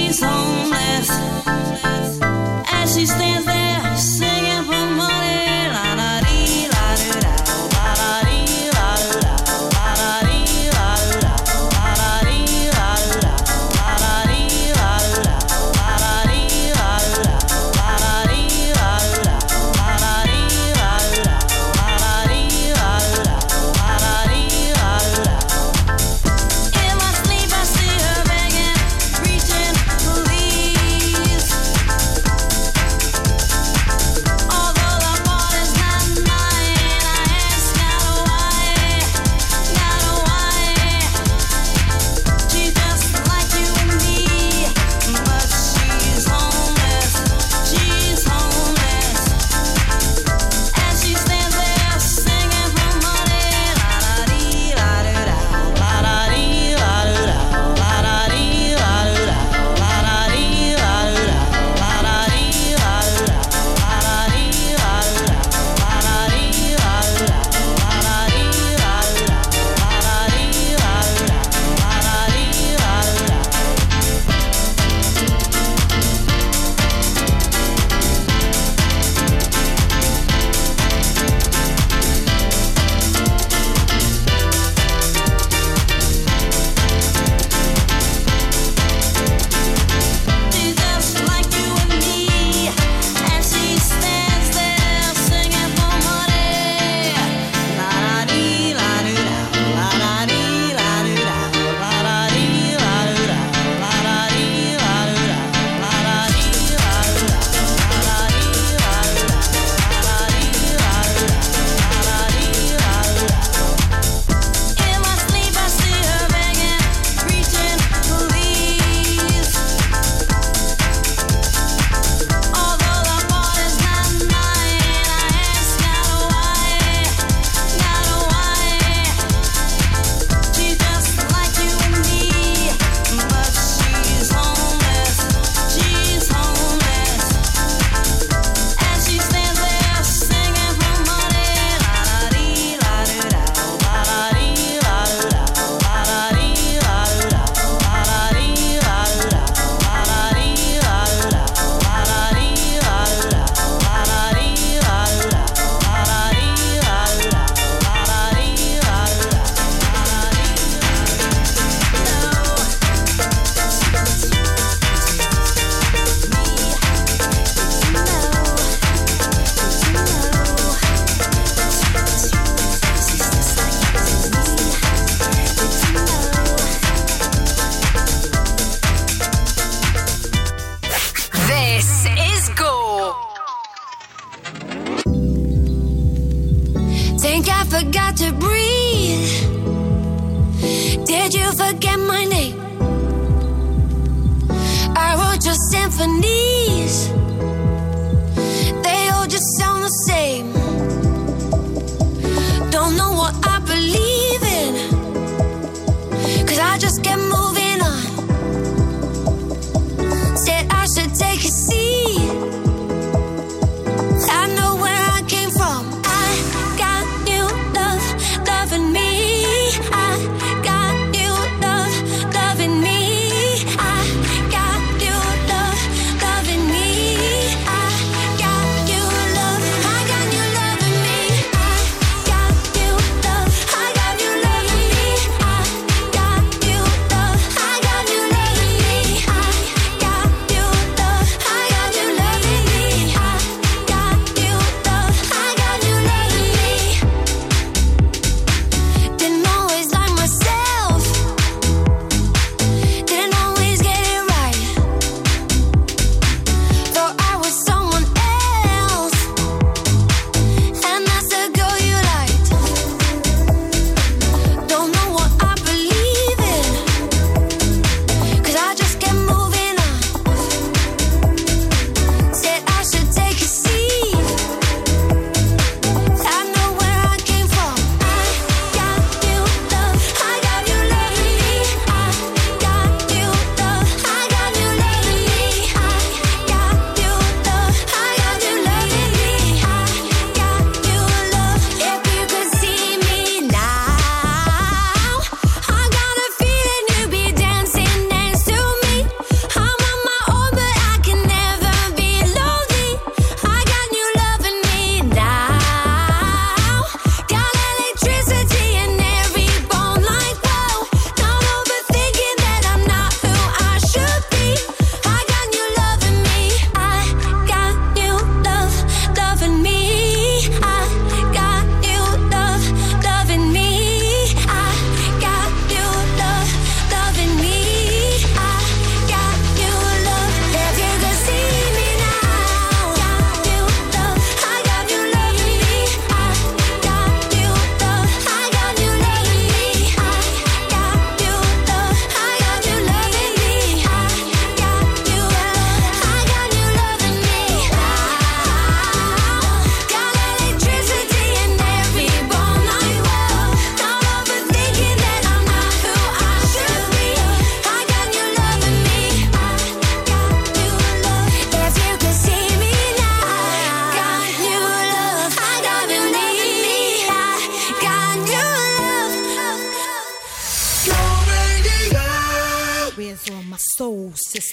She's homeless.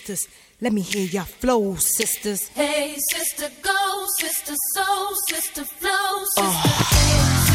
sisters. Let me hear your flow, sisters. Hey, sister, go, sister, soul, sister, flow, sister. Oh.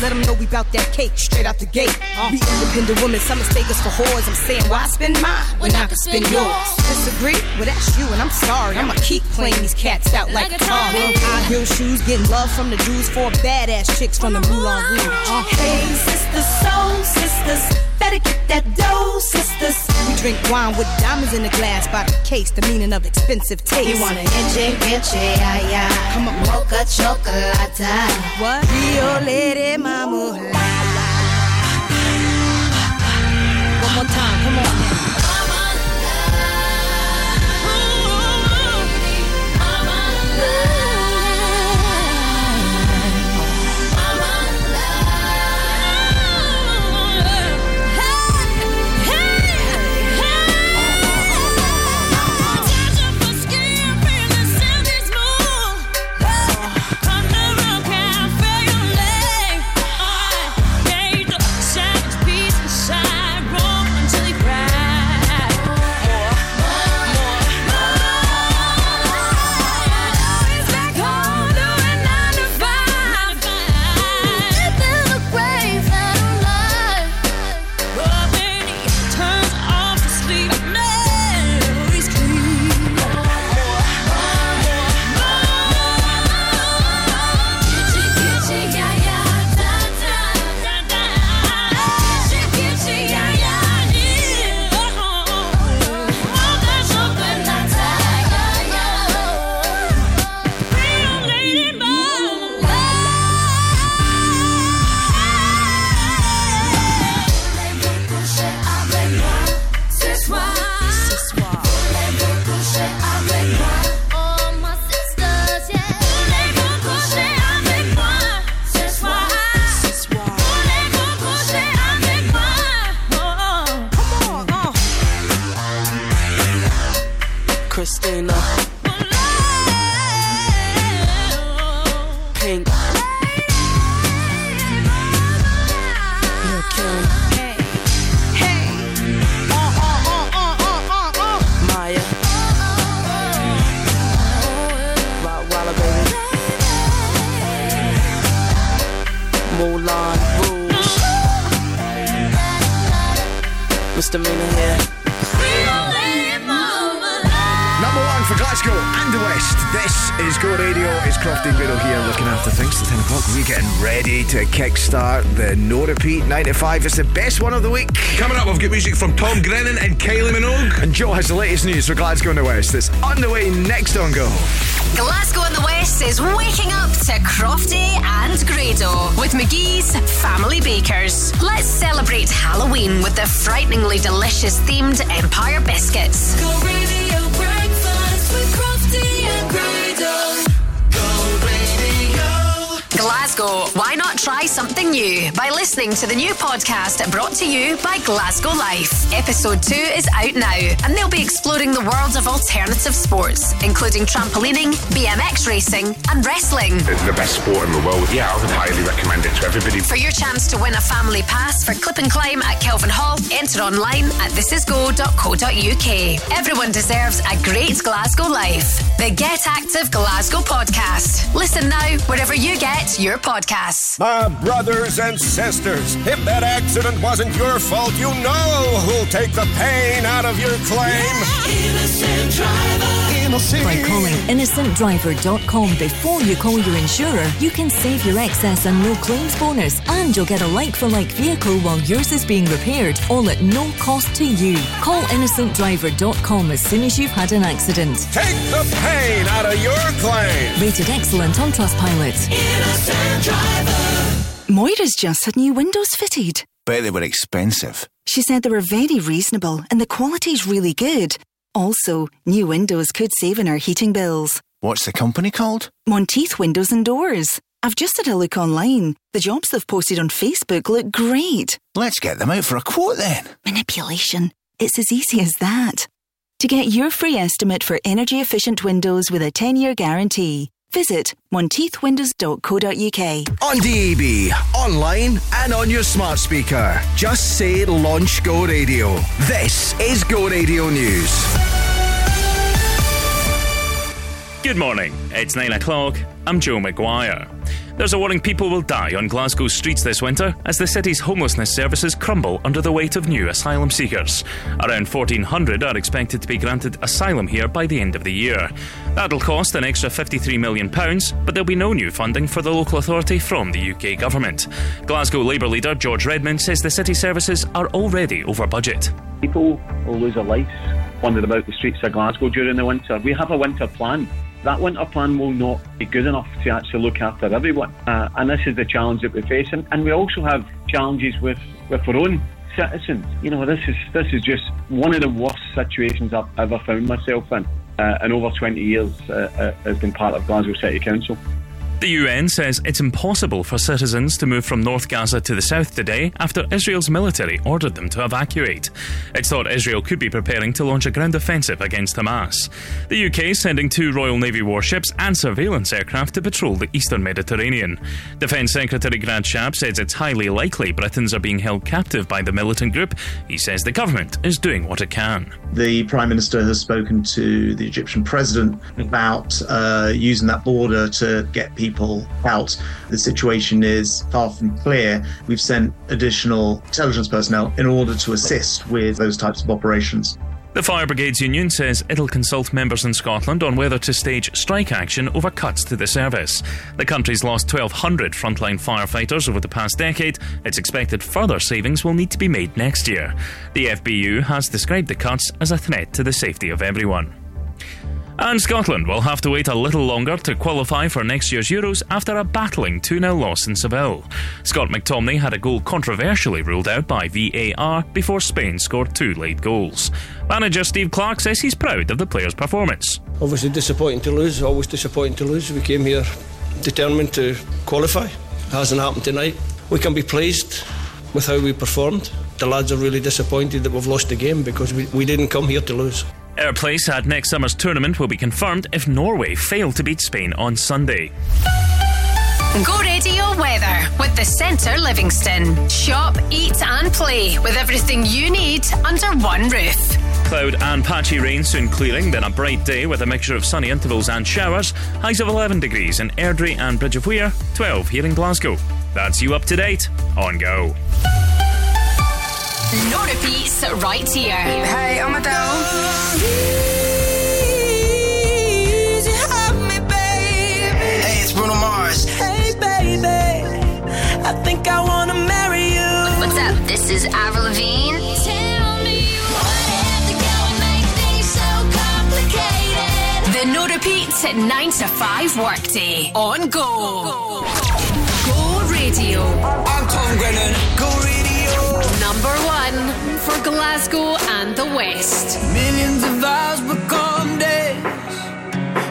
Let them know we bout that cake straight out the gate. Uh. We independent women, some mistake us for whores. I'm saying, why spend mine when I can spend yours? Disagree? Well, that's you, and I'm sorry. I'ma keep playing these cats out like, like a tar. High heel shoes, getting love from the dudes for badass chicks from the Moulin Rouge. Uh. Hey, sisters, soul sisters. Better get that dough, sisters. We drink wine with diamonds in the glass by the case, the meaning of expensive taste. You want an enche, enche, ay, ay. Come on. Mocha chocolate. What? Rio Lady Mama. One more time, come on now. Repeat 95. It's the best one of the week. Coming up, we've got music from Tom Grennan and Kylie Minogue. And Joe has the latest news for Glasgow and the West. That's on the way next on Go. Glasgow and the West is waking up to Crofty and Grado with McGhee's Family Bakers. Let's celebrate Halloween with the frighteningly delicious themed Empire biscuits. Go radio breakfast with Crofty and Grado. Glasgow, why not try something new by listening to the new podcast brought to you by Glasgow Life? Episode 2 is out now, and they'll be exploring the world of alternative sports, including trampolining, BMX racing, and wrestling. It's the best sport in the world. Yeah, I would highly recommend it to everybody. For your chance to win a family pass for Clip and Climb at Kelvin Hall, enter online at thisisgo.co.uk. Everyone deserves a great Glasgow life. The Get Active Glasgow podcast. Listen now wherever you get your podcasts. My brothers and sisters, if that accident wasn't your fault, you know who'll take the pain out of your claim. Innocent driver. By calling innocentdriver.com before you call your insurer, you can save your excess and no claims bonus, and you'll get a like for like vehicle while yours is being repaired, all at no cost to you. Call innocentdriver.com as soon as you've had an accident. Take the pain out of your claim. Rated excellent on Trustpilot. Innocent driver. Moira's just had new windows fitted. Bet they were expensive. She said they were very reasonable and the quality's really good. Also, new windows could save in our heating bills. What's the company called? Monteith Windows and Doors. I've just had a look online. The jobs they've posted on Facebook look great. Let's get them out for a quote then. Manipulation. It's as easy as that. To get your free estimate for energy efficient windows with a 10 year guarantee, visit monteithwindows.co.uk. On DAB, online, and on your smart speaker. Just say Launch Go Radio. This is Go Radio News. Good morning. It's nine o'clock. I'm Joe McGuire. There's a warning people will die on Glasgow's streets this winter as the city's homelessness services crumble under the weight of new asylum seekers. Around 1,400 are expected to be granted asylum here by the end of the year. That'll cost an extra £53 million, but there'll be no new funding for the local authority from the UK government. Glasgow Labour leader George Redmond says the city services are already over budget. People will lose their lives wandering about the streets of Glasgow during the winter. We have a winter plan. That winter plan will not be good enough to actually look after everyone. Uh, and this is the challenge that we face. And, we also have challenges with, with our own citizens. You know, this is this is just one of the worst situations I've ever found myself in. Uh, in over 20 years uh, uh, as being part of Glasgow City Council. The UN says it's impossible for citizens to move from North Gaza to the south today after Israel's military ordered them to evacuate. It's thought Israel could be preparing to launch a ground offensive against Hamas. The UK is sending two Royal Navy warships and surveillance aircraft to patrol the eastern Mediterranean. Defence Secretary Grant Shapps says it's highly likely Britons are being held captive by the militant group. He says the government is doing what it can. The Prime Minister has spoken to the Egyptian President about uh, using that border to get people out. The situation is far from clear. We've sent additional intelligence personnel in order to assist with those types of operations. The Fire Brigades Union says it'll consult members in Scotland on whether to stage strike action over cuts to the service. The country's lost 1,200 frontline firefighters over the past decade. It's expected further savings will need to be made next year. The FBU has described the cuts as a threat to the safety of everyone. And Scotland will have to wait a little longer to qualify for next year's Euros after a battling 2 0 loss in Seville. Scott McTominay had a goal controversially ruled out by VAR before Spain scored two late goals. Manager Steve Clarke says he's proud of the players' performance. Obviously disappointing to lose, always disappointing to lose. We came here determined to qualify. It hasn't happened tonight. We can be pleased with how we performed. The lads are really disappointed that we've lost the game because we, we didn't come here to lose. Our place at next summer's tournament will be confirmed if Norway fail to beat Spain on Sunday. Go radio weather with the Centre Livingston. Shop, eat, and play with everything you need under one roof. Cloud and patchy rain soon clearing, then a bright day with a mixture of sunny intervals and showers. Highs of 11 degrees in Airdrie and Bridge of Weir, 12 here in Glasgow. That's you up to date on Go. No repeats right here. Hey, I'm Adele. Hey, it's Bruno Mars. Hey, baby. I think I wanna marry you. What's up? This is Avril Lavigne. So The no repeats at 9 to 5 workday on Go. Go Radio. I'm Tom Grennan. Go Radio. Number one for Glasgow and the West. Millions of hours become days.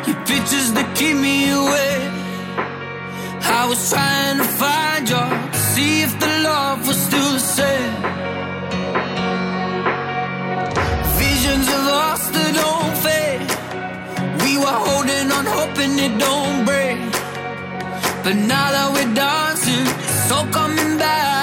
Your pictures that keep me awake. I was trying to find you to see if the love was still the same. Visions of us that don't fade. We were holding on, hoping it don't break. But now that we're dancing, it's all coming back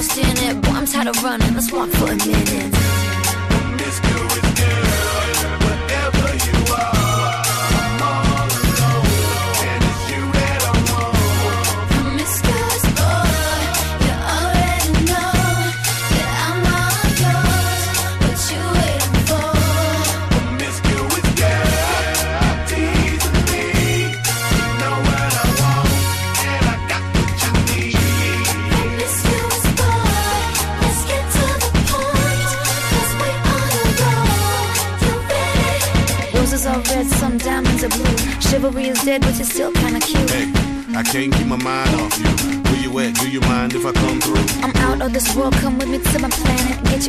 lost in it. Boy, I'm tired of running. Let's walk for a minute.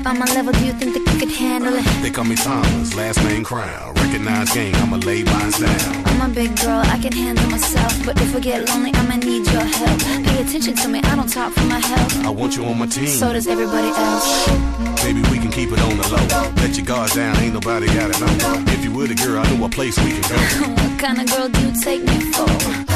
You on my level, do you think that you could handle it? They call me Thomas, last name Crown. Recognize game, I'ma lay mine down. I'm a big girl, I can handle myself. But if I get lonely, I'ma need your help. Pay attention to me, I don't talk for my health. I want you on my team. So does everybody else. Maybe we can keep it on the low. Let your guard down, ain't nobody got it no more. If you were the girl, I know a place we can go. [LAUGHS] what kind of girl do you take me for?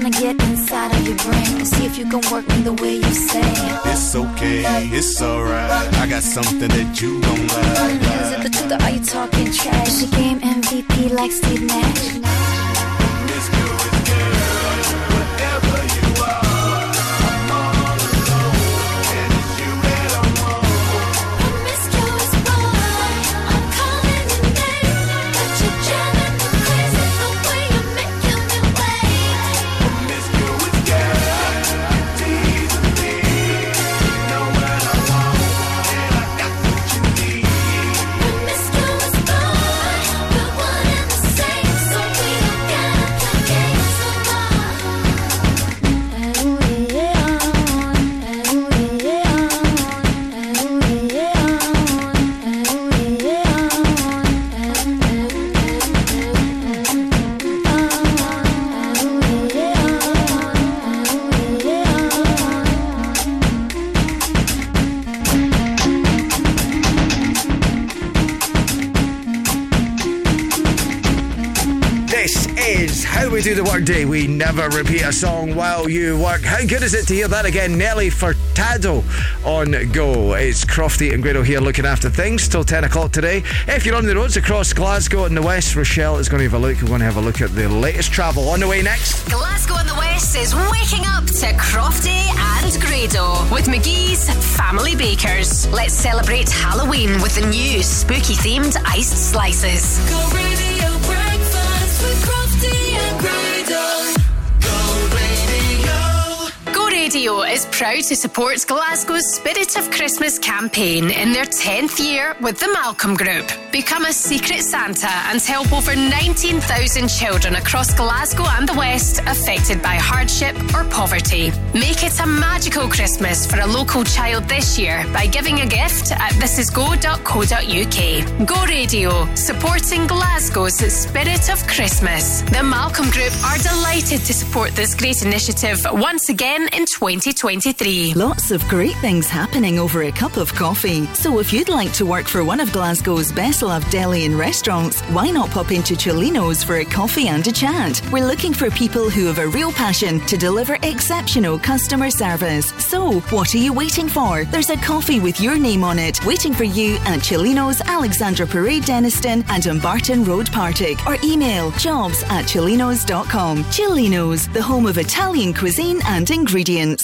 Trying to get inside of your brain and see if you can work me the way you say. It's okay, it's alright. I got something that you gon' like. Is it the truth or are you talking trash? Your game MVP like Steve Nash? We do the workday. We never repeat a song while you work. How good is it to hear that again? Nelly Furtado on Go. It's Crofty and Grado here looking after things till 10 o'clock today. If you're on the roads across Glasgow and the West, Rochelle is going to have a look. We're going to have a look at the latest travel. On the way next. Glasgow and the West is waking up to Crofty and Grado with McGhee's Family Bakers. Let's celebrate Halloween with the new spooky themed iced slices. Radio is proud to support Glasgow's Spirit of Christmas campaign in their 10th year with the Malcolm Group. Become a secret Santa and help over 19,000 children across Glasgow and the West affected by hardship or poverty. Make it a magical Christmas for a local child this year by giving a gift at thisisgo.co.uk. Go Radio, supporting Glasgow's Spirit of Christmas. The Malcolm Group are delighted to support this great initiative once again in 20. 2023. Lots of great things happening over a cup of coffee. So if you'd like to work for one of Glasgow's best loved deli and restaurants, why not pop into Celino's for a coffee and a chat? We're looking for people who have a real passion to deliver exceptional customer service. So what are you waiting for? There's a coffee with your name on it waiting for you at Celino's, Alexandra Parade, Dennistoun, and Dumbarton Road, Partick. Or email jobs at celinos.com. Celino's, the home of Italian cuisine and ingredients.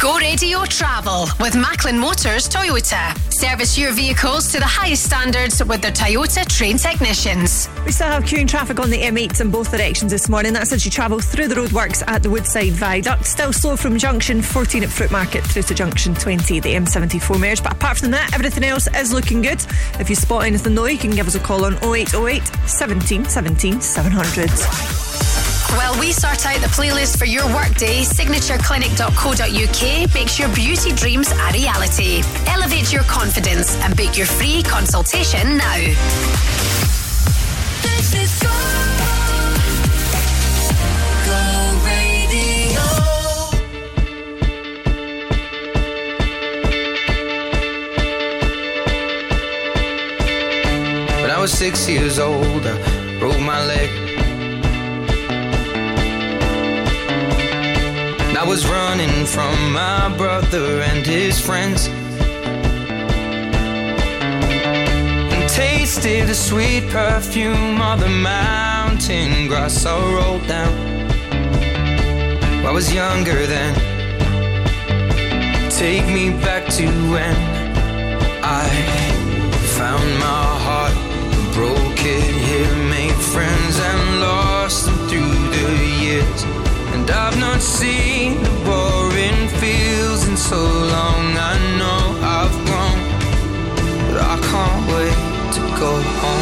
Go Radio Travel with Macklin Motors Toyota. Service your vehicles to the highest standards with their Toyota trained technicians. We still have queuing traffic on the M8 in both directions this morning. That's as you travel through the roadworks at the Woodside Viaduct. Still slow from junction 14 at Fruit Market through to junction 20 the M74 merge. But apart from that, everything else is looking good. If you spot anything though, you can give us a call on 0808 17 17 700. While we sort out the playlist for your workday, signatureclinic.co.uk makes your beauty dreams a reality. Elevate your confidence and book your free consultation now. This is Go. Go Radio. When I was six years old, I broke my leg. I was running from my brother and his friends. And tasted the sweet perfume of the mountain grass I rolled down. I was younger then. Take me back to when I found my heart, broke it here, made friends I've not seen the boring fields in so long. I know I've grown, but I can't wait to go home.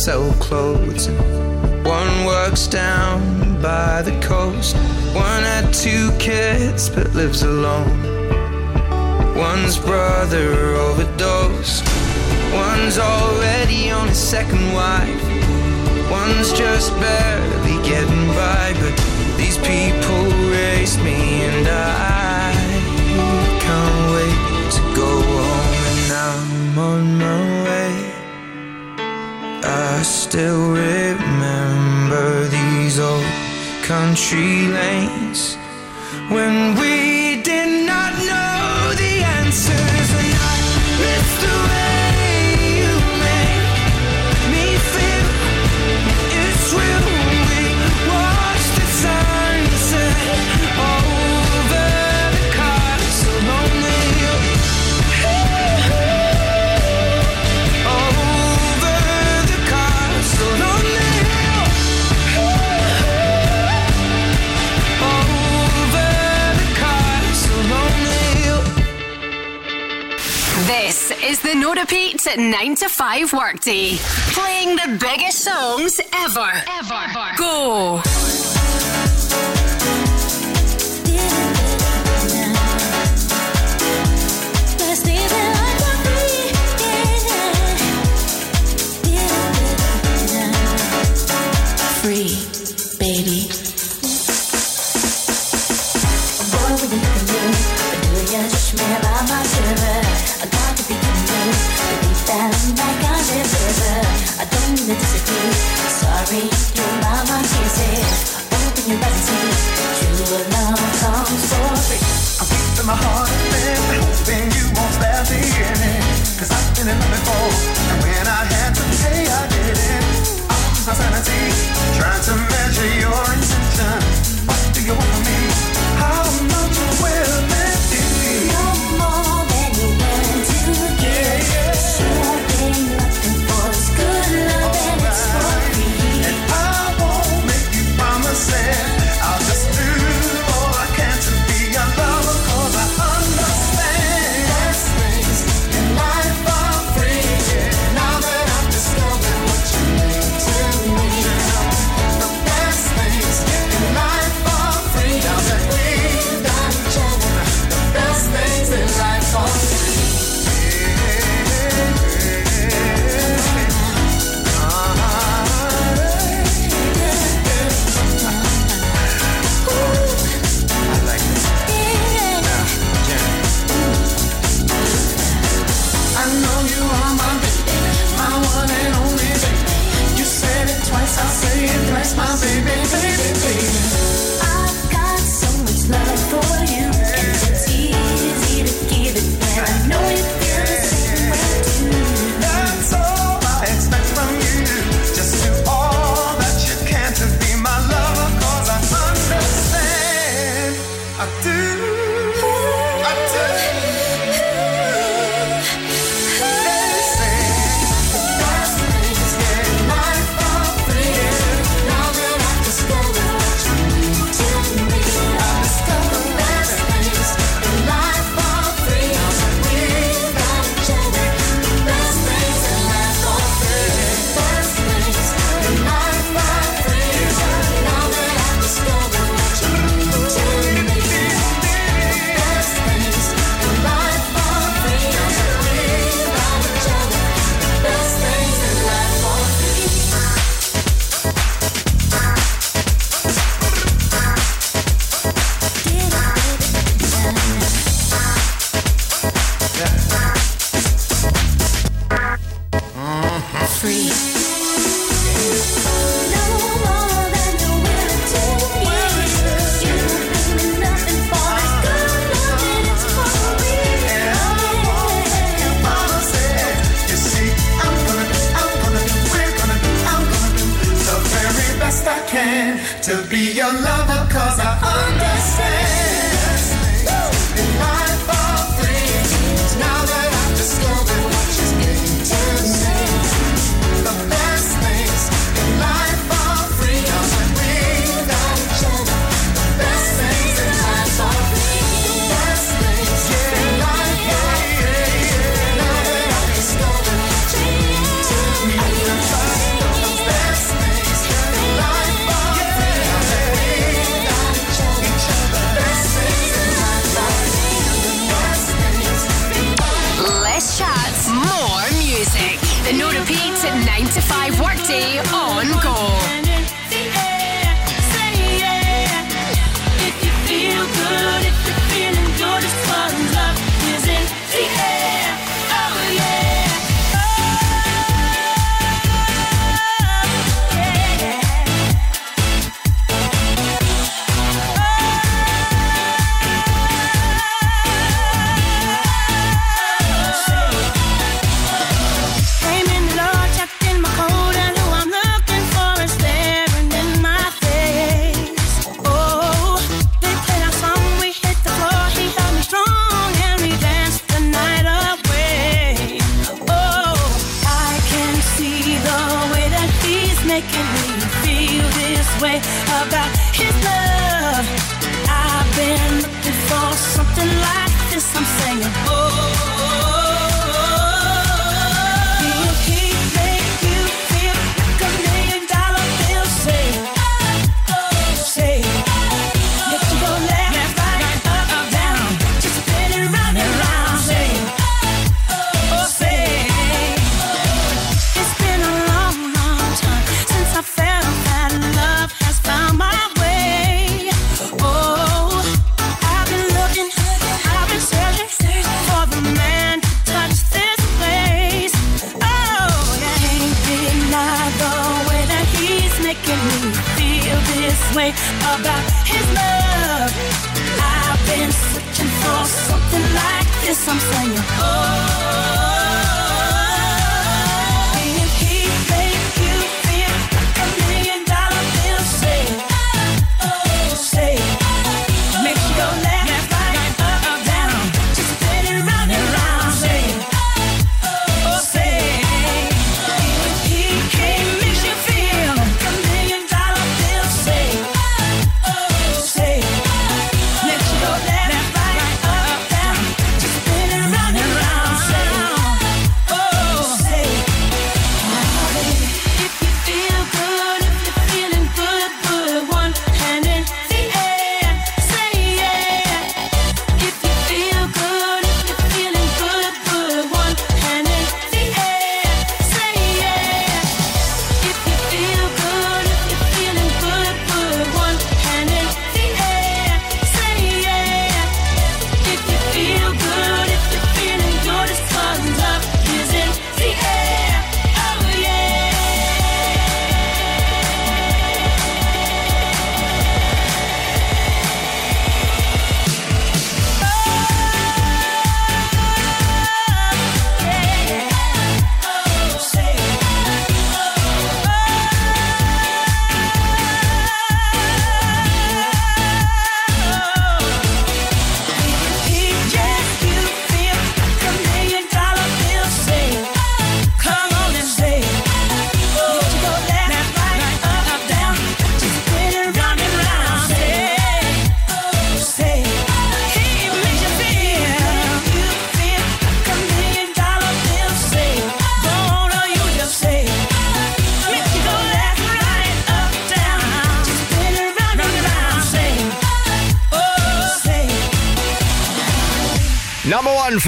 sell clothes. One works down by the coast. One had two kids but lives alone. One's brother overdosed. One's already on his second wife. One's just barely getting by. But these people raised me and I. tree 9 to 5 workday. Playing the biggest songs ever. Ever. Go.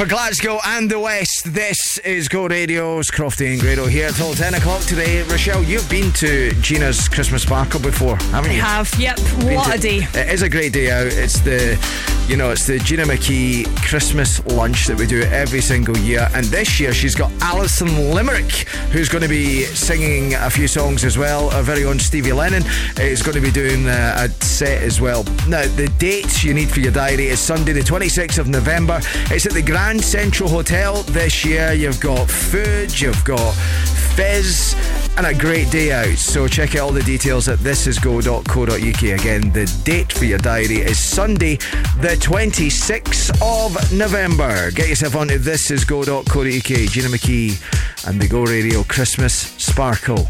for Glasgow and the West. This this is Go Radio's Crofty and Grado here till 10 o'clock today. Rochelle, you've been to Gina's Christmas Sparkle before, haven't you? I have, yep. Been what to, a day. It is a great day out. It's the, you know, it's the Gina McKee Christmas lunch that we do every single year. And this year she's got Alison Limerick, who's going to be singing a few songs as well. Our very own Stevie Lennon is going to be doing a set as well. Now, the dates you need for your diary is Sunday, the 26th of November. It's at the Grand Central Hotel this this year. You've got food, you've got fizz, and a great day out. So check out all the details at thisisgo.co.uk. Again, the date for your diary is Sunday, the 26th of November. Get yourself onto thisisgo.co.uk. Gina McKee and the Go Radio Christmas Sparkle.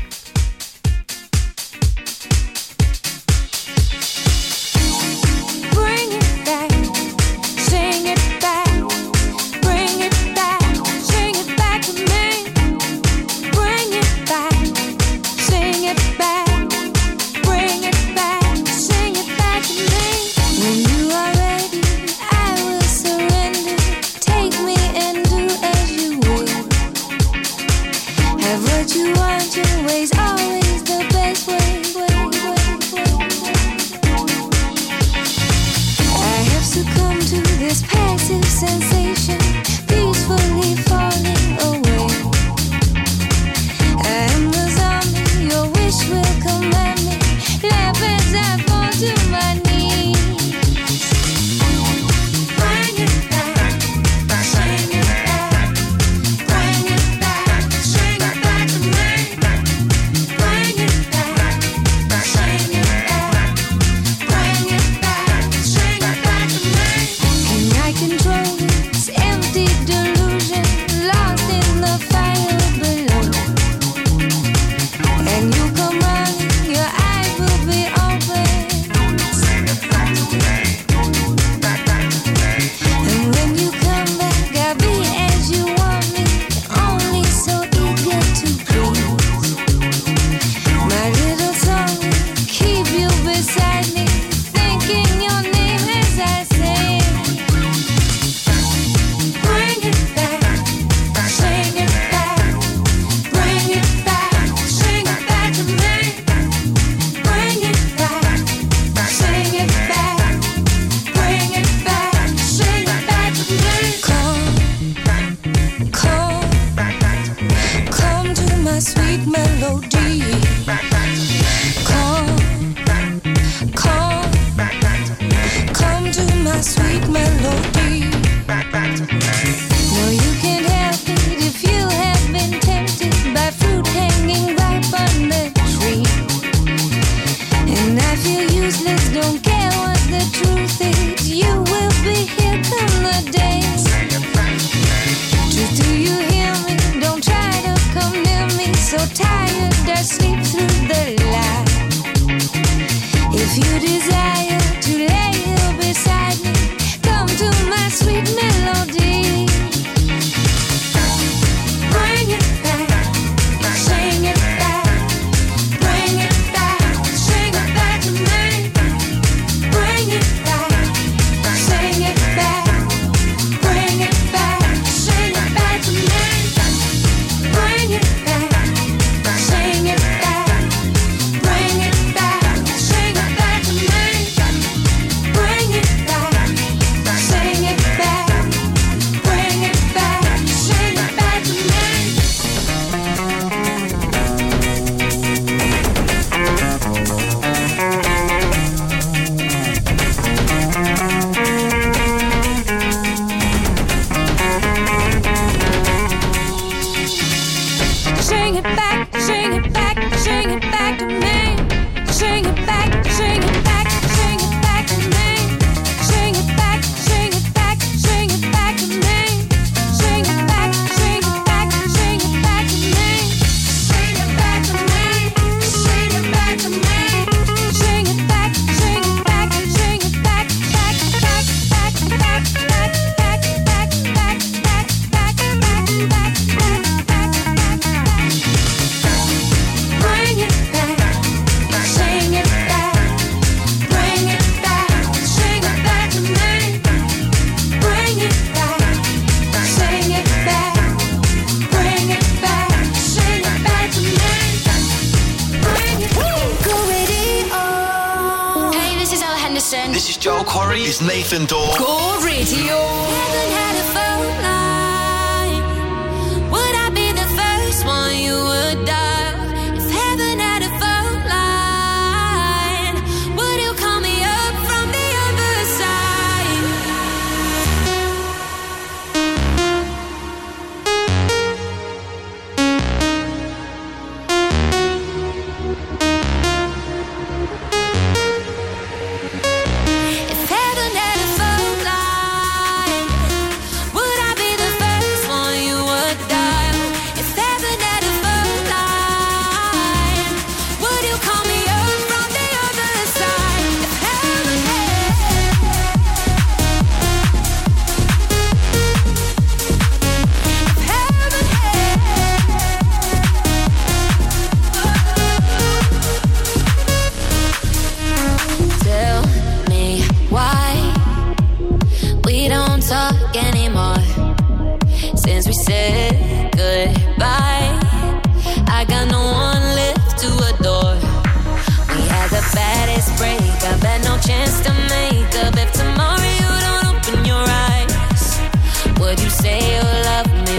would you say you love me?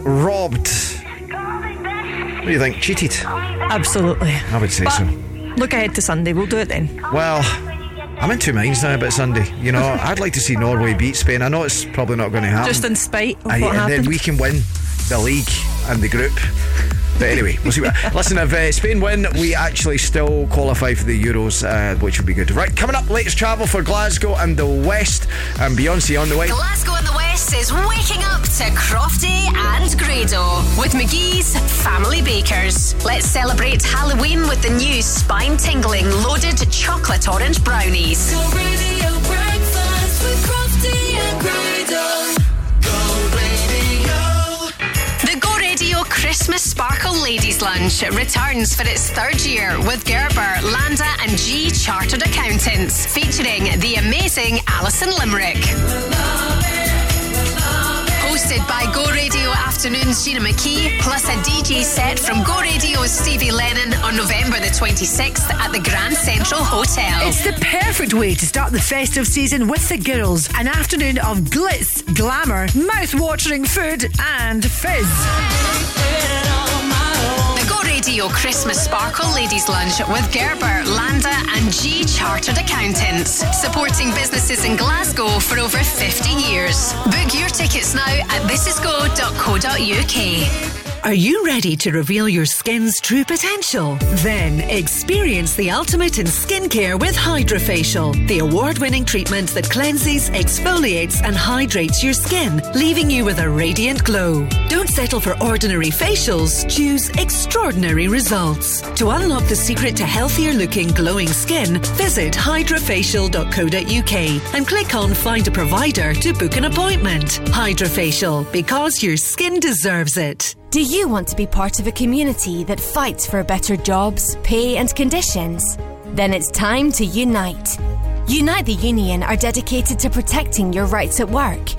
robbed. What do you think? Cheated? Absolutely. I would say but so. Look ahead to Sunday. We'll do it then. Well, I'm in two minds now about Sunday. You know, [LAUGHS] I'd like to see Norway beat Spain. I know it's probably not going to happen. Just in spite of I, what and happened. And then we can win the league and the group. But anyway, we'll see. What, [LAUGHS] listen, if uh, Spain win, we actually still qualify for the Euros, uh, which would be good. Right, coming up, latest travel for Glasgow and the West, and Beyonce on the way. Glasgow. West is waking up to Crofty and Grado with McGhee's Family Bakers. Let's celebrate Halloween with the new spine tingling loaded chocolate orange brownies. Go radio breakfast with Crofty and Grado. The Go Radio Christmas Sparkle Ladies Lunch returns for its third year with Gerber, Landa, and Gee Chartered Accountants, featuring the amazing Alison Limerick. Hosted by Go Radio Afternoon's Gina McKee, plus a DJ set from Go Radio's Stevie Lennon on November the 26th at the Grand Central Hotel. It's the perfect way to start the festive season with the girls. An afternoon of glitz, glamour, mouth-watering food, and fizz. Radio Christmas Sparkle Ladies Lunch with Gerber, Landa, and Gee Chartered Accountants, supporting businesses in Glasgow for over 50 years. Book your tickets now at thisisgo.co.uk. Are you ready to reveal your skin's true potential? Then experience the ultimate in skincare with HydraFacial, the award winning treatment that cleanses, exfoliates, and hydrates your skin, leaving you with a radiant glow. Don't settle for ordinary facials, choose extraordinary results. To unlock the secret to healthier looking, glowing skin, visit hydrafacial.co.uk and click on Find a Provider to book an appointment. HydraFacial, because your skin deserves it. Do you want to be part of a community that fights for better jobs, pay, and conditions? Then it's time to unite. Unite the Union are dedicated to protecting your rights at work.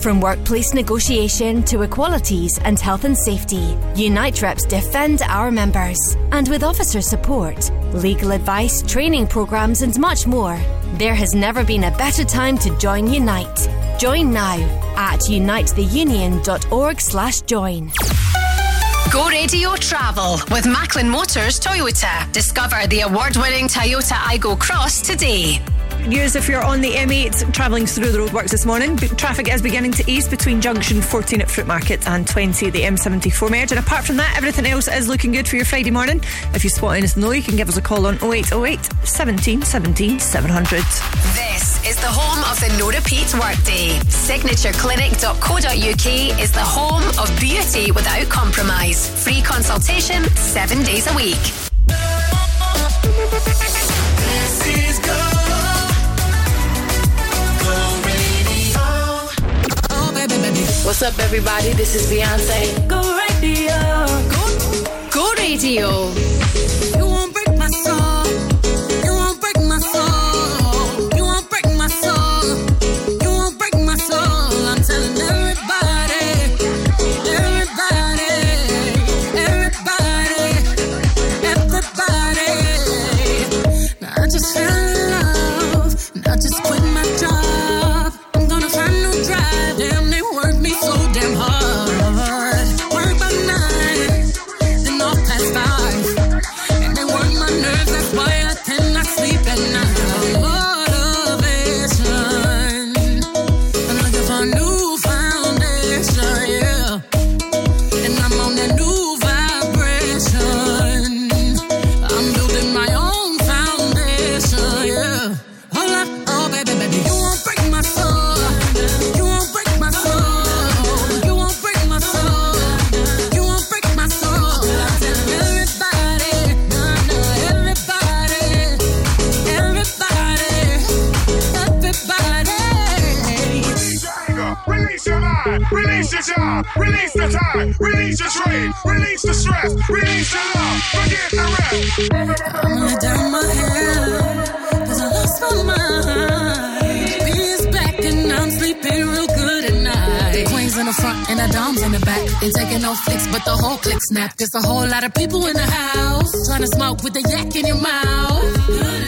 From workplace negotiation to equalities and health and safety, Unite reps defend our members. And with officer support, legal advice, training programs, and much more, there has never been a better time to join Unite. Join now at unitetheunion.org/join. Go Radio Travel with Macklin Motors Toyota. Discover the award winning Toyota Aygo Cross today. News if you're on the M8 travelling through the roadworks this morning. B- Traffic is beginning to ease between junction 14 at Fruit Market and 20 the M74 merge. And apart from that, everything else is looking good for your Friday morning. If you spot anything low, you can give us a call on 0808 17 17 700. This is the home of the no repeat workday. Signatureclinic.co.uk is the home of beauty without compromise. Free consultation seven days a week. What's up, everybody? This is Beyonce. Go Radio. Go Radio. Time, release your trade, release the stress, release the love, forget the rest. I'm gonna down my head, cause I lost my mind. Peace back and I'm sleeping real good at night. The queens in the front and the doms in the back. They taking no flicks, but the whole click snap. There's a whole lot of people in the house trying to smoke with the yak in your mouth.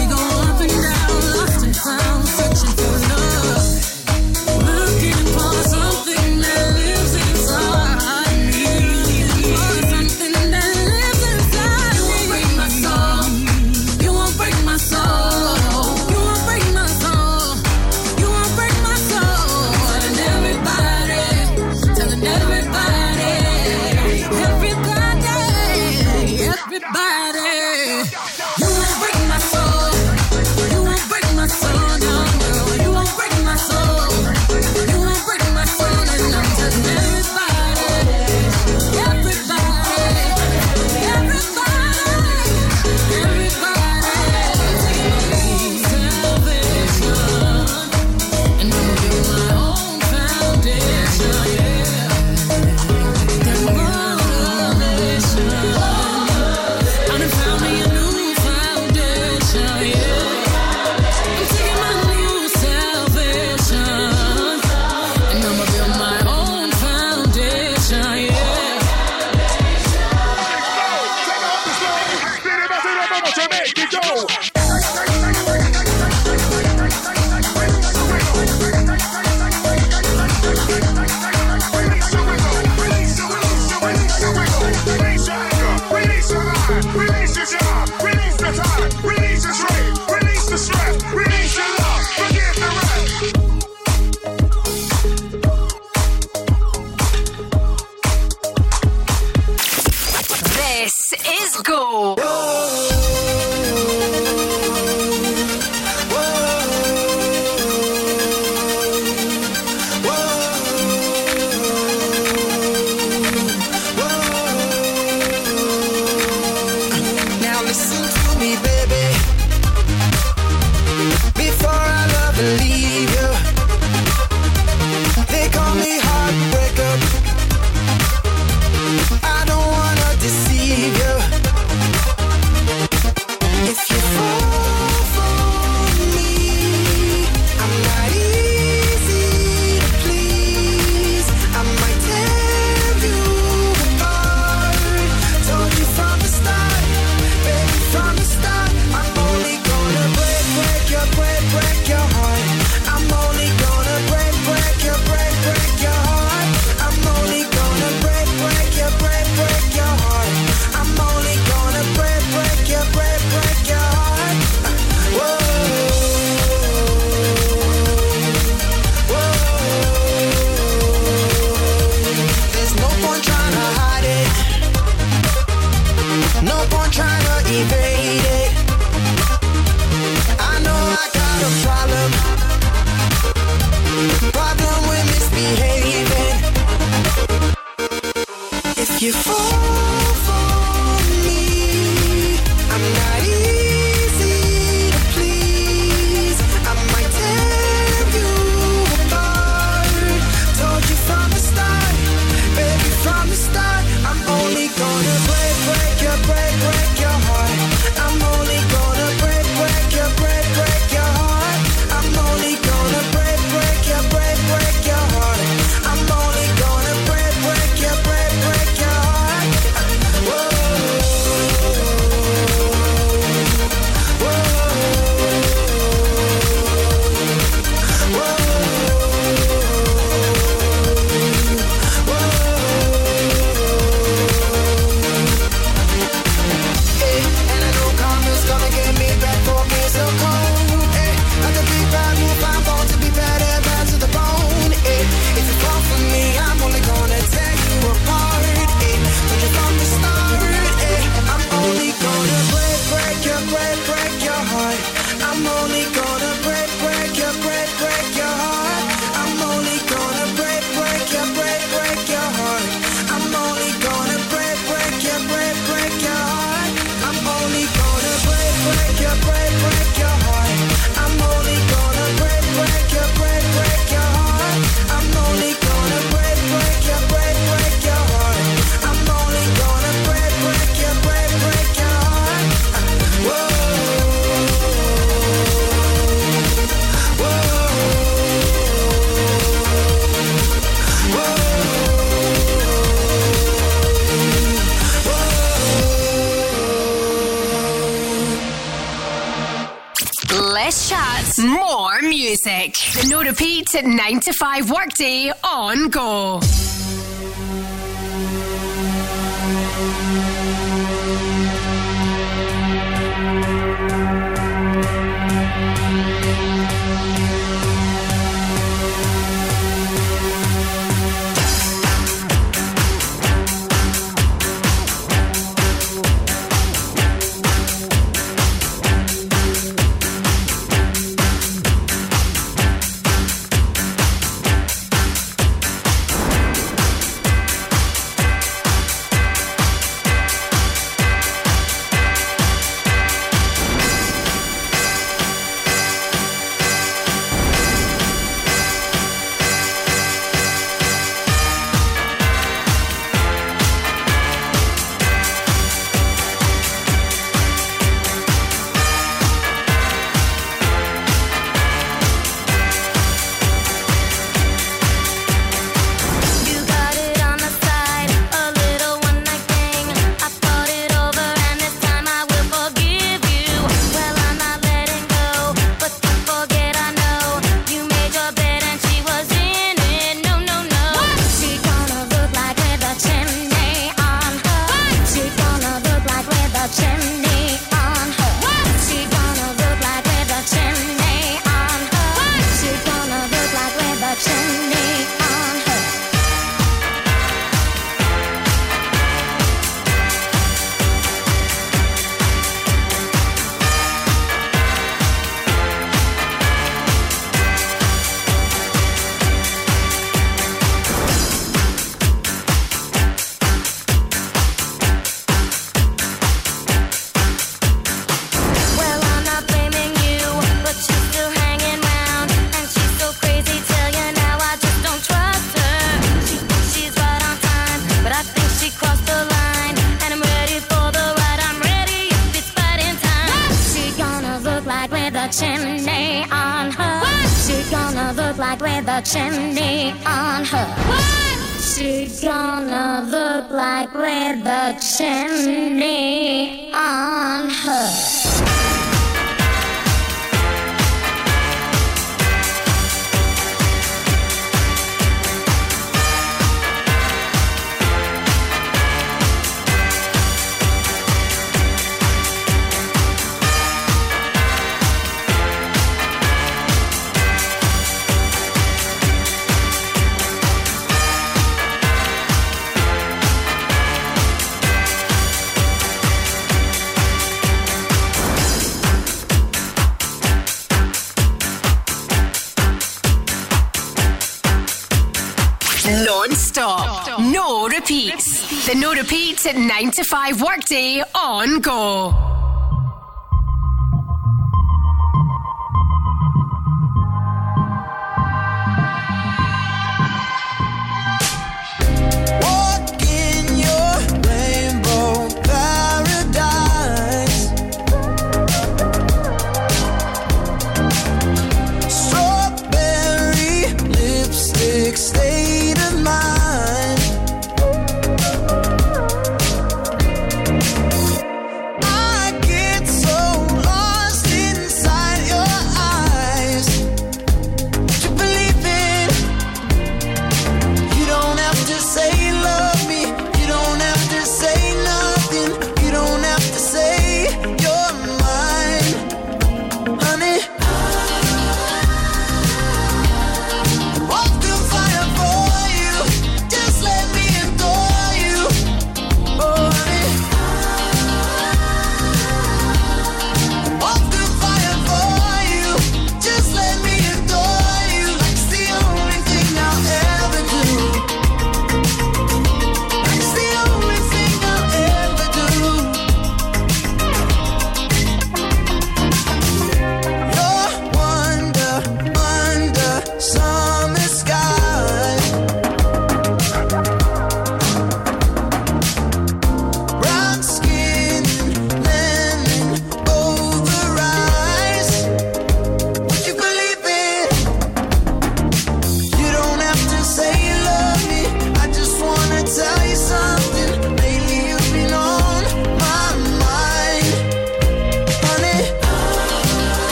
non-stop. No repeats. The no repeats at 9 to 5 workday on go.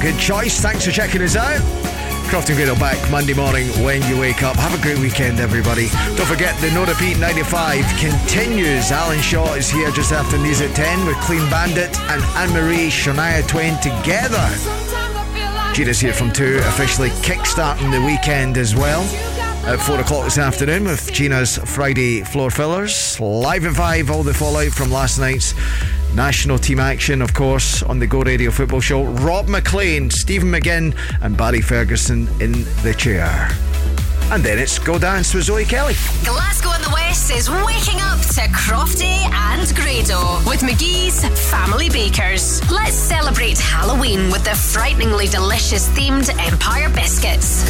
Good choice. Thanks for checking us out. Crofton Grado back Monday morning when you wake up. Have a great weekend, everybody. Don't forget the No Repeat 95 continues. Alan Shaw is here just after news at 10 with Clean Bandit and Anne Marie Shania Twain together. Gina's here from 2, officially kickstarting the weekend as well. At 4 o'clock this afternoon with Gina's Friday floor fillers. Live in 5, all the fallout from last night's national team action, of course, on the Go Radio football show. Rob McLean, Stephen McGinn, and Barry Ferguson in the chair. And then it's Go Dance with Zoe Kelly. Glasgow in the West is waking up to Crofty and Grado with McGhee's Family Bakers. Let's celebrate Halloween with the frighteningly delicious themed Empire biscuits.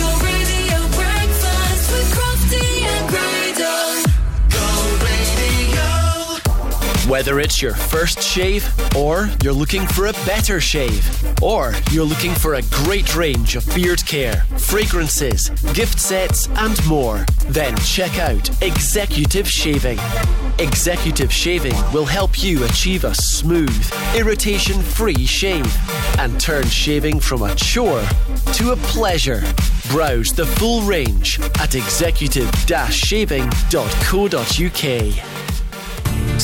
Whether it's your first shave, or you're looking for a better shave, or you're looking for a great range of beard care, fragrances, gift sets, and more, then check out Executive Shaving. Executive Shaving will help you achieve a smooth, irritation free shave and turn shaving from a chore to a pleasure. Browse the full range at executive shaving.co.uk.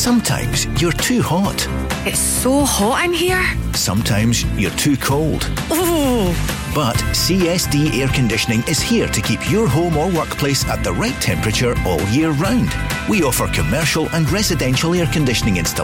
Sometimes you're too hot. It's so hot in here. Sometimes you're too cold. Oh. But CSD Air Conditioning is here to keep your home or workplace at the right temperature all year round. We offer commercial and residential air conditioning installation